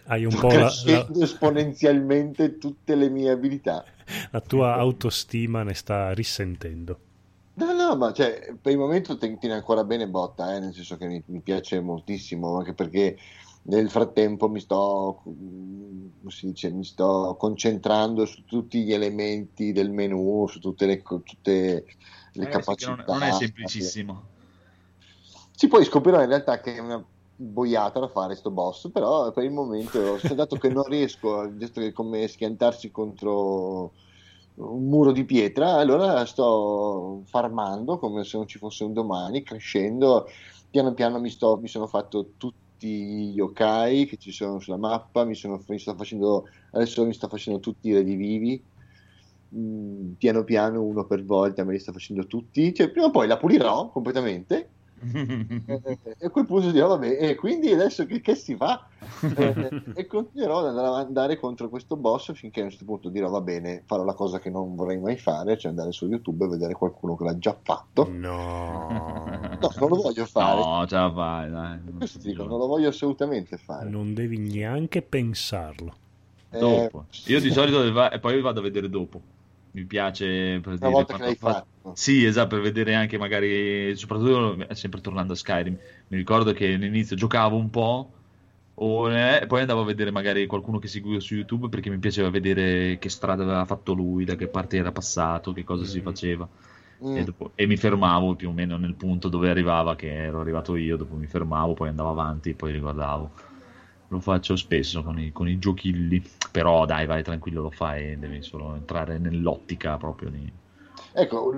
hai un po' la, la- esponenzialmente tutte le mie abilità. la tua autostima ne sta risentendo. No, no, ma cioè, per il momento tiene ancora bene botta, eh, nel senso che mi, mi piace moltissimo, anche perché nel frattempo mi sto, si dice, mi sto concentrando su tutti gli elementi del menu, su tutte le, tutte le Eh, capacità. non, non è semplicissimo. Sì, poi scoprirò in realtà che è una boiata da fare sto boss, però per il momento, dato che non riesco, visto che è come schiantarsi contro un muro di pietra, allora sto farmando come se non ci fosse un domani, crescendo, piano piano mi, sto, mi sono fatto tutti gli yokai che ci sono sulla mappa, mi, sono, mi facendo, adesso mi sto facendo tutti i redivivi, Mm, piano piano uno per volta me li sto facendo tutti, cioè prima o poi la pulirò completamente eh, e a quel punto dirò vabbè e quindi adesso che, che si fa Eh, e continuerò ad andare, andare contro questo boss finché a un certo punto dirò va bene farò la cosa che non vorrei mai fare cioè andare su youtube e vedere qualcuno che l'ha già fatto No, no non lo voglio fare No, ce la fai, dai. questo ti dico non lo voglio assolutamente fare non devi neanche pensarlo. Eh, Dopo. Io di solito va- e poi vado a vedere dopo. Mi piace per una dire volta che l'hai fatto. fatto Sì, esatto, per vedere anche magari, soprattutto sempre tornando a Skyrim, mi ricordo che all'inizio giocavo un po' o, eh, e poi andavo a vedere magari qualcuno che seguivo su YouTube perché mi piaceva vedere che strada aveva fatto lui, da che parte era passato, che cosa si Mm. faceva. Mm. E, dopo- e mi fermavo più o meno nel punto dove arrivava, che ero arrivato io, dopo mi fermavo, poi andavo avanti, poi riguardavo. Lo faccio spesso con i, con i giochilli, però dai, vai tranquillo, lo fai, devi solo entrare nell'ottica proprio di... Ecco,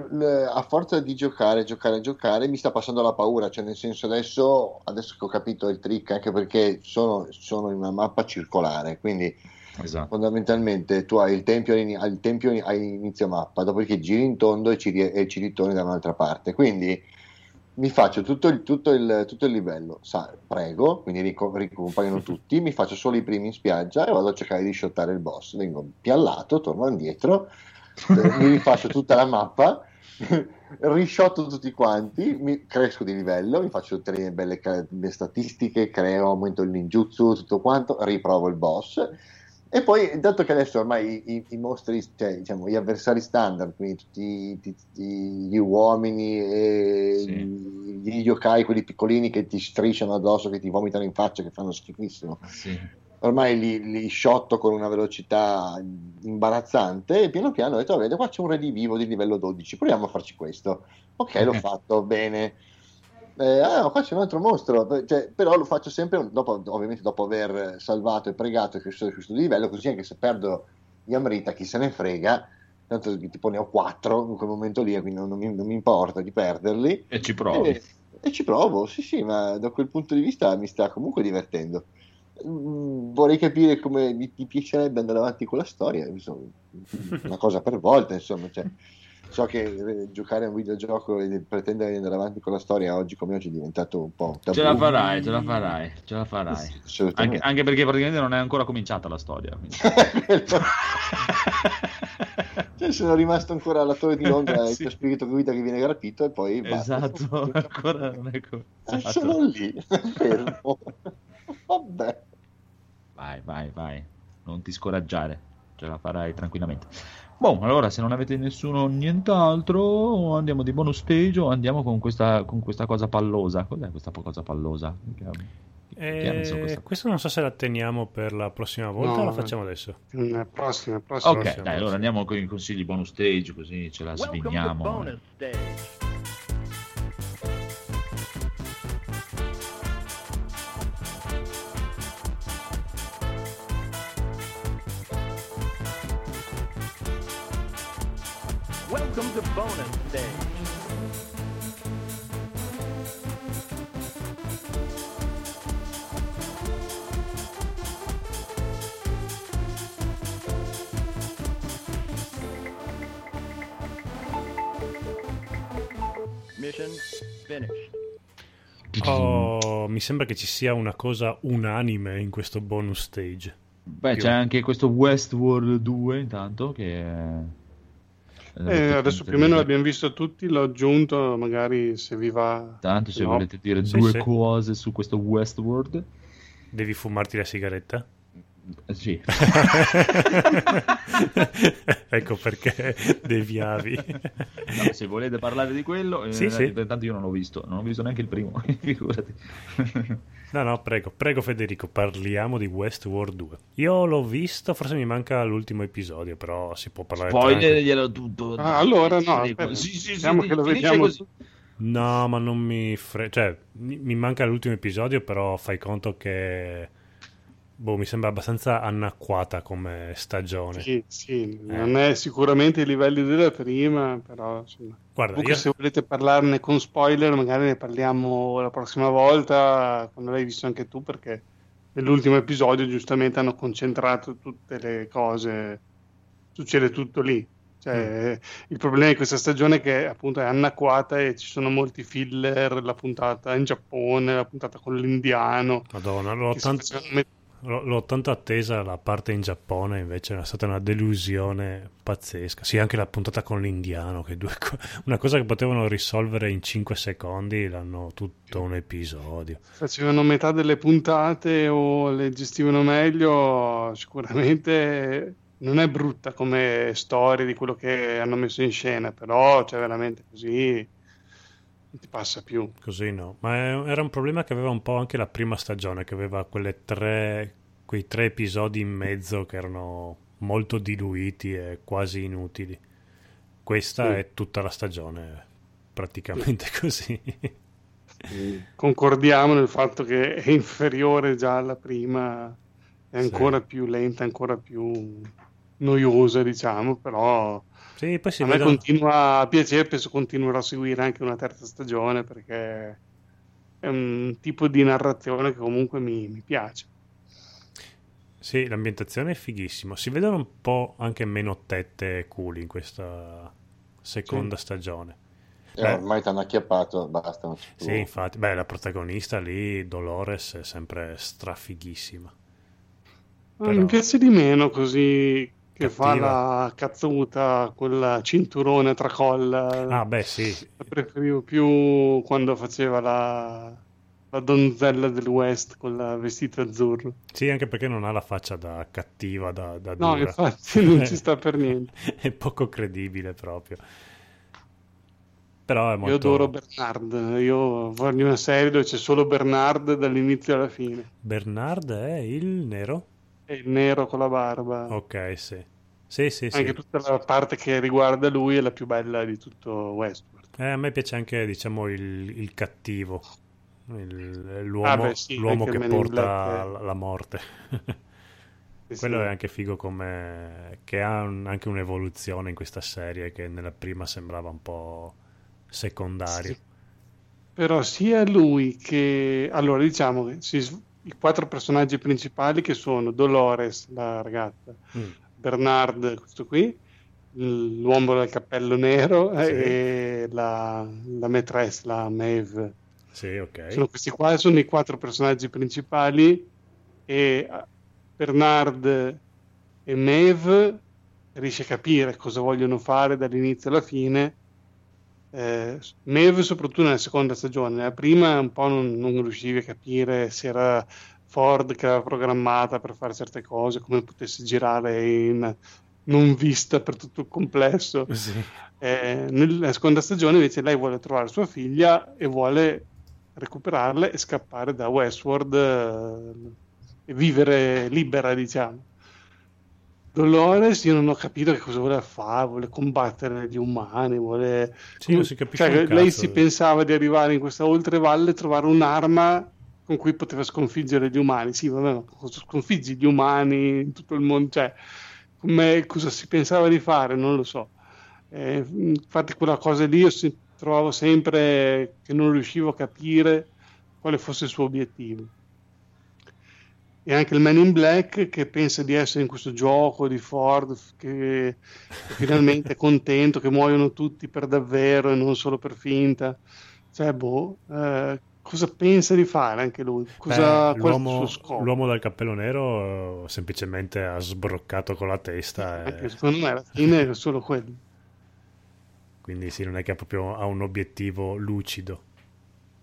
a forza di giocare, giocare, giocare, mi sta passando la paura, cioè nel senso adesso, adesso che ho capito il trick, anche perché sono, sono in una mappa circolare, quindi Esatto. fondamentalmente tu hai il tempio, hai il tempio hai inizio mappa, dopodiché giri in tondo e ci, e ci ritorni da un'altra parte, quindi mi faccio tutto il, tutto il, tutto il livello, sa- prego, quindi rico- ricompaiono tutti, mi faccio solo i primi in spiaggia e vado a cercare di shottare il boss, vengo piallato, torno indietro, eh, mi rifaccio tutta la mappa, risciotto tutti quanti, mi cresco di livello, mi faccio tutte le belle, le statistiche, creo, aumento il ninjutsu, tutto quanto, riprovo il boss. E poi, dato che adesso ormai i, i mostri, cioè diciamo gli avversari standard, quindi tutti, tutti gli uomini e Sì. gli, gli yokai, quelli piccolini che ti strisciano addosso, che ti vomitano in faccia, che fanno schifissimo, Sì. ormai li, li sciotto con una velocità imbarazzante e piano piano ho detto, vedi, qua c'è un redivivo di livello 12, proviamo a farci questo. Ok, l'ho fatto, bene. Eh, ah, qua c'è un altro mostro, cioè, però lo faccio sempre, dopo, ovviamente dopo aver salvato e pregato e questo, questo di livello, così anche se perdo gli Amrita, chi se ne frega, tanto tipo ne ho 4 in quel momento lì, quindi non, non mi, non mi importa di perderli. E ci provi. E, E ci provo, sì, sì, ma da quel punto di vista mi sta comunque divertendo. Mm, Vorrei capire come mi, mi piacerebbe andare avanti con la storia, insomma, una cosa per volta, insomma. Cioè, so che eh, giocare a un videogioco e pretendere di andare avanti con la storia oggi come oggi è diventato un po' tabù. Ce la farai, ce la farai, ce la farai. Sì, Anche, anche perché praticamente non è ancora cominciata la storia. Cioè, sono rimasto ancora alla Torre di Londra, il Sì. tuo spirito guida che viene rapito e poi basta. esatto, ancora non è cominciato. sono lì, fermo. Vabbè. Vai, vai, vai. Non ti scoraggiare. Ce la farai tranquillamente. Boh, allora se non avete nessuno nient'altro, andiamo di bonus stage o andiamo con questa, con questa cosa pallosa. Cos'è questa cosa pallosa? Eh, questa- questo non so se la teniamo per la prossima volta No, o la no. facciamo adesso. Mm, Prossima, prossima. Ok, prossima, dai, allora prossima. andiamo con i consigli bonus stage così ce la Welcome svigniamo. To bonus stage. Mission finished. Oh, mi sembra che ci sia una cosa unanime in questo bonus stage. Beh, Più. c'è anche questo Westworld 2 intanto che... è- Eh, adesso più o meno l'abbiamo visto tutti, l'ho aggiunto, magari se vi va. Tanto se No. volete dire Sì, due sì. cose su questo Westworld, Devi fumarti la sigaretta? Eh, sì. ecco perché deviavi. No, se volete parlare di quello, eh, Sì, sì. tanto io non l'ho visto, non ho visto neanche il primo, figurati. No, no, prego, prego Federico, parliamo di Westworld 2. Io l'ho visto, forse mi manca l'ultimo episodio, però si può parlare tranquillo. Spoilerglielo tutto. Ah, allora no, Sì, aspetta, sì, sì, sì, diciamo che lo vediamo così. No, ma non mi frega, cioè, mi manca l'ultimo episodio, però fai conto che boh, mi sembra abbastanza anacquata come stagione. Sì, sì, non è sicuramente ai livelli della prima, però insomma. Guarda, Comunque, io- se volete parlarne con spoiler, magari ne parliamo la prossima volta, quando l'hai visto anche tu, perché nell'ultimo episodio giustamente hanno concentrato tutte le cose, succede tutto lì. Cioè, Il problema di questa stagione è che appunto è anacquata e ci sono molti filler, la puntata in Giappone, la puntata con l'indiano. Madonna, si tanto, met- l'ho- l'ho tanto attesa la parte in Giappone, invece è stata una delusione pazzesca. Sì, anche la puntata con l'indiano, che due una cosa che potevano risolvere in 5 secondi, l'hanno tutto un episodio. facevano metà delle puntate o le gestivano meglio, sicuramente non è brutta come storia di quello che hanno messo in scena, però cioè veramente così non ti passa più. Così no, ma era un problema che aveva un po' anche la prima stagione, che aveva quelle tre, quei tre episodi in mezzo che erano molto diluiti e quasi inutili. Questa Sì. è tutta la stagione, praticamente così. Concordiamo nel fatto che è inferiore già alla prima, è ancora più lenta, ancora più noiosa, diciamo, però Sì, poi si a me vedono... continua a piacere, penso continuerò a seguire anche una terza stagione perché è un tipo di narrazione che comunque mi, mi piace. Sì, l'ambientazione è fighissima. Si vedono un po' anche meno tette e culi in questa seconda stagione. Eh, Beh. ormai ti hanno acchiappato, basta. Sì, infatti, beh, la protagonista lì, Dolores, è sempre strafighissima. Però- Mi piace di meno così che fa Cattiva. la cazzuta, quella cinturone tracolla. Ah, beh, sì, La preferivo più quando faceva la, la donzella del West con la vestito azzurro. sì, anche perché non ha la faccia da cattiva, da, da No, dura. infatti non ci sta per niente. è poco credibile proprio. Però è molto... Io adoro Bernard, io voglio una serie dove c'è solo Bernard dall'inizio alla fine. Bernard è il nero? E il nero con la barba. Ok, sì. Sì, sì, sì. Anche tutta la parte che riguarda lui è la più bella di tutto Westworld. Eh, a me piace anche, diciamo, il, il cattivo. Il- l'uomo, Ah, beh, sì, l'uomo che porta Black la, morte. Sì, Quello è anche figo come... che ha un- anche un'evoluzione in questa serie che nella prima sembrava un po' secondario. Però sia lui che... Allora, diciamo che si i quattro personaggi principali che sono Dolores, la ragazza, Mm. Bernard, questo qui, l'uomo dal cappello nero eh, Sì. e la, la maîtresse, la Maeve. Sì, ok. Sono questi qua sono i quattro personaggi principali e eh, Bernard e Maeve riesce a capire cosa vogliono fare dall'inizio alla fine. Eh, Maeve soprattutto nella seconda stagione, nella prima un po' non, non riuscivi a capire se era Ford che aveva programmata per fare certe cose, come potesse girare in non vista per tutto il complesso. Sì. Eh, nella seconda stagione invece lei vuole trovare sua figlia e vuole recuperarla e scappare da Westworld eh, e vivere libera, diciamo. Dolores, io non ho capito che cosa vuole fare, vuole combattere gli umani, vuole... Sì, non si capisce Cioè, lei cazzo. si pensava di arrivare in questa oltrevalle e trovare un'arma con cui poteva sconfiggere gli umani. Sì, vabbè, ma sconfiggi gli umani in tutto il mondo? Cioè, come, cosa si pensava di fare? Non lo so. Eh, infatti quella cosa lì io si- trovavo sempre che non riuscivo a capire quale fosse il suo obiettivo. E anche il Man in Black che pensa di essere in questo gioco di Ford, che, finalmente è contento che muoiono tutti per davvero e non solo per finta. Cioè, boh, eh, cosa pensa di fare anche lui? Cosa, Beh, l'uomo, suo scopo? l'uomo dal cappello nero eh, semplicemente ha sbroccato con la testa. e- Anche secondo me alla fine è solo quello. Quindi sì, non è che proprio ha un obiettivo lucido.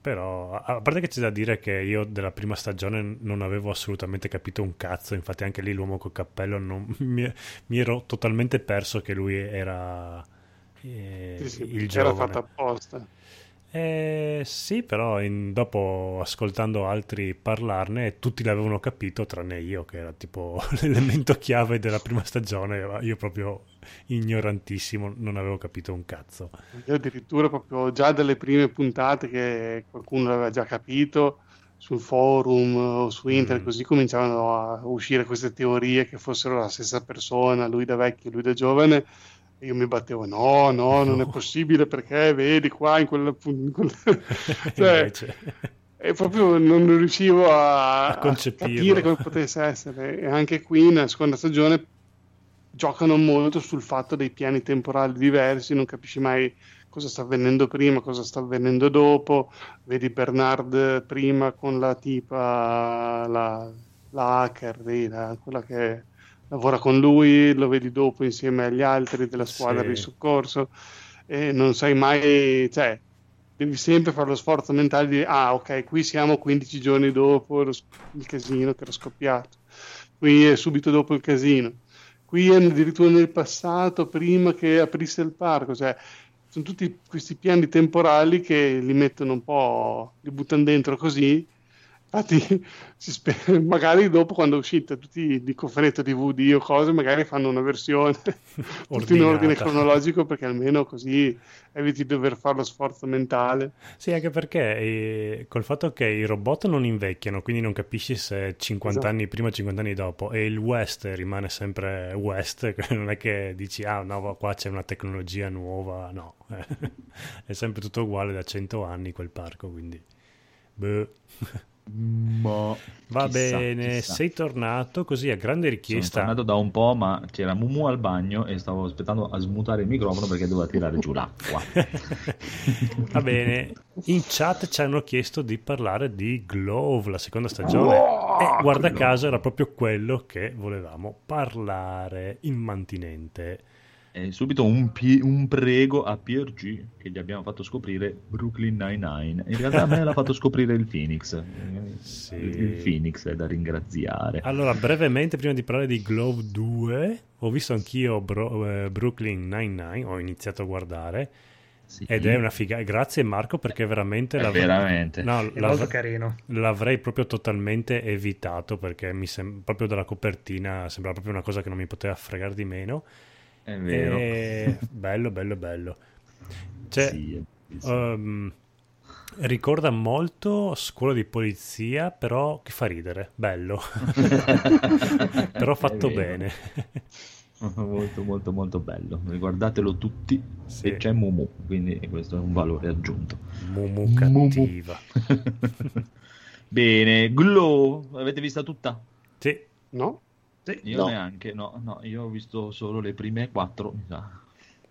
Però, a parte che c'è da dire che io della prima stagione non avevo assolutamente capito un cazzo, infatti anche lì l'uomo col cappello non- mi, mi ero totalmente perso che lui era eh, Sì, sì, il era giovane. fatto apposta. Eh, sì, però in- dopo ascoltando altri parlarne, tutti l'avevano capito, tranne io, che era tipo l'elemento chiave della prima stagione. Io proprio ignorantissimo, non avevo capito un cazzo. Io addirittura proprio già dalle prime puntate che qualcuno l'aveva già capito sul forum o su internet, Mm. così cominciavano a uscire queste teorie che fossero la stessa persona, lui da vecchio e lui da giovane. E io mi battevo, no, no, non è possibile perché vedi qua in quella... in quella- cioè, e proprio non riuscivo a, A concepirlo. capire come potesse essere. E anche qui nella seconda stagione giocano molto sul fatto dei piani temporali diversi, non capisci mai cosa sta avvenendo prima, cosa sta avvenendo dopo. Vedi Bernard prima con la tipa, la, la hacker, lì, la- quella che lavora con lui, lo vedi dopo insieme agli altri della squadra Sì. di soccorso e non sai mai, cioè, devi sempre fare lo sforzo mentale di ah ok qui siamo 15 giorni dopo lo il casino che era scoppiato qui è subito dopo il casino qui è addirittura nel passato prima che aprisse il parco cioè sono tutti questi piani temporali che li mettono un po' li buttano dentro così infatti si spe- magari dopo quando è uscita tutti di conferenza DVD o cose magari fanno una versione tutto in ordine cronologico perché almeno così eviti di dover fare lo sforzo mentale. Sì, anche perché eh, col fatto che i robot non invecchiano, quindi non capisci se è 50 Esatto. anni prima o 50 anni dopo, e il West rimane sempre West, non è che dici, ah no, qua c'è una tecnologia nuova, no, è sempre tutto uguale da 100 anni quel parco, quindi... boh. Va chissà, bene, chissà. sei tornato così a grande Sono richiesta. tornato da un po', ma c'era Mumu al bagno e stavo aspettando a smutare il microfono perché doveva tirare giù l'acqua. Va bene, in chat ci hanno chiesto di parlare di Glove, la seconda stagione. e guarda Glove. caso era proprio quello che volevamo parlare immantinente. E subito un, pi- un prego a PRG che gli abbiamo fatto scoprire Brooklyn Nine-Nine. In realtà a me l'ha fatto scoprire il Phoenix. Sì. Il Phoenix è da ringraziare. Allora, brevemente, prima di parlare di Glove 2, ho visto anch'io Bro- eh, Brooklyn Nine-Nine, ho iniziato a guardare, Sì. ed è una figa. Grazie Marco perché veramente... È l'av- veramente. No, È l'av- molto carino. L'avrei proprio totalmente evitato perché mi sem- proprio dalla copertina sembrava proprio una cosa che non mi poteva fregare di meno. È vero. E- bello, bello, bello. Cioè, Sì, è bellissimo. ehm, ricorda molto scuola di polizia, però che fa ridere, bello. però fatto bene. molto molto molto bello guardatelo tutti Sì. e c'è Mumu quindi questo è un valore aggiunto Mumu Mumu. cattiva. bene Glow l'avete vista tutta? Sì, No? Sì. io No. neanche no, no io ho visto solo le prime quattro mi sa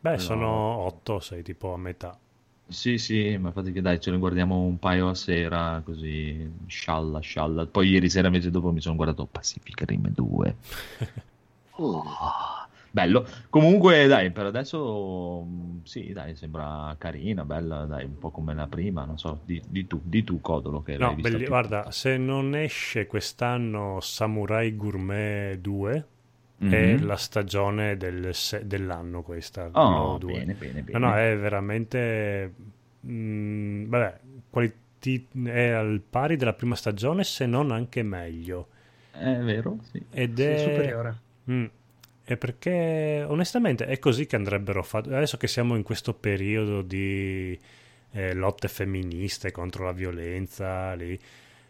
beh, No. sono 8, sei tipo a metà. Sì, sì, ma infatti che dai, ce ne guardiamo un paio a sera, così scialla, scialla. Poi ieri sera invece dopo mi sono guardato Pacific Rim 2. Mm. Bello. Comunque, dai, per adesso mh, sì, dai, sembra carina, bella, dai, un po' come la prima, non so, di, di tu, di tu Codolo che No, belli- guarda, se non esce quest'anno Samurai Gourmet 2, Mhm. è la stagione del se- dell'anno questa. Oh, no, 2. bene, bene, bene. No, no, è veramente... mm, vabbè, qualiti- è al pari della prima stagione, se non anche meglio. È vero, sì. Ed Sì, è... superiore. Mm. È perché onestamente è così che andrebbero fatti. Adesso che siamo in questo periodo di eh, lotte femministe contro la violenza lì,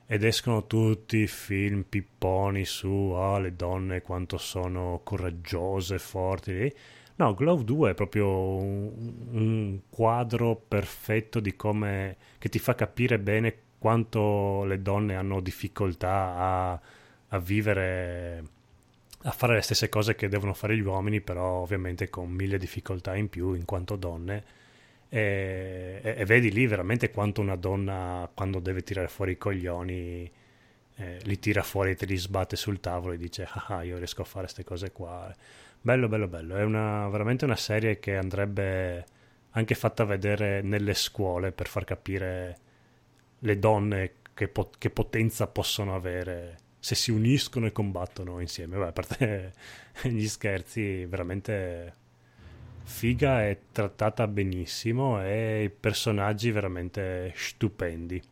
ed escono tutti i film pipponi su ah, le donne quanto sono coraggiose, forti. lì. No, Glove 2 è proprio un, un quadro perfetto di come che ti fa capire bene quanto le donne hanno difficoltà a, a vivere a fare le stesse cose che devono fare gli uomini, però ovviamente con mille difficoltà in più in quanto donne. E, e- e vedi lì veramente quanto una donna, quando deve tirare fuori i coglioni, eh, li tira fuori e te li sbatte sul tavolo e dice: Ah, io riesco a fare queste cose qua. Bello, bello, bello. È una, veramente una serie che andrebbe anche fatta vedere nelle scuole per far capire le donne che, po- che potenza possono avere se si uniscono e combattono insieme. Beh, a parte gli scherzi, veramente figa è trattata benissimo e i personaggi veramente stupendi.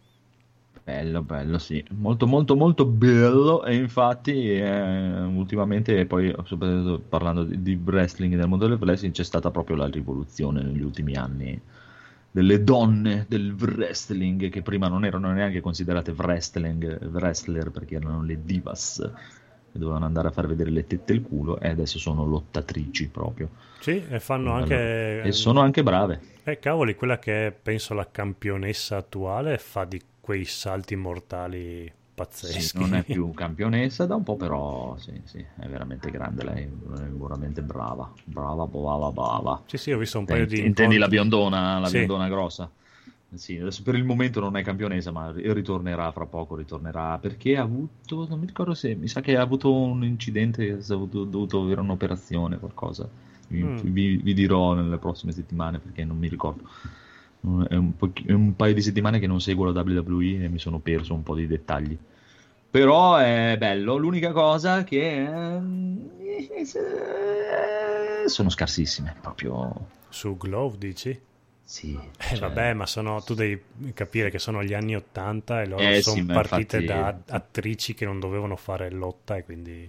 Bello, bello, sì, molto, molto, molto bello. E infatti, eh, ultimamente, poi soprattutto parlando di, di wrestling, del mondo del wrestling, c'è stata proprio la rivoluzione negli ultimi anni delle donne del wrestling, che prima non erano neanche considerate wrestling, wrestler perché erano le divas che dovevano andare a far vedere le tette e il culo, e adesso sono lottatrici proprio. Sì, e fanno anche... E sono anche brave. Eh, cavoli, quella che è, penso, la campionessa attuale fa di quei salti mortali pazzeschi. Sì, non è più campionessa da un po', però sì, sì, è veramente grande lei, è veramente brava, brava, brava, brava. Sì, sì, ho visto un paio di Intendi la biondona, la Sì. biondona grossa? Sì, adesso per il momento non è campionessa, ma ritornerà fra poco, ritornerà perché ha avuto, non mi ricordo se, mi sa che ha avuto un incidente, ha avuto- dovuto avere un'operazione, qualcosa. Vi, Mm. vi- vi dirò nelle prossime settimane perché non mi ricordo. È un, po- è un paio di settimane che non seguo la WWE e mi sono perso un po' di dettagli. Però è bello. L'unica cosa che eh, sono scarsissime, proprio Su Glove, dici? sì. Eh, cioè- vabbè, ma sono, tu devi capire che sono gli anni 80 e loro Eh, sono sì, partite infatti- da attrici che non dovevano fare lotta e quindi...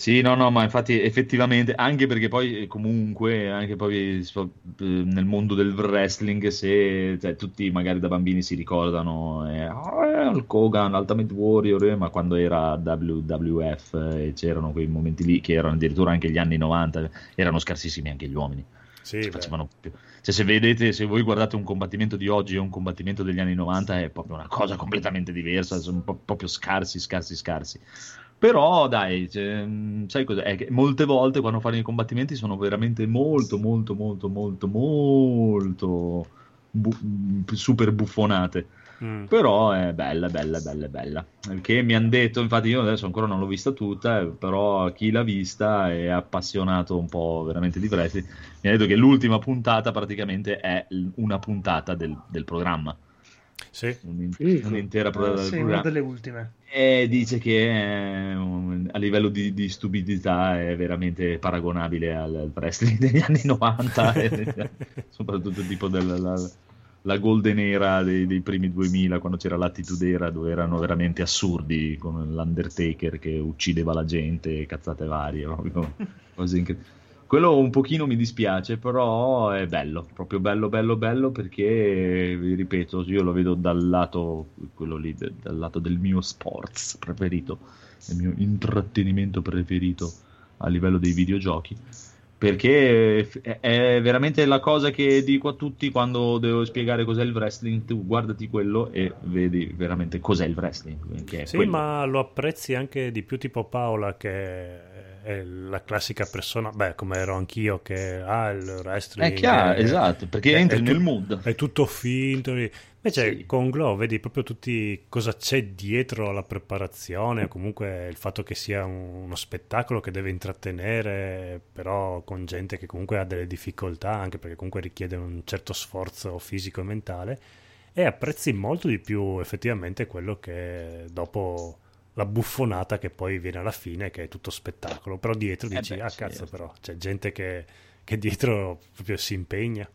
Sì, no, no, ma infatti effettivamente, anche perché poi eh, comunque, anche poi eh, nel mondo del wrestling, se cioè, tutti magari da bambini si ricordano eh, "Ah, Hulk Hogan, Ultimate Warrior, eh", ma quando era WWF eh, c'erano quei momenti lì che erano addirittura anche gli anni 90, erano scarsissimi anche gli uomini. Sì, facevano più. Cioè, se vedete, se voi guardate un combattimento di oggi e un combattimento degli anni 90 è proprio una cosa completamente diversa, sono proprio scarsi, scarsi, scarsi. Però dai, cioè, mh, sai cosa? È che molte volte quando fanno i combattimenti sono veramente molto, molto, molto, molto, molto bu- mh, super buffonate. Mm. Però è bella, bella, bella, bella. Che mi hanno detto, infatti io adesso ancora non l'ho vista tutta, eh, però chi l'ha vista è appassionato un po' veramente di wrestling. Mi ha detto che l'ultima puntata praticamente è una puntata del, del programma. Sì, Un- Figo. Un'intera puntata del Sì, una delle ultime. E dice che un- a livello di, di stupidità è veramente paragonabile al, al wrestling degli anni 90, e- soprattutto tipo della la, la golden era dei, dei primi 2000, quando c'era l'attitude era, dove erano veramente assurdi, con l'Undertaker che uccideva la gente, cazzate varie, proprio cose incredibili. Quello un pochino mi dispiace, però è bello, proprio bello, bello, bello perché, vi ripeto, io lo vedo dal lato, quello lì, dal lato del mio sports preferito, del mio intrattenimento preferito, a livello dei videogiochi. Perché è- è veramente la cosa che dico a tutti quando devo spiegare cos'è il wrestling. Tu guardati quello e vedi veramente cos'è il wrestling. È Sì, quello. ma lo apprezzi anche di più tipo Paola che è la classica persona, beh, come ero anch'io che ha il wrestling. È chiaro, è- esatto, perché è- entri è nel tu- mood. È tutto finto. Invece Sì. con Glow vedi proprio tutti cosa c'è dietro alla preparazione, o comunque il fatto che sia un- uno spettacolo che deve intrattenere, però con gente che comunque ha delle difficoltà, anche perché comunque richiede un certo sforzo fisico e mentale, e apprezzi molto di più effettivamente quello che dopo la buffonata che poi viene alla fine, che è tutto spettacolo, però dietro Eh dici, beh, ah sì, cazzo eh. però, c'è gente che, che dietro proprio si impegna.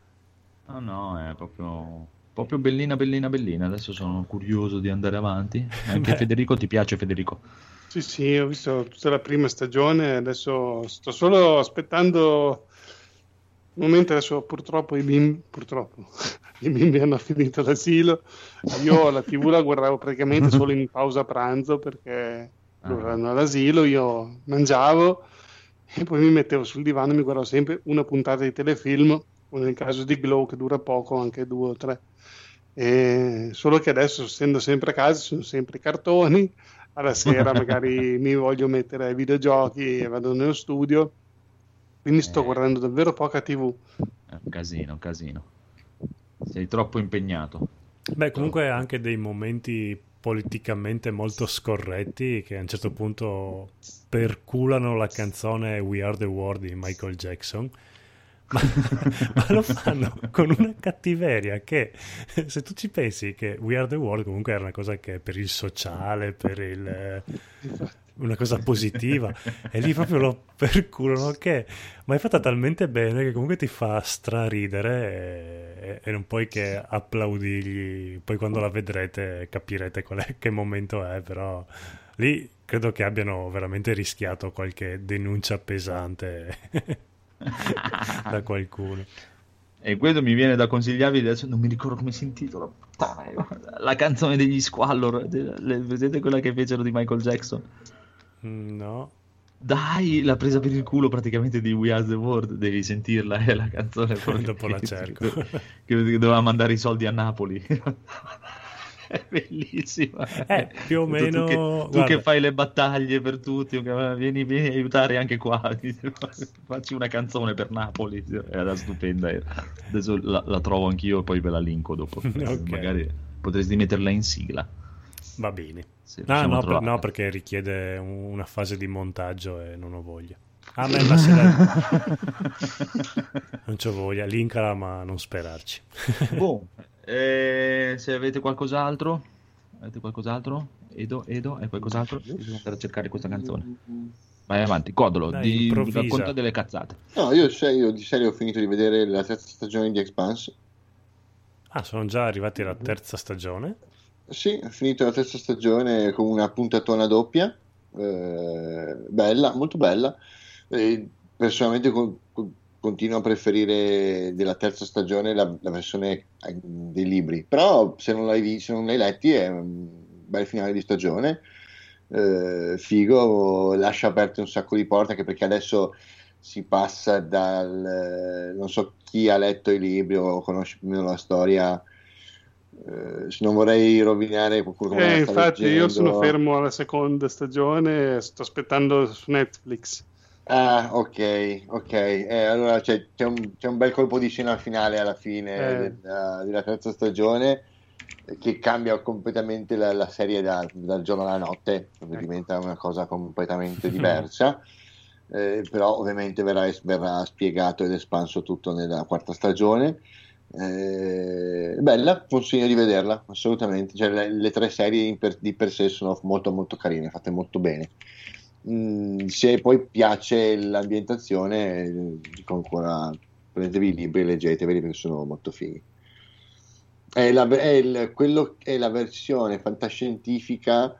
No, no, è proprio, proprio bellina, bellina, bellina. Adesso sono curioso di andare avanti. Anche. Federico, ti piace Federico? Sì, sì, ho visto tutta la prima stagione, adesso sto solo aspettando momento, adesso purtroppo i bimbi, purtroppo, i bimbi hanno finito l'asilo, io la tv la guardavo praticamente solo in pausa pranzo perché loro Ah. erano all'asilo, io mangiavo e poi mi mettevo sul divano e mi guardavo sempre una puntata di telefilm, o nel caso di Glow che dura poco, anche due o tre. E solo che adesso, essendo sempre a casa, sono sempre i cartoni. Alla sera magari mi voglio mettere ai videogiochi e vado nello studio. Quindi sto Eh. guardando davvero poca TV. È un casino, un casino. Sei troppo impegnato. Beh, comunque anche dei momenti politicamente molto scorretti che a un certo punto perculano la canzone We Are the World di Michael Jackson. Ma, ma lo fanno con una cattiveria che se tu ci pensi che We Are the World comunque era una cosa che per il sociale, per il, eh, una cosa positiva. E lì proprio lo perculano che ma è fatta talmente bene che comunque ti fa straridere e, e non puoi che applaudirgli. Poi quando la vedrete capirete qual è, che momento è però lì credo che abbiano veramente rischiato qualche denuncia pesante da qualcuno. E quello mi viene da consigliarvi, adesso non mi ricordo come si intitola, eh, la canzone degli Squallor, vedete quella che fecero di Michael Jackson? Mm, no Dai, l'ha presa per il culo praticamente di We Are The World, devi sentirla, è la canzone Dopo la che- cerco. che doveva mandare i soldi a Napoli. È bellissima. Eh, più o Tu- meno- Tu, che, tu che fai le battaglie per tutti, che- vieni, vieni a aiutare anche qua. Facci una canzone per Napoli. Era stupenda. Adesso la, la trovo anch'io e poi ve la linko dopo. Ok. Magari potresti metterla in sigla. Va bene Ah, no, a per- no, perché richiede un- una fase di montaggio e non ho voglia. Ah, beh, ma se la... non c'ho voglia, linkala, ma non sperarci. Boh, eh, se avete qualcos'altro, avete qualcos'altro? Edo, Edo, hai qualcos'altro? Io devo andare a cercare questa canzone. Vai avanti, Codolo, Dai, di, improvvisa. racconta delle cazzate. No, io, cioè, io di serie ho finito di vedere la terza stagione di Expanse. Ah, sono già arrivati alla terza stagione. Sì, ho finito la terza stagione con una puntatona doppia, eh, bella, molto bella. E personalmente con- con- continuo a preferire della terza stagione la, la versione eh, dei libri, però se non l'hai, se non l'hai letti è un bel finale di stagione, eh, figo, lascia aperte un sacco di porte, anche perché adesso si passa dal... non so chi ha letto i libri o conosce più o meno la storia. Eh, se non vorrei rovinare qualcuno Eh, infatti, io leggendo. sono fermo alla seconda stagione, sto aspettando su Netflix. Ah, ok, ok. Eh, allora c'è, c'è un, c'è un bel colpo di scena finale alla fine Eh. della, della terza stagione eh, che cambia completamente la, la serie da- dal giorno alla notte, Ecco. diventa una cosa completamente diversa. Eh, però ovviamente verrà, verrà spiegato ed espanso tutto nella quarta stagione. Eh, bella, consiglio di vederla assolutamente. Cioè, le, le tre serie per- di per sé sono molto molto carine, fatte molto bene. Mm, se poi piace l'ambientazione, dico ancora prendetevi i libri e leggeteveli perché sono molto fighi. È la, è il- quello, è la versione fantascientifica,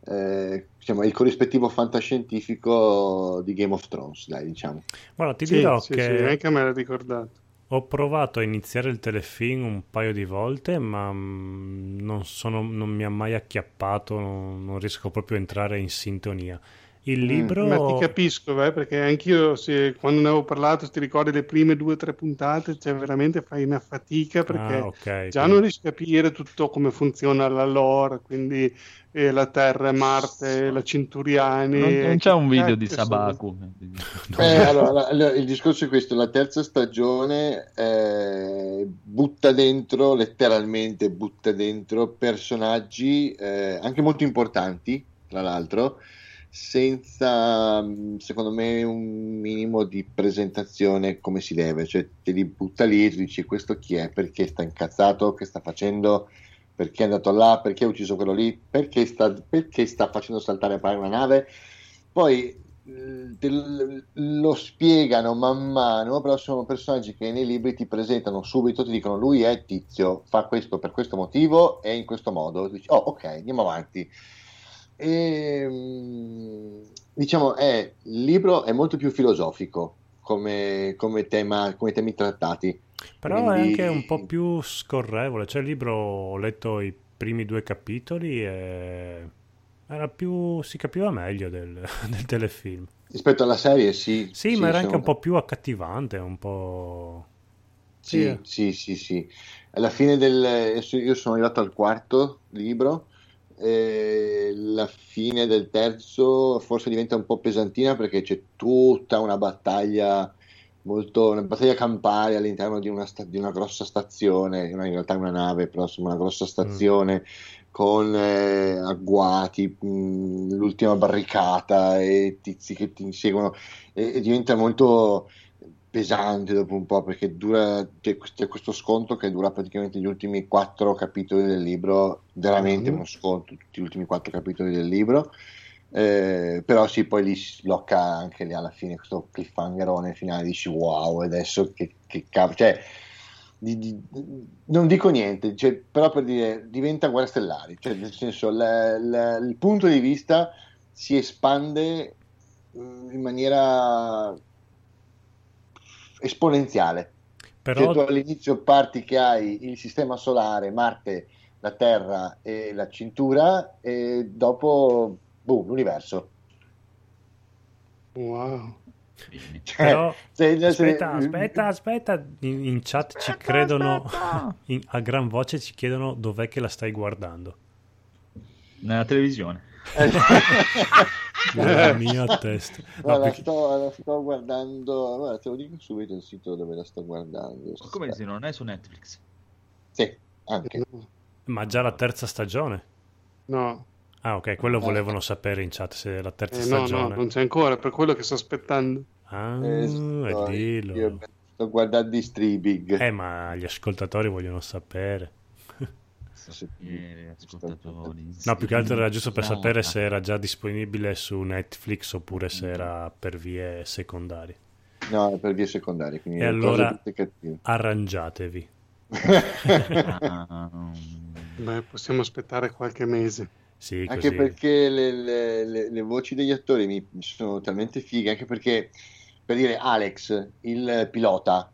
eh, diciamo, il corrispettivo fantascientifico di Game of Thrones, dai, diciamo. Guarda, ti Sì, dirò sì, che sì, anche me l'ha ricordato. Ho provato a iniziare il telefilm un paio di volte, ma mm, non, sono- non mi ha mai acchiappato, non, non riesco proprio a entrare in sintonia. Il libro... Ma ti capisco, eh, perché anch'io se, quando ne avevo parlato, se ti ricordi le prime due o tre puntate, cioè veramente fai una fatica perché Ah, ok, già quindi- non riesci a capire tutto come funziona la lore, quindi eh, la Terra, Marte, la Cinturiani. Non, non c'è un video di sono- Sabaku. Eh, allora, la- il discorso è questo: la terza stagione eh, butta dentro, letteralmente butta dentro personaggi eh, anche molto importanti, tra l'altro, senza mh, secondo me un minimo di presentazione come si deve, cioè te li butta lì e tu dici questo chi è, perché sta incazzato, che sta facendo, perché è andato là, perché ha ucciso quello lì, perché sta, perché sta facendo saltare a una nave. Poi l- lo spiegano man mano, però sono personaggi che nei libri ti presentano subito, ti dicono lui è tizio, fa questo per questo motivo e in questo modo. Dici, oh ok, andiamo avanti. E, mm, diciamo, è, il libro è molto più filosofico come, come tema, come temi trattati. Però è Quindi- anche un po' più scorrevole. Cioè, il libro ho letto i primi due capitoli e era più, si capiva meglio del, del telefilm. Rispetto alla serie, sì. Sì, ma era anche un po' più accattivante, un po'... Sì, eh. sì, sì, sì. Alla fine del... Io sono arrivato al quarto libro, e la fine del terzo forse diventa un po' pesantina perché c'è tutta una battaglia molto... una battaglia campale all'interno di una, sta- di una grossa stazione, una- in realtà è una nave, però insomma una grossa stazione con eh, agguati, mh, l'ultima barricata e tizi che ti inseguono. E, e diventa molto pesante dopo un po' perché dura c'è, questo sconto che dura praticamente gli ultimi quattro capitoli del libro veramente Mhm. uno sconto tutti gli ultimi quattro capitoli del libro eh, però sì poi lì si sblocca anche lì alla fine questo cliffhangerone finale dici wow adesso che, che cavolo cioè di- di- non dico niente cioè, però per dire diventa guerre stellari cioè nel senso la- la- il punto di vista si espande mh, in maniera esponenziale cioè, tu Però all'inizio parti che hai il sistema solare, Marte, la Terra e la cintura e dopo boom, l'universo. Wow. Cioè, Però- se- se- aspetta, aspetta, aspetta. In, in chat ci credono, in- a gran voce ci chiedono dov'è che la stai guardando. Nella televisione. Nella mia testa. No, Guarda, perché- sto, la sto guardando, guarda, te lo dico subito il sito dove la sto guardando. Ma Come se non è su Netflix? Sì, anche. Ma già la terza stagione? No, Ah, ok, quello volevano sapere in chat se è la terza eh, no, no, stagione. non c'è ancora, per quello che sto aspettando. Ah, Eh, è sto, dillo. io sto guardando i streaming. Eh, ma gli ascoltatori vogliono sapere. No, più che altro era giusto per No, sapere se era già disponibile su Netflix oppure se era per vie secondarie. No, è per vie secondarie, quindi E allora-. Arrangiatevi. Beh, possiamo aspettare qualche mese. Sì, Anche così. perché le, le- le- le voci degli attori mi sono talmente fighe, anche perché per dire Alex, il pilota,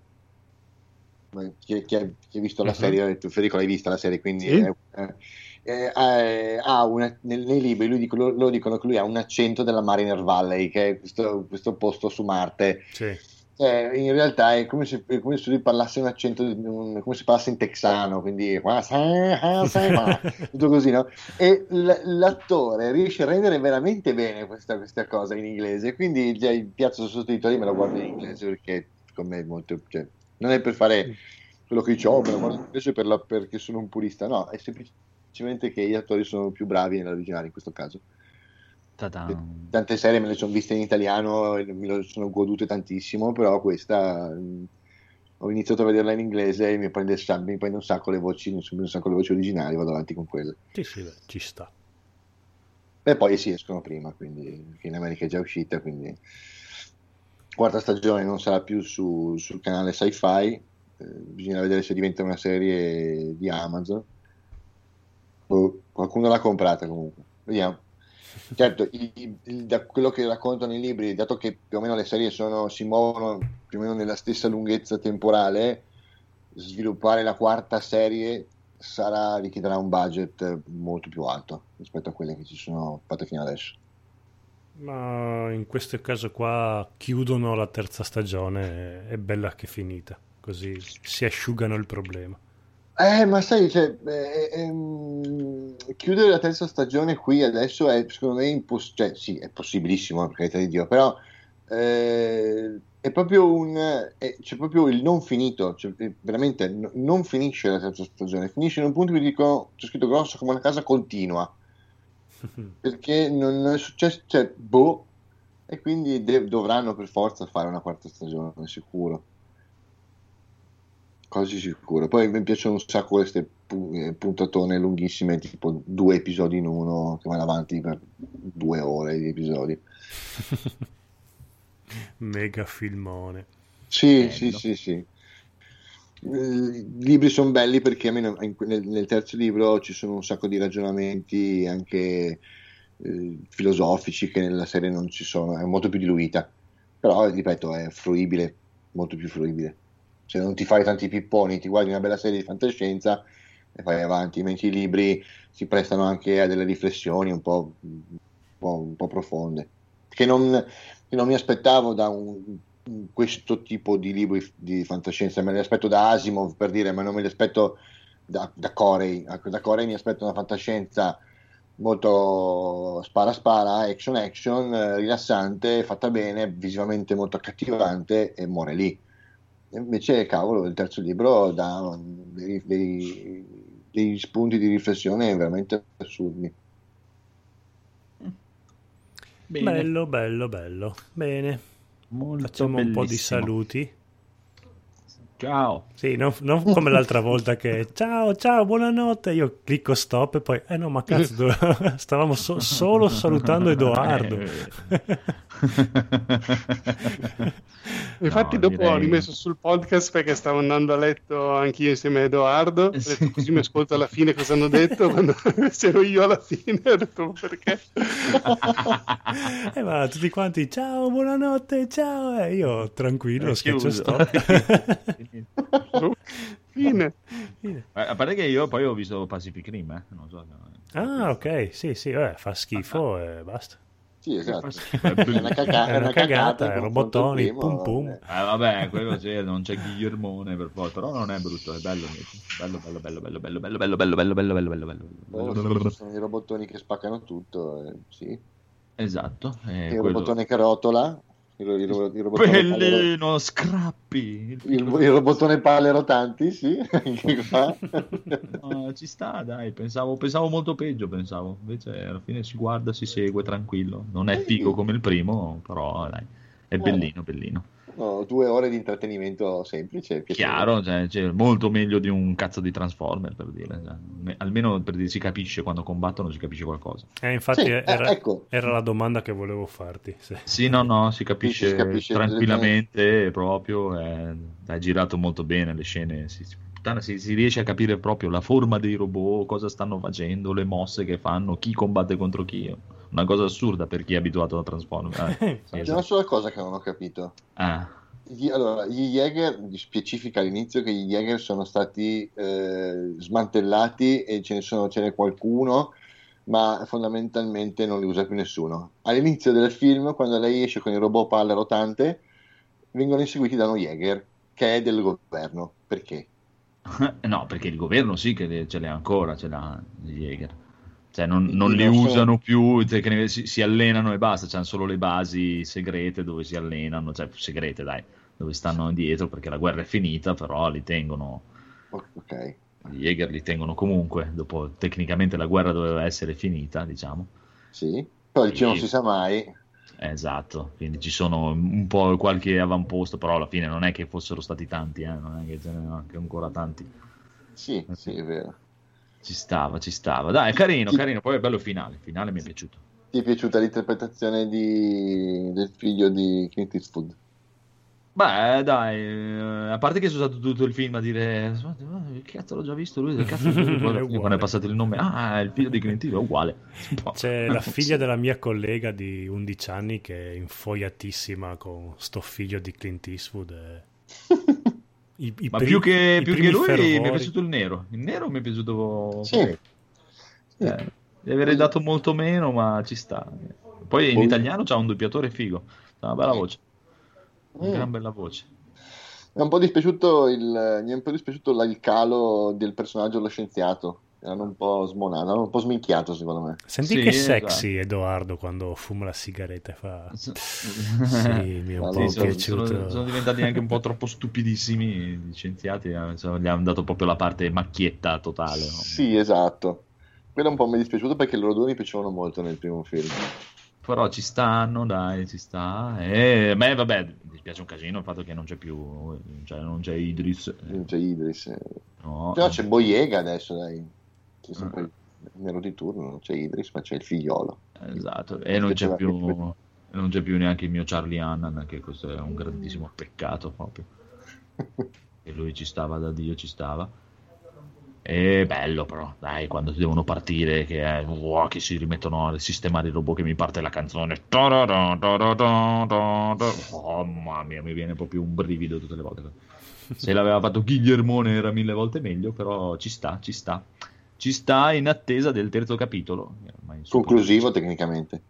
chi, chi ha, chi ha visto la Mhm. serie, tu Federico l'hai vista la serie, quindi Sì. eh, eh, eh, eh, ha una- nel- nei libri lui dico- lo, lo dicono che lui ha un accento della Mariner Valley, che è questo, questo posto su Marte. Sì. Cioè, in realtà è come se, è come se lui parlasse un accento, un- come se parlasse in texano, quindi tutto così, no? E l'attore riesce a rendere veramente bene questa, questa cosa in inglese, quindi già il piazzo sottotitoli me lo guardo in inglese perché con me è molto... Cioè, non è per fare quello che dice, oh, me lo guardo in inglese per la- perché sono un purista, no, è semplicemente che gli attori sono più bravi nell'originale in questo caso. ta-dan. Tante serie me le sono viste in italiano e me le sono godute tantissimo, però questa mh, ho iniziato a vederla in inglese e mi prende, mi prende un sacco le voci, mi prende un sacco le voci originali, vado avanti con quelle. Sì, sì, beh, ci sta. E poi si escono prima, quindi in America è già uscita, quindi quarta stagione non sarà più su- sul canale Sci-Fi, eh, bisogna vedere se diventa una serie di Amazon. Boh, qualcuno l'ha comprata comunque, vediamo. Certo, i- i- da quello che raccontano i libri, dato che più o meno le serie sono- si muovono più o meno nella stessa lunghezza temporale, sviluppare la quarta serie sarà, richiederà un budget molto più alto rispetto a quelle che ci sono fatte fino adesso. Ma in questo caso qua chiudono la terza stagione, è bella che è finita, così si asciugano il problema. Eh, ma sai, cioè, eh, ehm, chiudere la terza stagione qui adesso è secondo me impossibile, cioè sì, è possibilissimo, per carità di Dio, però eh, è proprio un, è- c'è proprio il non finito, cioè, eh, veramente n- non finisce la terza stagione, finisce in un punto in cui dico, c'è scritto grosso come una casa continua, perché non è successo, cioè, boh, e quindi de- dovranno per forza fare una quarta stagione, sicuro. Quasi sicuro. Poi mi piacciono un sacco queste pu- eh, puntatone lunghissime, tipo due episodi in uno, che vanno avanti per due ore di episodi. Mega filmone. Sì, Bello. sì, sì, sì. Eh, I libri sono belli perché almeno nel, nel terzo libro ci sono un sacco di ragionamenti anche eh, filosofici che nella serie non ci sono, è molto più diluita, però ripeto è fruibile, molto più fruibile. Se non ti fai tanti pipponi, ti guardi una bella serie di fantascienza e vai avanti, mentre i libri si prestano anche a delle riflessioni un po', un po', un po' profonde, che non, che non mi aspettavo da un- questo tipo di libri di fantascienza, me li aspetto da Asimov per dire, ma non me li aspetto da, da Corey. Ecco, Da Corey mi aspetto una fantascienza molto spara spara, action action, rilassante, fatta bene, visivamente molto accattivante e muore lì. Invece, cavolo, il terzo libro dà dei, dei- dei spunti di riflessione veramente assurdi. Bene. Bello, bello, bello. Bene, Molto facciamo un po' di bellissimo. saluti. Ciao. Sì, non, non come l'altra volta che ciao, ciao, buonanotte. Io clicco stop e poi, eh no, ma cazzo, dove- stavamo so- solo salutando Edoardo. Infatti, No, dopo ho direi- rimesso sul podcast perché stavo andando a letto anch'io insieme a Edoardo. Ho detto, Sì. così mi ascolto alla fine cosa hanno detto. Quando c'ero io alla fine, ho detto perché. E va tutti quanti, ciao, buonanotte, ciao. E io tranquillo, Eh, schiaccio stop. Fine. Eh, A parte che io poi ho visto Pacific Rim, eh. non so. ah, ok, sì, sì, vabbè, fa schifo e basta. Sì, esatto. È una, caga- È una cagata, è robottoni, primo, pum pum. eh. Eh, vabbè, quello c'è, non c'è Guillermone per forza, però non è brutto, è bello. Bello, bello, bello, bello, bello, bello, bello, bello, bello, bello, bello, bello, bello, Oh, bello. sono i robottoni che spaccano tutto, eh, sì. Esatto, è il quello. robottone che rotola, il, il, il robottone Bellino, scrappi. il, il robottone palle rotanti, sì. No, ci sta, dai, pensavo, pensavo molto peggio, pensavo. Invece alla fine si guarda, si segue tranquillo. Non è figo come il primo, però dai, è bellino, bellino. No, due ore di intrattenimento semplice, piacevole. Chiaro, cioè, cioè, molto meglio di un cazzo di Transformer, per dire. cioè, me- almeno per dire, si capisce quando combattono, si capisce qualcosa. Eh, infatti Sì, eh, era, ecco. era la domanda che volevo farti. sì. Sì, no, no, si capisce, si capisce tranquillamente proprio, è, è girato molto bene le scene, si, si- si riesce a capire proprio la forma dei robot, cosa stanno facendo, le mosse che fanno, chi combatte contro chi. Una cosa assurda per chi è abituato a Transformers. Eh, sì, C'è una sola cosa che non ho capito. Ah, Gli- allora, gli Jäger, specifica all'inizio che gli Jäger sono stati eh, smantellati e ce ne sono, ce n'è qualcuno, ma fondamentalmente non li usa più nessuno. All'inizio del film, quando lei esce con il robot palla rotante, vengono inseguiti da uno Jäger, che è del governo. Perché? no, perché il governo sì che ce l'ha ancora, ce l'ha gli Jäger. Cioè non, non li usano più, cioè, ne- si, si allenano e basta, c'hanno solo le basi segrete dove si allenano, cioè segrete dai, dove stanno dietro perché la guerra è finita, però li tengono, Ok. gli Jäger li tengono comunque, dopo tecnicamente la guerra doveva essere finita, diciamo. Sì. Poi dice non si sa mai. Esatto, quindi ci sono un po' qualche avamposto, però alla fine non è che fossero stati tanti, eh, non è che ce n'erano anche ancora tanti. Sì, sì, è vero. Ci stava, ci stava. Dai, è carino, carino. Poi è bello il finale. Il finale mi è piaciuto. Ti è piaciuta l'interpretazione di- del figlio di Clint Eastwood? Beh, dai, eh, a parte che sono stato tutto il film a dire, "Ma che cazzo l'ho già visto lui, che cazzo l'ho visto?" Uguale. quando è passato il nome, ah, è il figlio di Clint Eastwood, è uguale. C'è la figlia della mia collega di 11 anni che è infoiatissima con sto figlio di Clint Eastwood. e- I- i Ma pri- più che, i più che primi lui mi è fervori. piaciuto il nero. Il nero mi è piaciuto... Sì. Eh, Gli avrei dato molto meno, ma ci sta. Poi in Poi- italiano c'ha un doppiatore figo, ha una bella voce, una Mm. gran bella voce. Mi è un po' dispiaciuto il, mi è un po' dispiaciuto la- il calo del personaggio dello scienziato. Erano un po' smonato, hanno un po' sminchiato secondo me. Senti Sì, che esatto. sexy Edoardo quando fuma la sigaretta e fa... Sì, Sì, mi è un Sì, po' sono, piaciuto. sono- sono diventati anche un po' troppo stupidissimi gli scienziati, eh, insomma, gli hanno dato proprio la parte macchietta totale. no? Sì, esatto. Quello un po' mi è dispiaciuto perché loro due mi piacevano molto nel primo film. Però ci stanno, dai, ci sta. E a me, vabbè, mi dispiace un casino il fatto che non c'è più, cioè non c'è Idris. eh, Non c'è Idris. eh. no. No, c'è Boyega adesso, dai. C'è sempre il nero di turno, non c'è Idris, ma c'è il figliolo. Esatto, e non c'è più, non c'è più neanche il mio Charlie Hannan, che questo è un grandissimo peccato proprio. E lui ci stava da Dio, ci stava. E bello però, dai, quando devono partire, che, è, wow, che si rimettono a sistemare il robot che mi parte la canzone. Oh, mamma mia, mi viene proprio un brivido tutte le volte. Se l'aveva fatto Guillermone era mille volte meglio, però ci sta, ci sta. Ci sta in attesa del terzo capitolo. Conclusivo tecnicamente.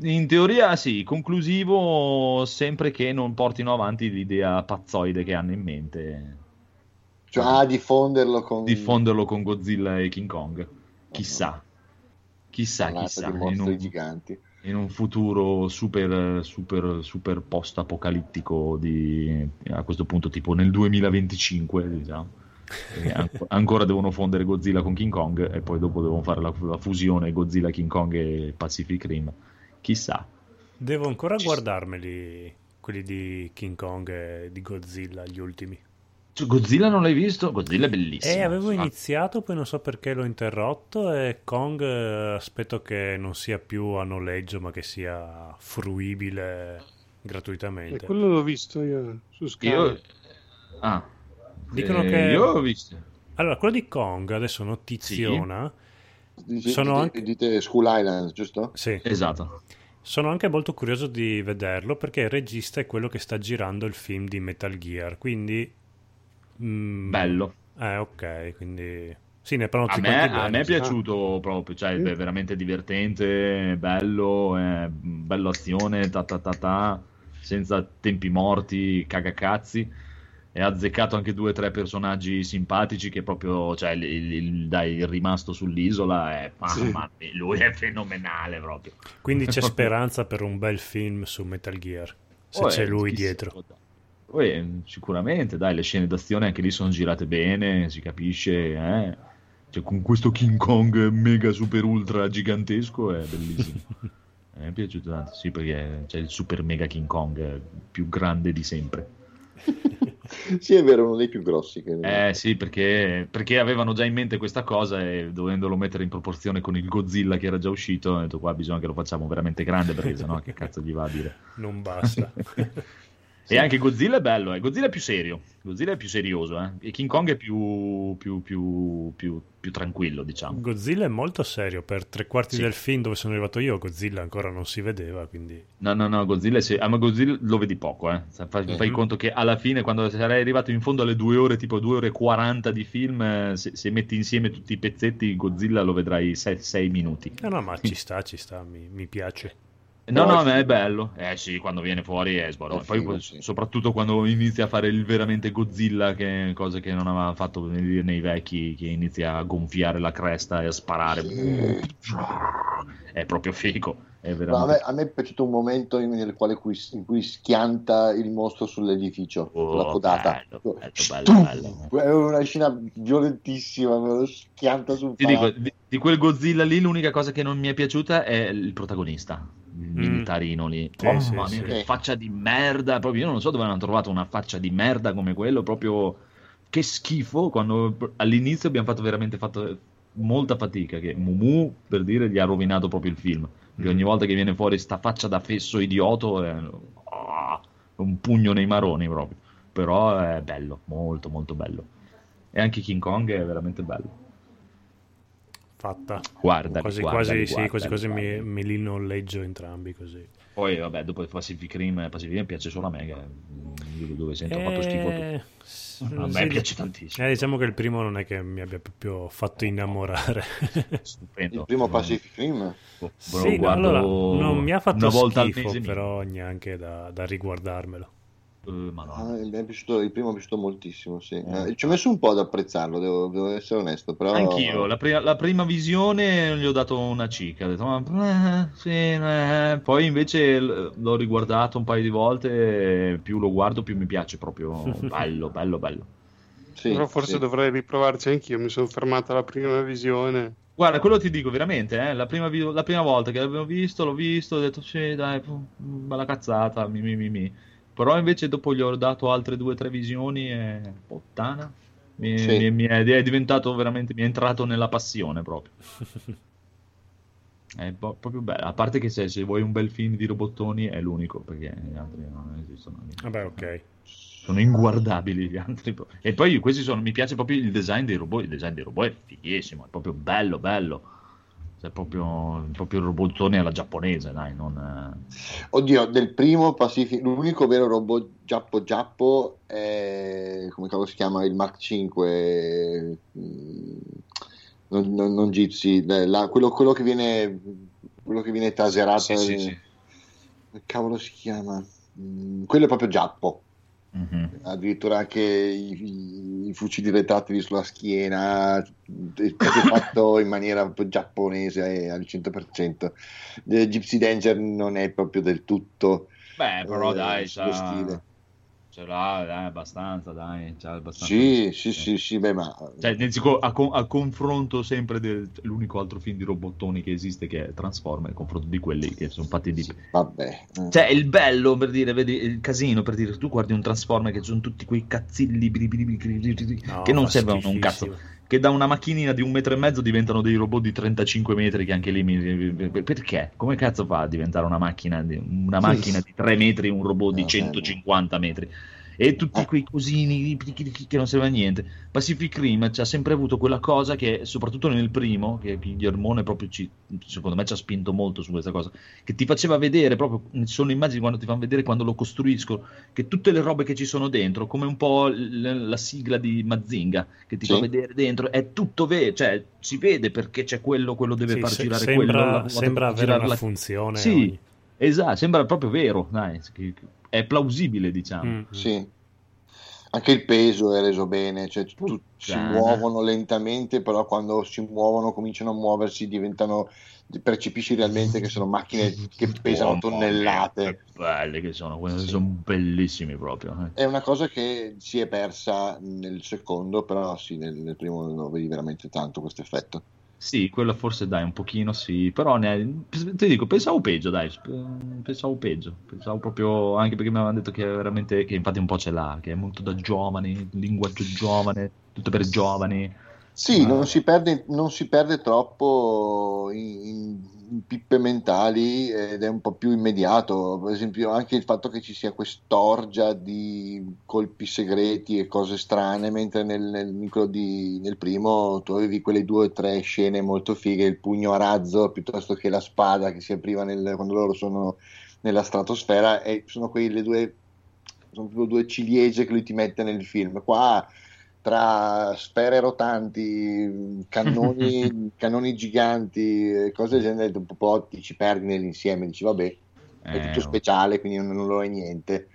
in teoria sì, conclusivo sempre che non portino avanti l'idea pazzoide che hanno in mente, Cioè, ah, diffonderlo con diffonderlo con Godzilla e King Kong. Chissà, chissà, un'alata chissà, di in un, giganti. in un futuro super, super, super post-apocalittico di, a questo punto tipo nel 2025, diciamo. An- ancora devono fondere Godzilla con King Kong e poi dopo devono fare la, la fusione Godzilla, King Kong e Pacific Rim. Chissà. Devo ancora Ci- guardarmeli, quelli di King Kong e di Godzilla, gli ultimi. Cioè, Godzilla non l'hai visto? Godzilla è bellissimo. E avevo Ah, iniziato, poi non so perché l'ho interrotto e Kong eh, aspetto che non sia più a noleggio, ma che sia fruibile E gratuitamente. quello l'ho visto io su Sky. Io... Ah. Dicono Eh, che- Io ho visto. Allora, quello di Kong, adesso notiziona, Dici- Sono dite, anche- dite School Island, giusto? sì, Esatto. sono anche molto curioso di vederlo perché il regista è quello che sta girando il film di Metal Gear, quindi... mm, Bello. Eh, ok, quindi... Sì, ne parlano A me, a me è sì. piaciuto proprio, cioè è veramente divertente, bello, eh, bello azione, ta ta ta ta, senza tempi morti, cagacazzi. E ha azzeccato anche due o tre personaggi simpatici che proprio, cioè il, il- il- dai, il rimasto sull'isola è, mamma mia, lui è fenomenale proprio. Quindi c'è speranza per un bel film su Metal Gear, se Poi, c'è lui dietro. Poi, eh, sicuramente, dai, le scene d'azione anche lì sono girate bene, si capisce, eh. Cioè, con questo King Kong mega super ultra gigantesco è bellissimo. Mi è piaciuto tanto, sì, perché c'è il super mega King Kong più grande di sempre. Sì, è vero, uno dei più grossi. Che... Eh sì, perché, perché avevano già in mente questa cosa e dovendolo mettere in proporzione con il Godzilla che era già uscito, ho detto qua bisogna che lo facciamo veramente grande perché sennò che cazzo gli va a dire. Non basta. E anche Godzilla è bello, eh. Godzilla è più serio, Godzilla è più serioso, eh. e King Kong è più, più, più, più, più tranquillo, diciamo. Godzilla è molto serio, per tre quarti Sì. del film dove sono arrivato io, Godzilla ancora non si vedeva, quindi... No, no, no, Godzilla serio, ah, ma Godzilla lo vedi poco, eh. Fai, fai Mhm. conto che alla fine, quando sarai arrivato in fondo alle due ore, tipo due ore e 40 di film, eh, se, se metti insieme tutti i pezzetti, Godzilla lo vedrai 6 minuti. No, no, ma ci sta, ci sta, mi, mi piace. No, No, ma è bello. Eh sì, quando viene fuori è sbarone. È Poi figo, sì. soprattutto quando inizia a fare il veramente Godzilla, che è cosa che non aveva fatto nei, nei vecchi, che inizia a gonfiare la cresta e a sparare. È proprio figo. È No, a, veramente... me, a me è piaciuto un momento in, nel quale cui- in cui schianta il mostro sull'edificio, Oh, la codata. bello, bello, bello, bello. È una scena violentissima, me lo schianta sul Ti dico, di, di quel Godzilla lì l'unica cosa che non mi è piaciuta è il protagonista, Mm. militarino lì. Sì, Mamma sì, mia, sì. che faccia di merda, proprio io non so dove hanno trovato una faccia di merda come quello, proprio che schifo, quando all'inizio abbiamo fatto veramente fatto molta fatica, che Mumu, per dire, gli ha rovinato proprio il film, perché ogni volta che viene fuori sta faccia da fesso idioto è ah, un pugno nei maroni proprio, però è bello, molto molto bello. E anche King Kong è veramente bello. Fatta. Guarda, quasi quasi, sì, quasi, quasi mi, me li noleggio entrambi così. Poi, vabbè, dopo il Pacific Rim, Pacific Rim piace solo a me, che dove sento fatto schifo tutto. Eh, A me sì, piace tantissimo. eh, diciamo che il primo non è che mi abbia proprio fatto innamorare. Stupendo. Il primo. Pacific Rim? Sì, no, allora, non mi ha fatto schifo, però neanche da, da riguardarmelo. Madonna. Ah, mi è piaciuto, il primo mi è piaciuto moltissimo, sì. Eh. Eh, ci ho messo un po' ad apprezzarlo, devo, devo essere onesto, però... Anch'io, la, pri- la prima visione gli ho dato una cicca, ho detto, ma eh, sì, eh. poi invece l- l'ho riguardato un paio di volte, più lo guardo più mi piace proprio, bello, bello, bello. Sì, Però forse sì. dovrei riprovarci anch'io. Mi sono fermato alla prima visione. Guarda, quello ti dico veramente, eh, la, prima vi- la prima volta che l'avevo visto, l'ho visto, ho detto, sì, dai, bella cazzata, mi, mi, mi, mi. Però invece dopo gli ho dato altre due o tre visioni e puttana, mi, Sì. mi- mi è, è diventato veramente, mi è entrato nella passione proprio. È po- proprio bello, a parte che se, se vuoi un bel film di robottoni è l'unico, perché gli altri non esistono. Vabbè, ok. Sono inguardabili gli altri. E poi questi sono, mi piace proprio il design dei robot, il design dei robot è fighissimo, è proprio bello, bello. È proprio, proprio il robottone alla giapponese, dai, non... eh. Oddio, del primo Pacific, l'unico vero robot giappo giappo è, come cavolo si chiama, il Mark 5, mm, non, non, non Gypsy, la- quello, quello che viene, quello che viene taserato, Sì, sì, sì. cavolo si chiama? Mm, quello è proprio giappo. Mhm. addirittura anche i, i- i fucili retrattili sulla schiena, fatto in maniera giapponese eh, al 100%. Eh, Gypsy Danger non è proprio del tutto Beh, però eh, dai, c'ha, stile. Ce l'ha, dai, abbastanza, dai, c'ha abbastanza. Sì, sì, sì, sì, beh, ma Cioè, nel senso, a, co- a confronto sempre dell'unico altro film di robottoni che esiste che è Transformer, a confronto di quelli che sono fatti di... vabbè. eh. Cioè, il bello per dire, vedi, il casino per dire, tu guardi un Transformer che sono tutti quei cazzilli No, che non servono a un cazzo. Che da una macchinina di un metro e mezzo diventano dei robot di 35 metri che anche lì mi... Perché? Come cazzo fa a diventare una macchina di, una macchina di 3 metri un robot di Eh, 150 metri? E tutti quei cosini che non serve a niente. Pacific Rim ci ha sempre avuto quella cosa che, soprattutto nel primo, che Guillermone proprio ci, secondo me ci ha spinto molto su questa cosa, che ti faceva vedere proprio, sono immagini quando ti fanno vedere quando lo costruiscono, che tutte le robe che ci sono dentro, come un po' l- la sigla di Mazinga, che ti Sì. fa vedere dentro, è tutto vero, cioè si vede perché c'è quello, quello deve Sì, far se- girare sembra, quello. la- sembra avere una la- funzione. Sì, ogni- esatto, sembra proprio vero, dai, che- è plausibile diciamo. Mm. Sì. Anche il peso è reso bene, cioè tu- si muovono lentamente, però quando si muovono, cominciano a muoversi, diventano percepisci realmente che sono macchine che pesano Oh, tonnellate. Che belle che sono, Sì. sono bellissimi proprio. eh. È una cosa che si è persa nel secondo, però sì, nel, nel primo lo vedi veramente tanto questo effetto. Sì, quella forse dai, un pochino sì, però ne- ti dico, pensavo peggio, dai, pensavo peggio, pensavo proprio, anche perché mi avevano detto che veramente, che infatti un po' ce l'ha, che è molto da giovani, linguaggio giovane, tutto per giovani. Sì, Ah. non si perde, non si perde troppo in, in- pippe mentali ed è un po' più immediato. Per esempio, anche il fatto che ci sia quest'orgia di colpi segreti e cose strane, mentre nel, nel, di- nel primo tu avevi quelle due o tre scene molto fighe, il pugno a razzo piuttosto che la spada che si apriva nel- quando loro sono nella stratosfera, e sono quelle due, sono proprio due ciliegie che lui ti mette nel film. Qua tra sfere rotanti, cannoni, cannoni giganti, cose del genere, dopo un po' ti ci perdi nell'insieme, dici vabbè, è Eh, tutto speciale, quindi non, non lo è niente.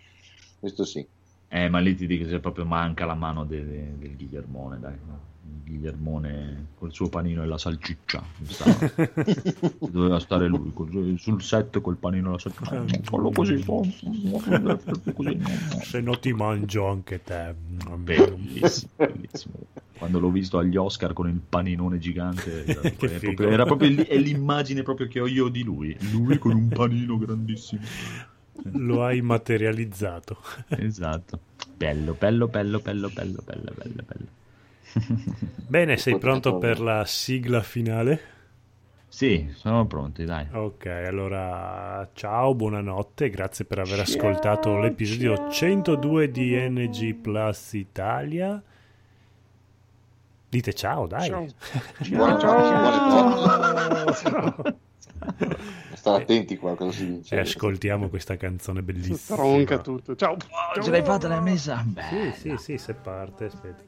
Questo sì. Eh, ma lì ti dico che proprio manca la mano de- de- del Guillermone, dai, no? Il Guillermone col suo panino e la salciccia, doveva stare lui col- sul set col panino e la salciccia, fallo così, così. Se no ti mangio anche te. Bellissimo, bellissimo. Quando l'ho visto agli Oscar con il paninone gigante, era, proprio- era proprio lì- è l'immagine proprio che ho io di lui. Lui con un panino grandissimo. Lo hai materializzato. Esatto. Bello, bello, bello, bello, bello, bello, bello, bello. Bene, sei pronto per la sigla finale? Sì, sono pronti, dai. Ok, allora ciao, buonanotte, grazie per aver ascoltato l'episodio 102 di NG Plus Italia. Dite ciao, dai. Ciao. Buona- Ciao. buone- Ciao. Stare attenti qua cosa si dice. E ascoltiamo questa canzone bellissima. Stronca tutto. Ciao. Oh, ce l'hai fatta la messa? Sì, Beh, sì, sì, se parte, aspetta.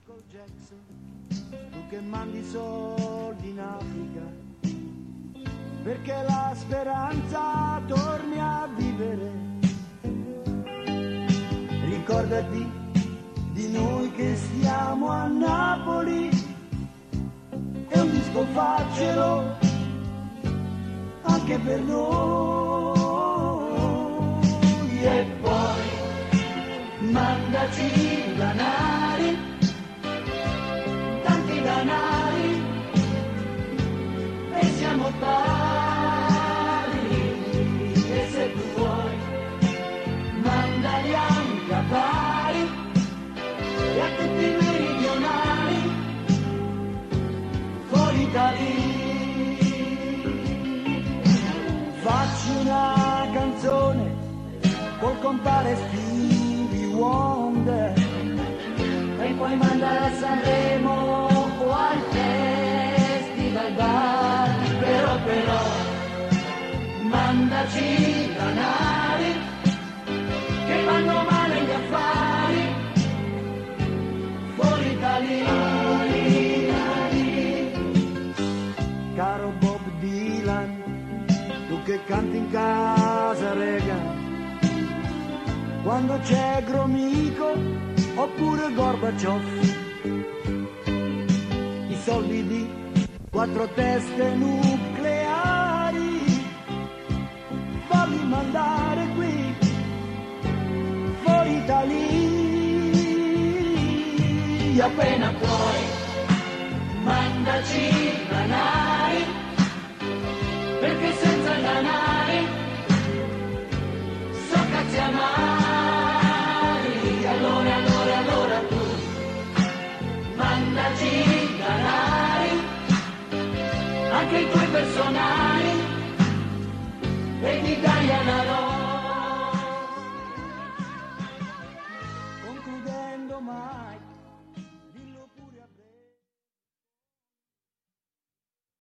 tu che mandi soldi in Africa, perché la speranza torni a vivere. Ricordati di noi che stiamo a Napoli e un disco faccelo anche per noi. E poi mandaci danari tanti danari e siamo pari. E se tu vuoi mandali anche a Bari e a tutti i meridionali fuori da facci una canzone col compare Stevie Wonder. E poi mandare a Sanremo o al festival bar. Però però mandaci danari che vanno male gli affari. Fuori da casa, rega. Quando c'è Gromico oppure Gorbaciov. I soldi di quattro teste nucleari. fammi mandare qui, fuori da lì. Appena puoi, mandaci danari perché senza danari se allora, allora, allora tu mandaci danari, anche i tuoi personali, e ti taglia la roba, concludendo mai.